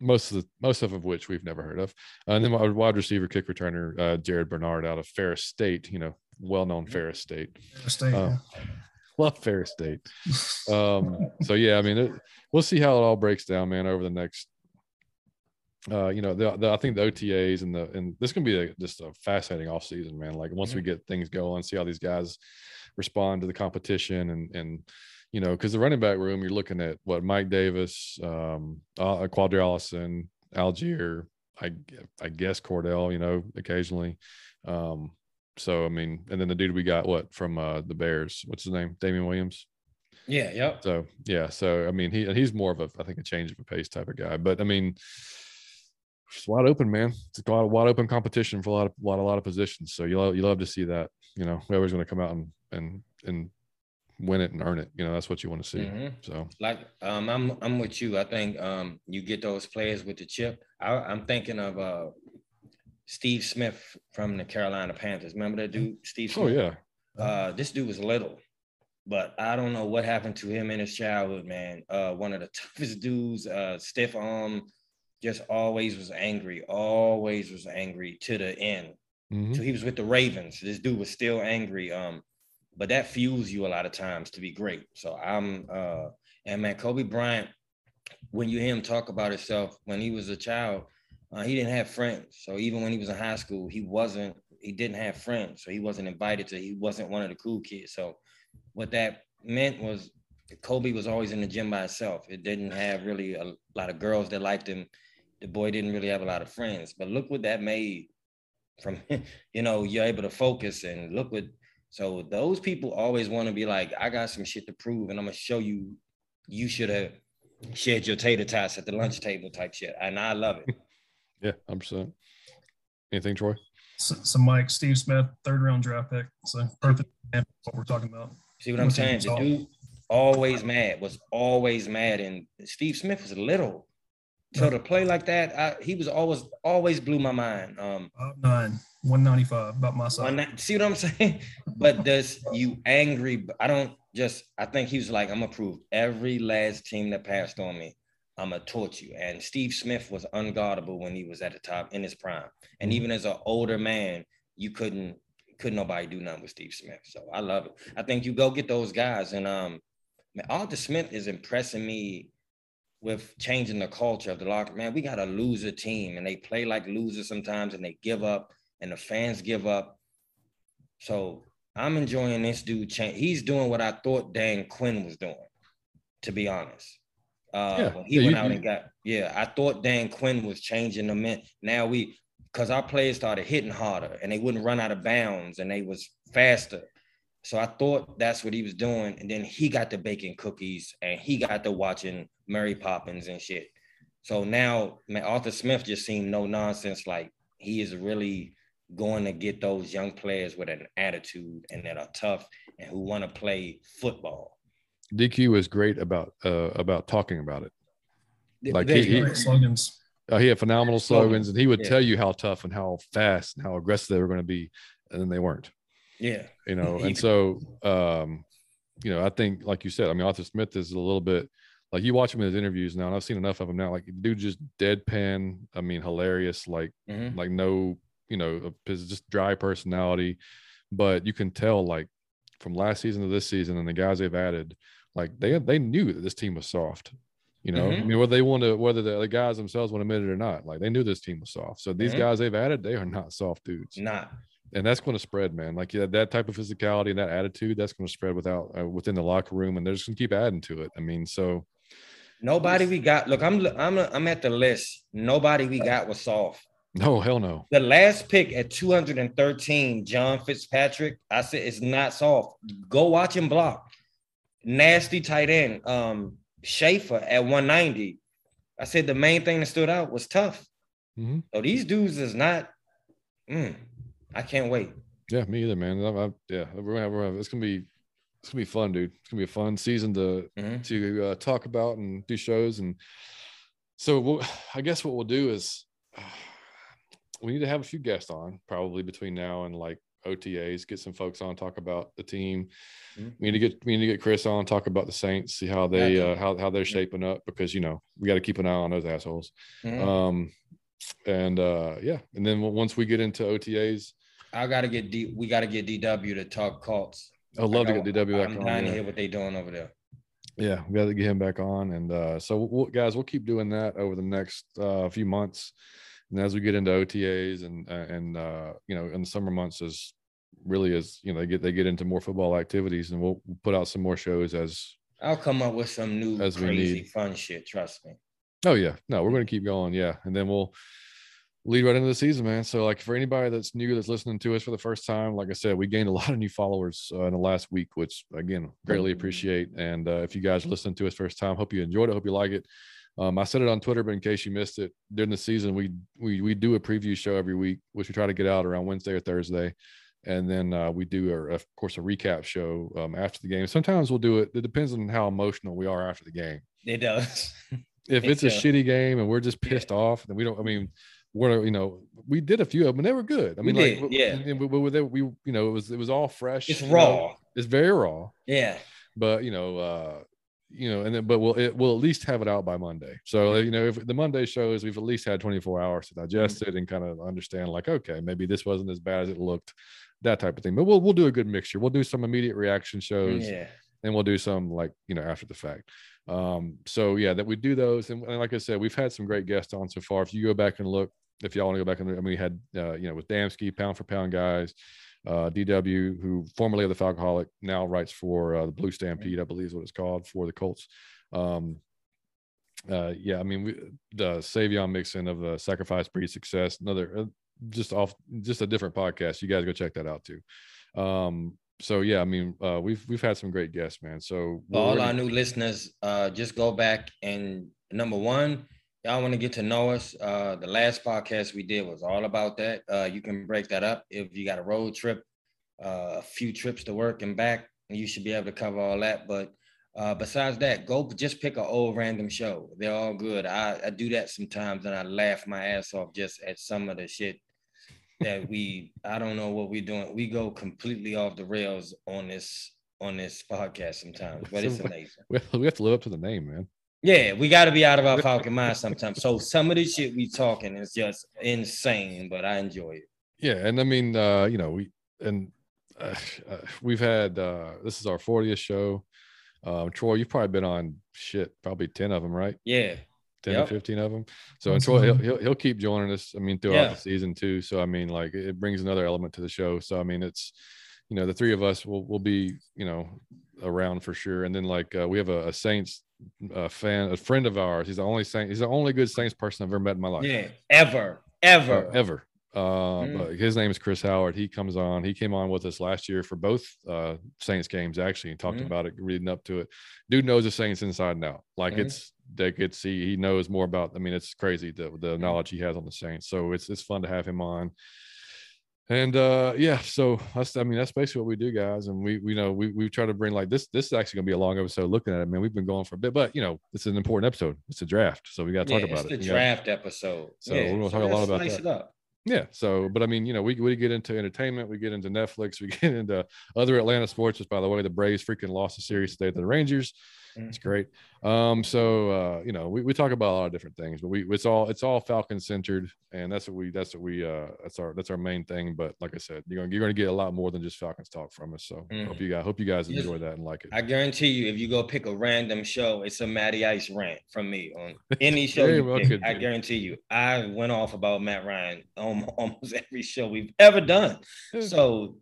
most of the most of which we've never heard of. And then my wide receiver, kick returner, uh, Jared Bernhardt out of Ferris State. You know, well known Ferris State. Ferris State. Um, yeah. Love Ferris State. Um, so yeah, I mean, it, we'll see how it all breaks down, man, over the next. Uh, you know, the, the, I think the OTAs and the and this can be a, just a fascinating off season, man. Like once we get things going, see how these guys respond to the competition and and you know, because the running back room, you're looking at what Mike Davis, um, uh, Qadree Ollison, Allgeier, I, I guess Cordell, you know, occasionally. Um, so I mean, and then the dude we got what from uh, the Bears? What's his name? Damien Williams. Yeah. Yep. So yeah. So I mean, he he's more of a I think a change of a pace type of guy. But I mean, it's wide open, man. It's a lot of wide open competition for a lot of a lot a lot of positions. So you love you love to see that. You know, whoever's going to come out and and and win it and earn it. You know, that's what you want to see. Mm-hmm. So like um I'm I'm with you. I think um you get those players with the chip. I, am thinking of uh Steve Smith from the Carolina Panthers. Remember that dude, Steve oh, Smith? Oh yeah. Uh this dude was little, but I don't know what happened to him in his childhood, man. Uh one of the toughest dudes, uh stiff arm, just always was angry, always was angry to the end. Mm-hmm. So he was with the Ravens. This dude was still angry. Um but that fuels you a lot of times to be great. So I'm uh and man, Kobe Bryant, when you hear him talk about himself when he was a child, uh, he didn't have friends. So even when he was in high school, he wasn't he didn't have friends. So he wasn't invited to he wasn't one of the cool kids. So what that meant was Kobe was always in the gym by himself. It didn't have really a lot of girls that liked him. The boy didn't really have a lot of friends. But look what that made from you know, you're able to focus and look what so those people always want to be like, I got some shit to prove, and I'm gonna show you. You should have shared your tater tots at the lunch table type shit, and I love it. yeah, I'm percent. Anything, Troy? So, so, Mike, Steve Smith, third round draft pick. So perfect. What we're talking about. See what I'm saying? The dude always mad was always mad, and Steve Smith was little. So to play like that, I, he was always always blew my mind. Um, nine, one ninety five, about my side. see what I'm saying? But does you angry? I don't just. I think he was like, I'm gonna every last team that passed on me. I'm gonna torch you. And Steve Smith was unguardable when he was at the top in his prime. And mm-hmm. even as an older man, you couldn't couldn't nobody do nothing with Steve Smith. So I love it. I think you go get those guys. And um, Arthur Smith is impressing me with changing the culture of the locker. Man, we got a loser team, and they play like losers sometimes, and they give up, and the fans give up. So I'm enjoying this dude. Change. He's doing what I thought Dan Quinn was doing, to be honest. Uh, yeah. when he yeah, went out and got yeah, I thought Dan Quinn was changing the men. Now we because our players started hitting harder and they wouldn't run out of bounds and they was faster. So I thought that's what he was doing. And then he got the baking cookies and he got to watching Mary Poppins and shit. So now man, Arthur Smith just seemed no nonsense. Like he is really going to get those young players with an attitude and that are tough and who want to play football. DQ was great about uh, about talking about it. Like he, he slogans. Uh, he had phenomenal slogans, and he would yeah. tell you how tough and how fast and how aggressive they were going to be, and then they weren't. Yeah, you know, and so um, you know, I think, like you said, I mean, Arthur Smith is a little bit like you watch him in his interviews now, and I've seen enough of him now. Like, dude, just deadpan. I mean, hilarious. Like, mm-hmm. like no, you know, his just dry personality. But you can tell, like, from last season to this season, and the guys they've added, like they they knew that this team was soft. You know, mm-hmm. I mean, whether they want to, whether the, the, guys themselves want to admit it or not, like they knew this team was soft. So these mm-hmm. guys they've added, they are not soft dudes. Not. And that's going to spread, man. Like yeah, that type of physicality and that attitude, that's going to spread without uh, within the locker room, and they're just going to keep adding to it. I mean, so nobody we got. Look, I'm I'm I'm at the list. Nobody we got was soft. No, hell no. The last pick at 213, John FitzPatrick. I said it's not soft. Go watch him block nasty tight end, um, Shaffer at 190. I said the main thing that stood out was tough. Mm-hmm. So these dudes is not. Mm, I can't wait. Yeah, me either, man. I, I, yeah, we're gonna, we're gonna, it's gonna be it's gonna be fun, dude. It's gonna be a fun season to mm-hmm. to uh, talk about and do shows. And so, we'll, I guess what we'll do is uh, we need to have a few guests on probably between now and like OTAs, get some folks on, talk about the team. Mm-hmm. We need to get we need to get Chris on, talk about the Saints, see how they uh, how how they're shaping up because you know we got to keep an eye on those assholes. Mm-hmm. Um, and uh, yeah, and then once we get into OTAs, I got to get D. We got to get DW to talk Colts. I'd love to get DW back I'm on. dying to hear what they're doing over there. Yeah, we got to get him back on, and uh, so we'll, guys, we'll keep doing that over the next uh, few months and as we get into OTAs and uh, and uh, you know in the summer months as really as you know they get they get into more football activities and we'll, put out some more shows as I'll come up with some new as crazy fun shit. Trust me. Oh yeah, no, we're going to keep going. Yeah, and then we'll lead right into the season, man. So like for anybody that's new that's listening to us for the first time, like I said, we gained a lot of new followers uh, in the last week, which again greatly appreciate. And uh, if you guys listen to us first time, hope you enjoyed it. Hope you like it. Um, I said it on Twitter, but in case you missed it, during the season, we we we do a preview show every week, which we try to get out around Wednesday or Thursday, and then uh, we do, a, of course, a recap show um, after the game. Sometimes we'll do it. It depends on how emotional we are after the game. It does. if it's a shitty game and we're just pissed yeah. off, then we don't. I mean, we're you know we did a few of them and they were good. I mean, we like did, yeah, we, we, we, you know it was it was all fresh. It's raw. Know, it's very raw. Yeah. But you know, uh, you know, and then but we'll it, we'll at least have it out by Monday. So you know, if the Monday shows, we've at least had 24 hours to digest it and kind of understand, like, okay, maybe this wasn't as bad as it looked, that type of thing. But we'll we'll do a good mixture. We'll do some immediate reaction shows, yeah, and we'll do some like you know after the fact. Um, so yeah, that we do those, and, and like I said, we've had some great guests on so far. If you go back and look, if y'all want to go back and I mean, we had uh, you know with Damsky, pound for pound guys uh, DW, who formerly of the Falcoholic, now writes for uh, the Blue Stampede, I believe is what it's called for the Colts. Um, uh, yeah, I mean, we, the Savion Mixon of the Sacrifice Breed Success, another uh, just off, just a different podcast. You guys go check that out too. Um, so yeah, I mean, uh, we've we've had some great guests, man. So all our new listeners, uh, just go back and number one, y'all want to get to know us, uh, the last podcast we did was all about that. Uh, you can break that up if you got a road trip, uh, a few trips to work and back, and you should be able to cover all that. But Uh, besides that, go just pick an old random show. They're all good. I, I do that sometimes and I laugh my ass off just at some of the shit that we I don't know what we're doing. We go completely off the rails on this on this podcast sometimes, but it's amazing. We have to live up to the name, man. Yeah, we got to be out of our Falcon mind sometimes. So some of the shit we talking is just insane, but I enjoy it. Yeah, and I mean, uh, you know, we and uh, uh, we've had uh, this is our 40th show. Um, Troy, you've probably been on shit, probably 10 of them, right? Yeah. 10 yep. to 15 of them. So and Troy, he'll, he'll, he'll keep joining us. I mean, throughout yeah. the season too. So I mean, like it brings another element to the show. So I mean, it's you know the three of us will will be you know around for sure. And then like uh, we have a, a Saints a fan, a friend of ours. He's the only Saint. He's the only good Saints person I've ever met in my life. Yeah, ever, ever, uh, ever. Uh, mm. his name is Chris Howard. He comes on. He came on with us last year for both uh, Saints games actually, and talked mm. about it reading up to it. Dude knows the Saints inside and out. Like mm. it's they could see he knows more about. I mean, it's crazy the the knowledge he has on the Saints. So it's it's fun to have him on and uh yeah so that's i mean that's basically what we do guys and we we know we, we try to bring like this this is actually gonna be a long episode looking at it man we've been going for a bit but you know it's an important episode it's a draft so we got to talk yeah, about it's it the draft episode. So yeah, we're gonna so talk a lot about that. yeah so but i mean you know we, we get into entertainment we get into netflix we get into other atlanta sports just by the way the braves freaking lost the series today to the rangers it's mm-hmm. great. Um, so uh, you know, we, we talk about a lot of different things, but we it's all it's all Falcon centered, and that's what we that's what we uh that's our that's our main thing. But like I said, you're gonna you're gonna get a lot more than just Falcons talk from us. So mm. hope you guys hope you guys enjoy that and like it. I guarantee you, if you go pick a random show, it's a Matty Ice rant from me on any show. you well pick, I guarantee you, I went off about Matt Ryan on almost every show we've ever done. So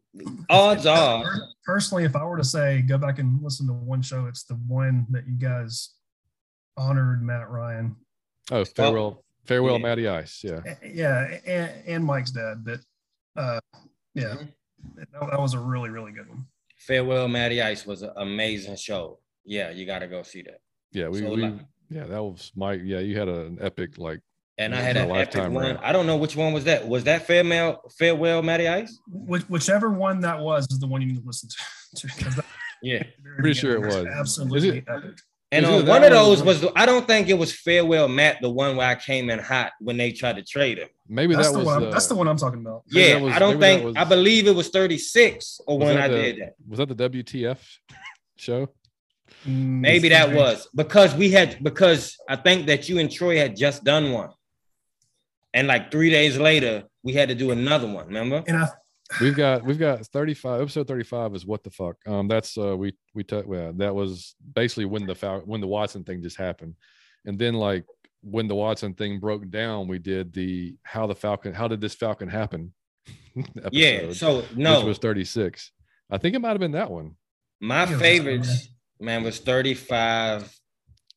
odds are. personally if i were to say go back and listen to one show it's the one that you guys honored matt ryan. Oh farewell farewell yeah. matty ice yeah. Yeah and, and mike's dad but uh yeah. Mm-hmm. that, that, was a really really good one. Farewell matty ice was an amazing show. Yeah you got to go see that. Yeah we, so we like, yeah that was mike yeah you had an epic like and I had an epic one. I don't know which one was that. Was that Farewell, Farewell, Matty Ice? Which, whichever one that was is the one you need to listen to. that, yeah, pretty sure it was. Absolutely it, epic. And on one of those was, the, I don't think it was Farewell Matt, the one where I came in hot when they tried to trade him. Maybe that's that was the, that's the one I'm talking about. Yeah, was, I don't think was, I believe it was 36 or when I the, did that. Was that the WTF show? Mm, Maybe that was because we had because I think that you and Troy had just done one. And like three days later, we had to do another one. Remember? And I, we've got we've got 35 episode 35 is what the fuck. Um that's uh we we took yeah, that was basically when the when the watson thing just happened. And then like when the watson thing broke down we did the how the falcon how did this falcon happen? Episode, yeah so no. which was 36 i think it might have been that one. My favorites man was 35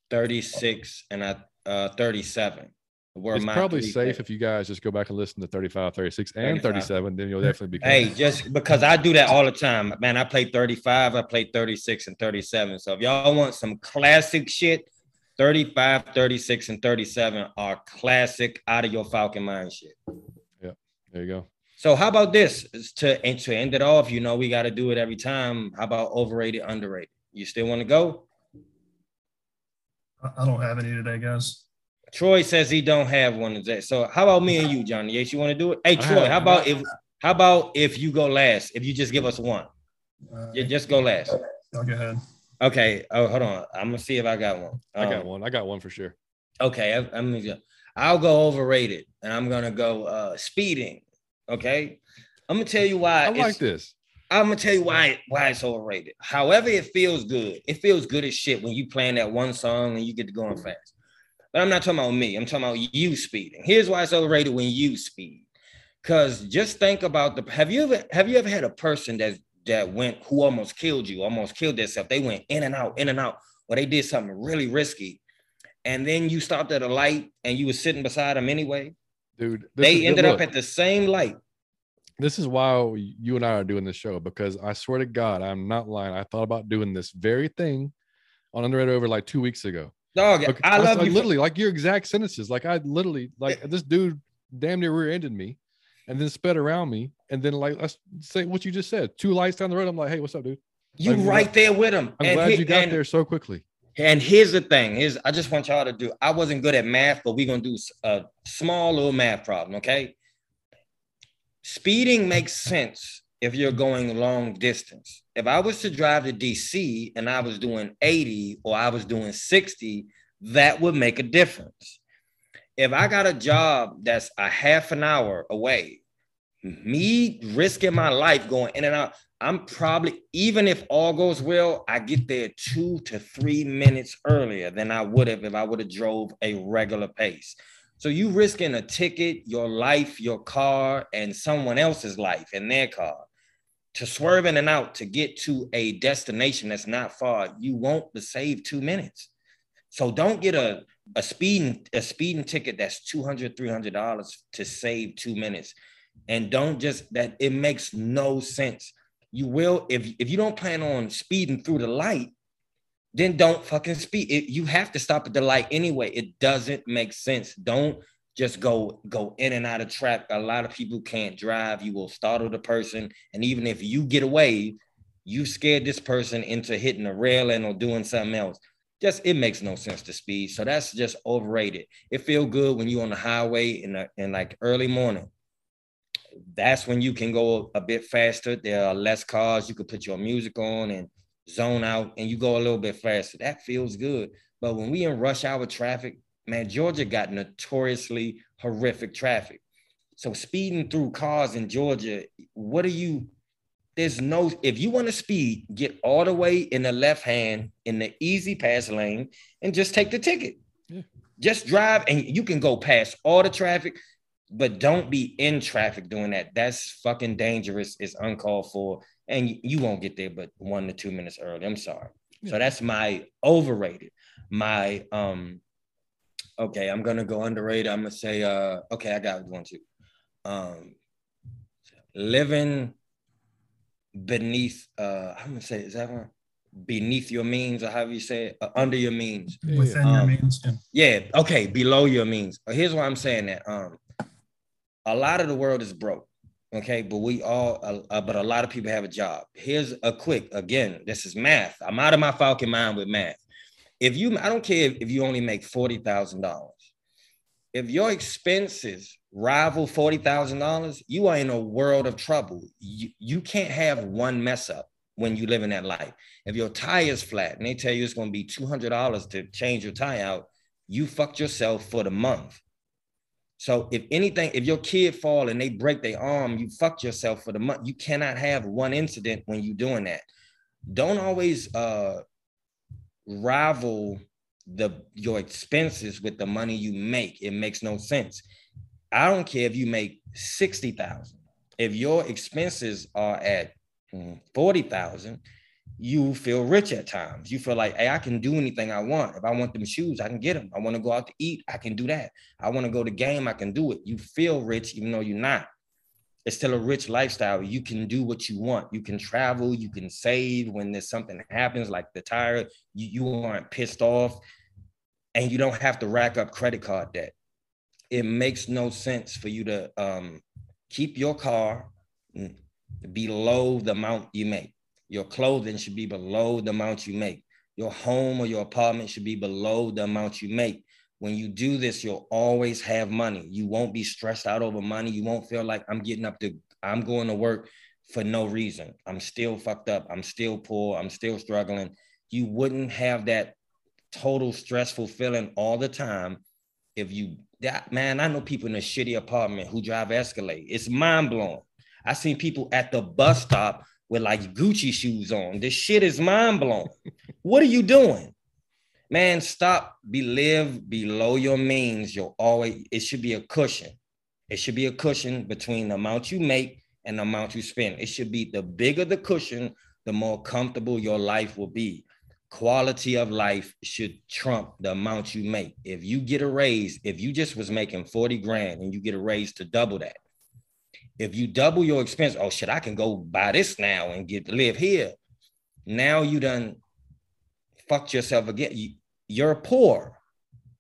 36 and I, uh 37 were it's probably safe if you guys just go back and listen to 35, 36, and 35. 37. Then you'll definitely be. Hey, just because I do that all the time, man. I play 35, I play 36 and 37. So if y'all want some classic shit, 35, 36, and 37 are classic out of your Falcon mind shit. Yeah, there you go. So how about this? To and to end it off, you know we got to do it every time. How about overrated, underrated? You still want to go? I don't have any today, guys. Troy says he don't have one today. So how about me and you, Johnny? Yes, you want to do it? Hey, Troy, how about if how about if you go last? If you just give us one, uh, yeah, just go last. I'll go ahead. Okay. Oh, hold on. I'm gonna see if I got one. Um, I got um, one. I got one for sure. Okay. I, I'm gonna. go. I'll go overrated, and I'm gonna go uh, speeding. Okay. I'm gonna tell you why. I like this. I'm gonna tell you why why it's overrated. However, it feels good. It feels good as shit when you playing that one song and you get to going fast. But I'm not talking about me. I'm talking about you speeding. Here's why it's overrated when you speed. Cause just think about the have you ever have you ever had a person that that went who almost killed you, almost killed themselves? They went in and out, in and out, or they did something really risky. And then you stopped at a light and you were sitting beside them anyway. Dude, they ended up at the same light. This is why you and I are doing this show because I swear to God, I'm not lying. I thought about doing this very thing on Underrated Over like two weeks ago. Dog, okay. I love I, you. Literally, like your exact sentences. Like I literally, like this dude damn near rear-ended me, and then sped around me, and then like let's say what you just said. Two lights down the road. I'm like, hey, what's up, dude? You like, right there with him. I'm and glad you got and, there so quickly. And here's the thing: is I just want y'all to do. I wasn't good at math, but we're gonna do a small little math problem. Okay. Speeding makes sense if you're going long distance. If I was to drive to DC and I was doing 80 or I was doing 60, that would make a difference. If I got a job that's a half an hour away, me risking my life going in and out, I'm probably, even if all goes well, I get there two to three minutes earlier than I would have if I would have drove a regular pace. So you risking a ticket, your life, your car, and someone else's life in their car to swerve in and out to get to a destination that's not far. You want to save two minutes. So don't get a, a speeding a speeding ticket that's 200 $300 to save two minutes. And don't just that it makes no sense. You will if if you don't plan on speeding through the light, then don't fucking speed. It, you have to stop at the light anyway. It doesn't make sense. Don't just go go in and out of traffic. A lot of people can't drive. You will startle the person, and even if you get away, you scared this person into hitting a railing or doing something else just it makes no sense to speed. So that's just overrated. It feel good when you're on the highway in the, in like early morning. That's when you can go a bit faster. There are less cars. You could put your music on and zone out, and you go a little bit faster. That feels good. But when we in rush hour traffic, man, Georgia got notoriously horrific traffic. So speeding through cars in Georgia, what are you? there's no if you want to speed, get all the way in the left hand in the easy pass lane and just take the ticket. Yeah. Just drive and you can go past all the traffic, but don't be in traffic doing that. That's fucking dangerous. It's uncalled for, and you won't get there but one to two minutes early. I'm sorry. Yeah. So that's my overrated. My um okay, I'm gonna go underrated. I'm gonna say uh okay, I got one too. Um living beneath uh I'm gonna say is that one beneath your means or however you say it, uh, under your means within um, your means yeah. yeah okay below your means uh, here's why I'm saying that um a lot of the world is broke okay but we all uh, uh, but a lot of people have a job here's a quick again this is math I'm out of my falcon mind with math if you I don't care if, you only make forty thousand dollars if your expenses rival $40,000, you are in a world of trouble. You, you can't have one mess up when you live in that life. If your tire is flat and they tell you it's going to be $200 to change your tire out, you fucked yourself for the month. So if anything, if your kid fall and they break their arm, you fucked yourself for the month. You cannot have one incident when you're doing that. Don't always uh, rival the your expenses with the money you make. It makes no sense. I don't care if you make 60,000. If your expenses are at hmm, 40,000, you feel rich at times. You feel like, hey, I can do anything I want. If I want them shoes, I can get them. I want to go out to eat, I can do that. I want to go to game, I can do it. You feel rich even though you're not. It's still a rich lifestyle. You can do what you want. You can travel, you can save when there's something happens, like the tire, you, you aren't pissed off, and you don't have to rack up credit card debt it makes no sense for you to um, keep your car below the amount you make. Your clothing should be below the amount you make. Your home or your apartment should be below the amount you make. When you do this, you'll always have money. You won't be stressed out over money. You won't feel like I'm getting up to, I'm going to work for no reason. I'm still fucked up. I'm still poor. I'm still struggling. You wouldn't have that total stressful feeling all the time if you that man, I know people in a shitty apartment who drive Escalade. It's mind blowing. I seen people at the bus stop with like Gucci shoes on. This shit is mind blowing. what are you doing? Man, stop. Be live below your means. You'll always, it should be a cushion. It should be a cushion between the amount you make and the amount you spend. It should be the bigger the cushion, the more comfortable your life will be quality of life should trump the amount you make. If you get a raise, if you just was making 40 grand and you get a raise to double that, if you double your expense, oh shit, I can go buy this now and get live here. Now you done fucked yourself again. You, you're poor.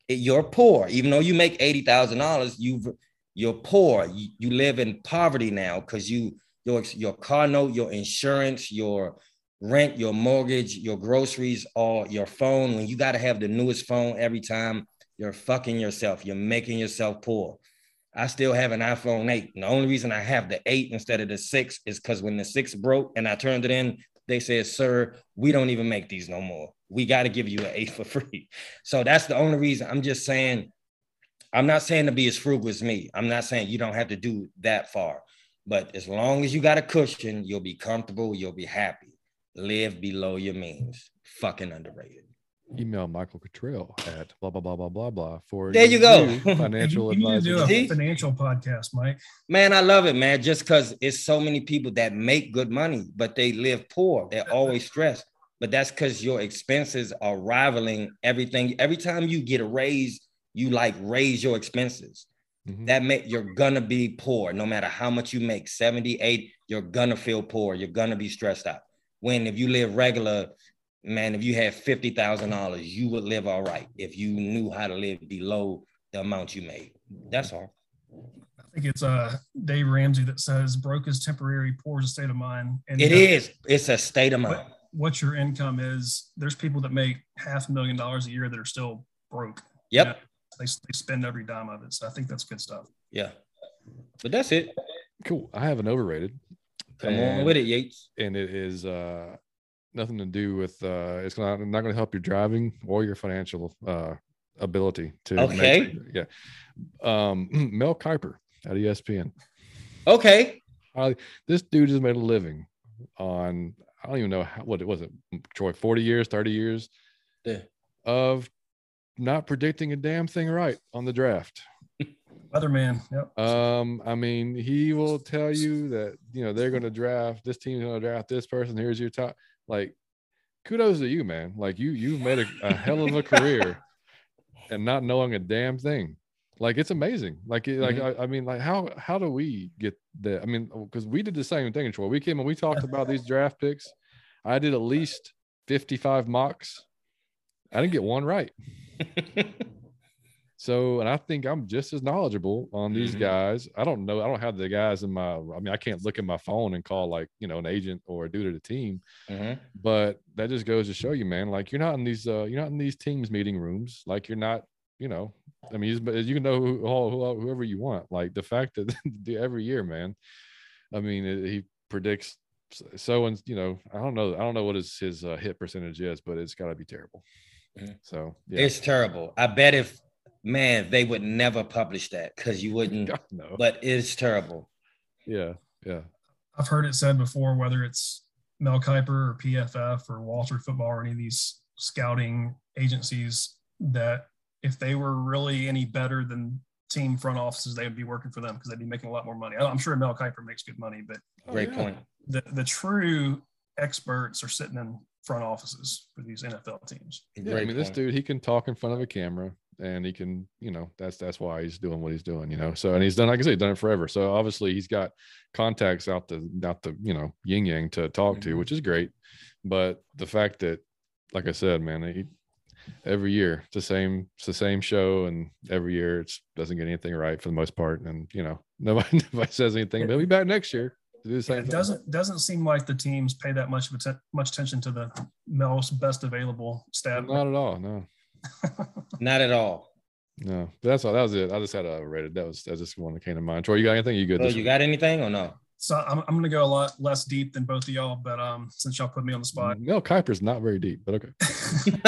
You're poor. Even though you make $80,000, you've you're poor. You, you live in poverty now because you your your car note, your insurance, your rent, your mortgage, your groceries, or your phone. When you got to have the newest phone every time, you're fucking yourself. You're making yourself poor. I still have an iPhone 8. And the only reason I have the 8 instead of the 6 is because when the 6 broke and I turned it in, they said, Sir, we don't even make these no more. We got to give you an 8 for free. So that's the only reason. I'm just saying, I'm not saying to be as frugal as me. I'm not saying you don't have to do that far. But as long as you got a cushion, you'll be comfortable, you'll be happy. Live below your means. Fucking underrated. Email Michael Cottrell at blah blah blah blah blah blah for there you go financial you, you advisor. do a financial podcast, Mike. Man, I love it, man. Just because it's so many people that make good money, but they live poor. They're always stressed. But that's because your expenses are rivaling everything. Every time you get a raise, you like raise your expenses. Mm-hmm. That make you're gonna be poor no matter how much you make 78 you're gonna feel poor you're gonna be stressed out when if you live regular man if you had $50,000 you would live all right if you knew how to live below the amount you made that's all I think it's uh Dave Ramsey that says broke is temporary poor is a state of mind and it is it's a state of mind what, what your income is there's people that make half a million dollars a year that are still broke yep you know? they, they spend every dime of it. So I think that's good stuff. Yeah. But that's it. Cool. I have an overrated. Come and, on with it, Yates. And it is uh nothing to do with uh it's not not gonna help your driving or your financial uh ability to okay. Make, yeah. Um Mel Kiper at ESPN. Okay. Uh, this dude has made a living on I don't even know how, what it was it Troy 40 years 30 years yeah. of not predicting a damn thing right on the draft. Weatherman. Yep. Um, I mean, he will tell you that you know they're going to draft this team's going to draft this person. Here's your top. Like, kudos to you, man. Like you, you've made a, a hell of a career, and not knowing a damn thing. Like it's amazing. Like, like mm-hmm. I, I, mean, like how how do we get that? I mean, because we did the same thing, Troy. We came and we talked about these draft picks. I did at least fifty five mocks. I didn't get one right. so, and I think I'm just as knowledgeable on these mm-hmm. guys. I don't know. I don't have the guys in my, I mean, I can't look at my phone and call like, you know, an agent or a dude at the team, mm-hmm. but that just goes to show you, man, like you're not in these, uh, you're not in these teams meeting rooms. Like you're not, you know, I mean, you can know who, who, whoever you want. Like the fact that every year, man, I mean, it, he predicts so and you know i don't know i don't know what his his uh, hit percentage is but it's got to be terrible Mm-hmm. So yeah. it's terrible. I bet if man, they would never publish that because you wouldn't. no. But it's terrible. Yeah, yeah. I've heard it said before, whether it's Mel Kiper or PFF or Walter Football or any of these scouting agencies, that if they were really any better than team front offices, they would be working for them because they'd be making a lot more money. I'm sure Mel Kiper makes good money, but oh, great oh, yeah. point. The the true experts are sitting in front offices for these NFL teams. Yeah, I mean, this dude, he can talk in front of a camera and he can, you know, that's that's why he's doing what he's doing, you know. So and he's done, like I said, he's done it forever. So obviously he's got contacts out the out the, you know, yin yang to talk mm-hmm. to, which is great. But the fact that, like I said, man, he every year it's the same it's the same show and every year it doesn't get anything right for the most part and you know nobody, nobody says anything but he'll be back next year to do the same. Yeah, it doesn't doesn't seem like the teams pay that much of much attention to the most best available staff. Not at all. No. Not at all. No, but that's all. That was it. I just had a rated. That was that's just one that came to mind. Troy, you got anything? You good? Oh, you got anything or no? So I'm, I'm going to go a lot less deep than both of y'all, but um, since y'all put me on the spot, no, Kiper's not very deep, but okay.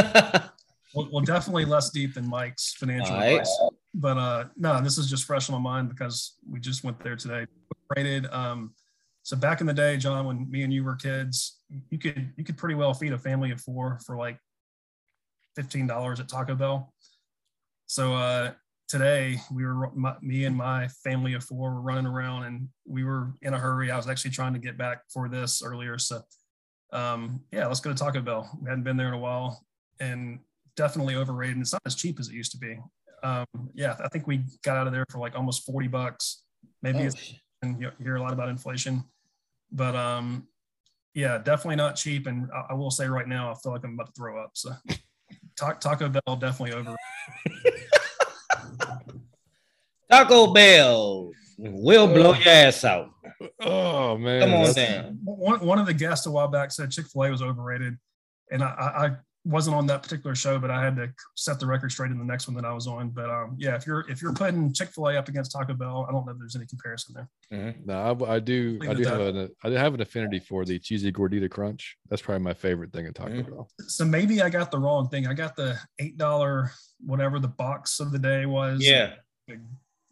well, well, definitely less deep than Mike's financial right. advice. But uh, no, this is just fresh on my mind because we just went there today. Rated um, so back in the day, John, when me and you were kids, you could you could pretty well feed a family of four for like fifteen dollars at Taco Bell. So uh, today, we were my, me and my family of four were running around, and we were in a hurry. I was actually trying to get back for this earlier, so um, yeah, let's go to Taco Bell. We hadn't been there in a while, and definitely overrated. It's not as cheap as it used to be. Um, yeah, I think we got out of there for like almost forty bucks. Maybe oh. it's and you hear a lot about inflation. But um, yeah, definitely not cheap. And I, I, will say right now, I feel like I'm about to throw up. So Taco Bell definitely over. Taco Bell will blow your ass out. Oh man, Come on that's- down. One, one of the guests a while back said Chick fil A was overrated. And I, I, I wasn't on that particular show, but I had to set the record straight in the next one that I was on. But um, yeah, if you're if you're putting Chick fil A up against Taco Bell, I don't know if there's any comparison there. Mhm. No, I, I do. Leave I do have that. an. I do have an affinity for the cheesy gordita crunch. That's probably my favorite thing at Taco Mm. Bell. So maybe I got the wrong thing. I got the eight dollar whatever the box of the day was. Yeah. the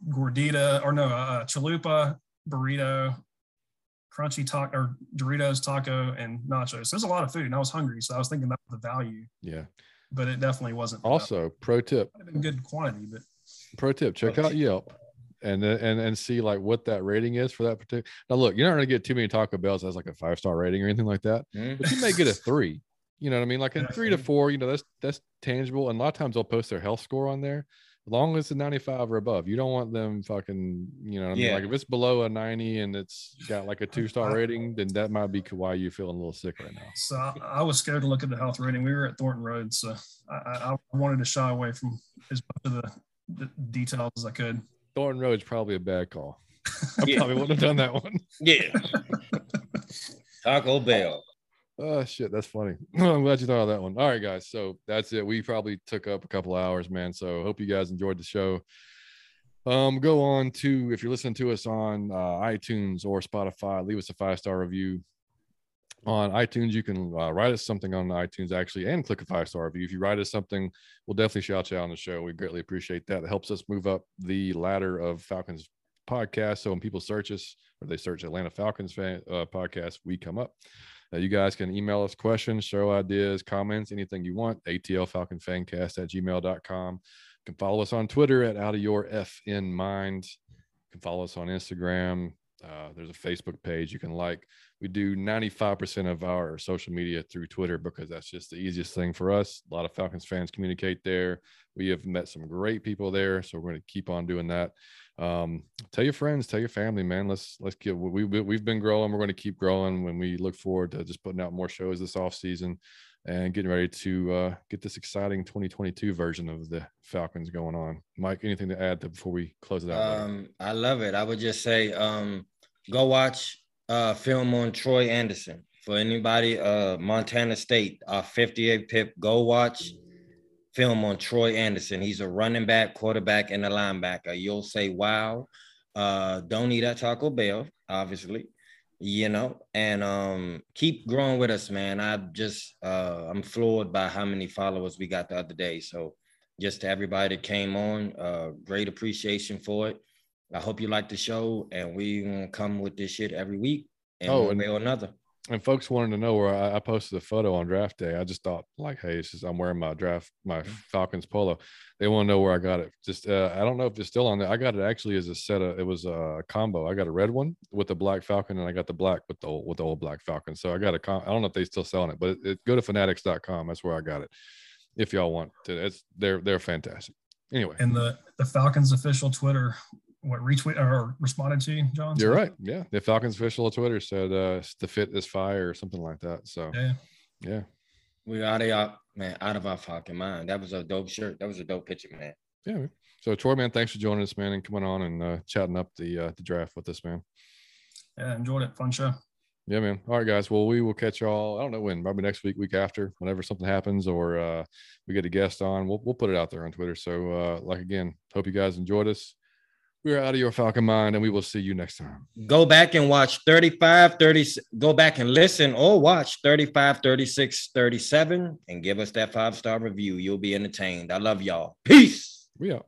gordita or no uh, chalupa burrito crunchy taco or doritos taco and nachos there's a lot of food and i was hungry so i was thinking about the value Yeah. but it definitely wasn't Also, pro tip. might been good quantity but Pro tip. Check out Yelp. And and and see like what that rating is for that particular. Now look, you're not gonna get too many Taco Bells as like a five star rating or anything like that, Mhm. but you may get a three. You know what I mean? Like a Yeah. three to four. You know that's that's tangible. And a lot of times they'll post their health score on there. As long as it's a 95 or above, you don't want them fucking. You know, what I mean? Yeah. like if it's below a 90 and it's got like a two star rating, then that might be why you're feeling a little sick right now. so I, I was scared to look at the health rating we were at thornton road so i, I, I wanted to shy away from as much of the, the details as i could Thornton Road's probably a bad call. I Yeah. probably wouldn't have done that one. Yeah. Taco Bell. Oh shit, that's funny. I'm glad you thought of that one. All right, guys. So that's it. We probably took up a couple hours, man. So hope you guys enjoyed the show. Um, go on to if you're listening to us on uh, iTunes or Spotify, leave us a five star review. On iTunes, you can uh, write us something on iTunes actually, and click a five star review. If you write us something, we'll definitely shout you out on the show. We greatly appreciate that. It helps us move up the ladder of Falcons podcast. So when people search us or they search Atlanta Falcons fan uh, podcast, we come up. Uh, you guys can email us questions, show ideas, comments, anything you want. ATL Falcon Fancast at gmail.com. You can follow us on Twitter at out of your F in mind. You can follow us on Instagram. Uh, there's a Facebook page you can like. We do 95% of our social media through Twitter because that's just the easiest thing for us. A lot of Falcons fans communicate there. We have met some great people there, so we're going to keep on doing that um tell your friends tell your family man let's let's get we, we we've been growing we're going to keep growing when we look forward to just putting out more shows this off season and getting ready to uh get this exciting 2022 version of the falcons going on mike anything to add to before we close it out? Um, I love it. I would just say, um, go watch uh film on Troy Andersen. For anybody, uh, Montana State, our 58 pip, go watch film on Troy Andersen. He's a running back, quarterback, and a linebacker. You'll say, wow. Uh, don't eat at Taco Bell, obviously, you know, and um, keep growing with us, man. I just uh I'm floored by how many followers we got the other day. So just to everybody that came on, uh, great appreciation for it. I hope you like the show, and we gonna come with this shit every week, in Oh, one and- way or another. And folks wanted to know where I, I posted a photo on draft day. I just thought like, hey, it's just, I'm wearing my draft, my Mm-hmm. Falcons polo. They want to know where I got it. Just uh, I don't know if it's still on there. I got it actually as a set of it was a combo. I got a red one with the black Falcon, and I got the black with the old, with the old black Falcon. So I got a com- I don't know if they still selling it, but it, it, go to fanatics.com. That's where I got it. If y'all want to, it's they're they're fantastic. Anyway, and the the falcons official twitter what retweet or responded to you john you're right. Yeah, the Falcons official on Twitter said uh, the fit is fire or something like that. So yeah yeah. We out of our man, out of our fucking mind. That was a dope shirt. That was a dope picture, man. Yeah. man. So Troy, man, thanks for joining us, man, and coming on and uh, chatting up the uh, the draft with us, man. yeah enjoyed it fun show Yeah, man. All right, guys. Well, we will catch y'all. I don't know when, probably next week, week after, whenever something happens or uh, we get a guest on. We'll we'll put it out there on Twitter. So, uh, like again, hope you guys enjoyed us. We are out of your Falcon mind, and we will see you next time. Go back and watch 35, 30. Go back and listen or watch 35, 36, 37 and give us that five star review. You'll be entertained. I love y'all. Peace. We out.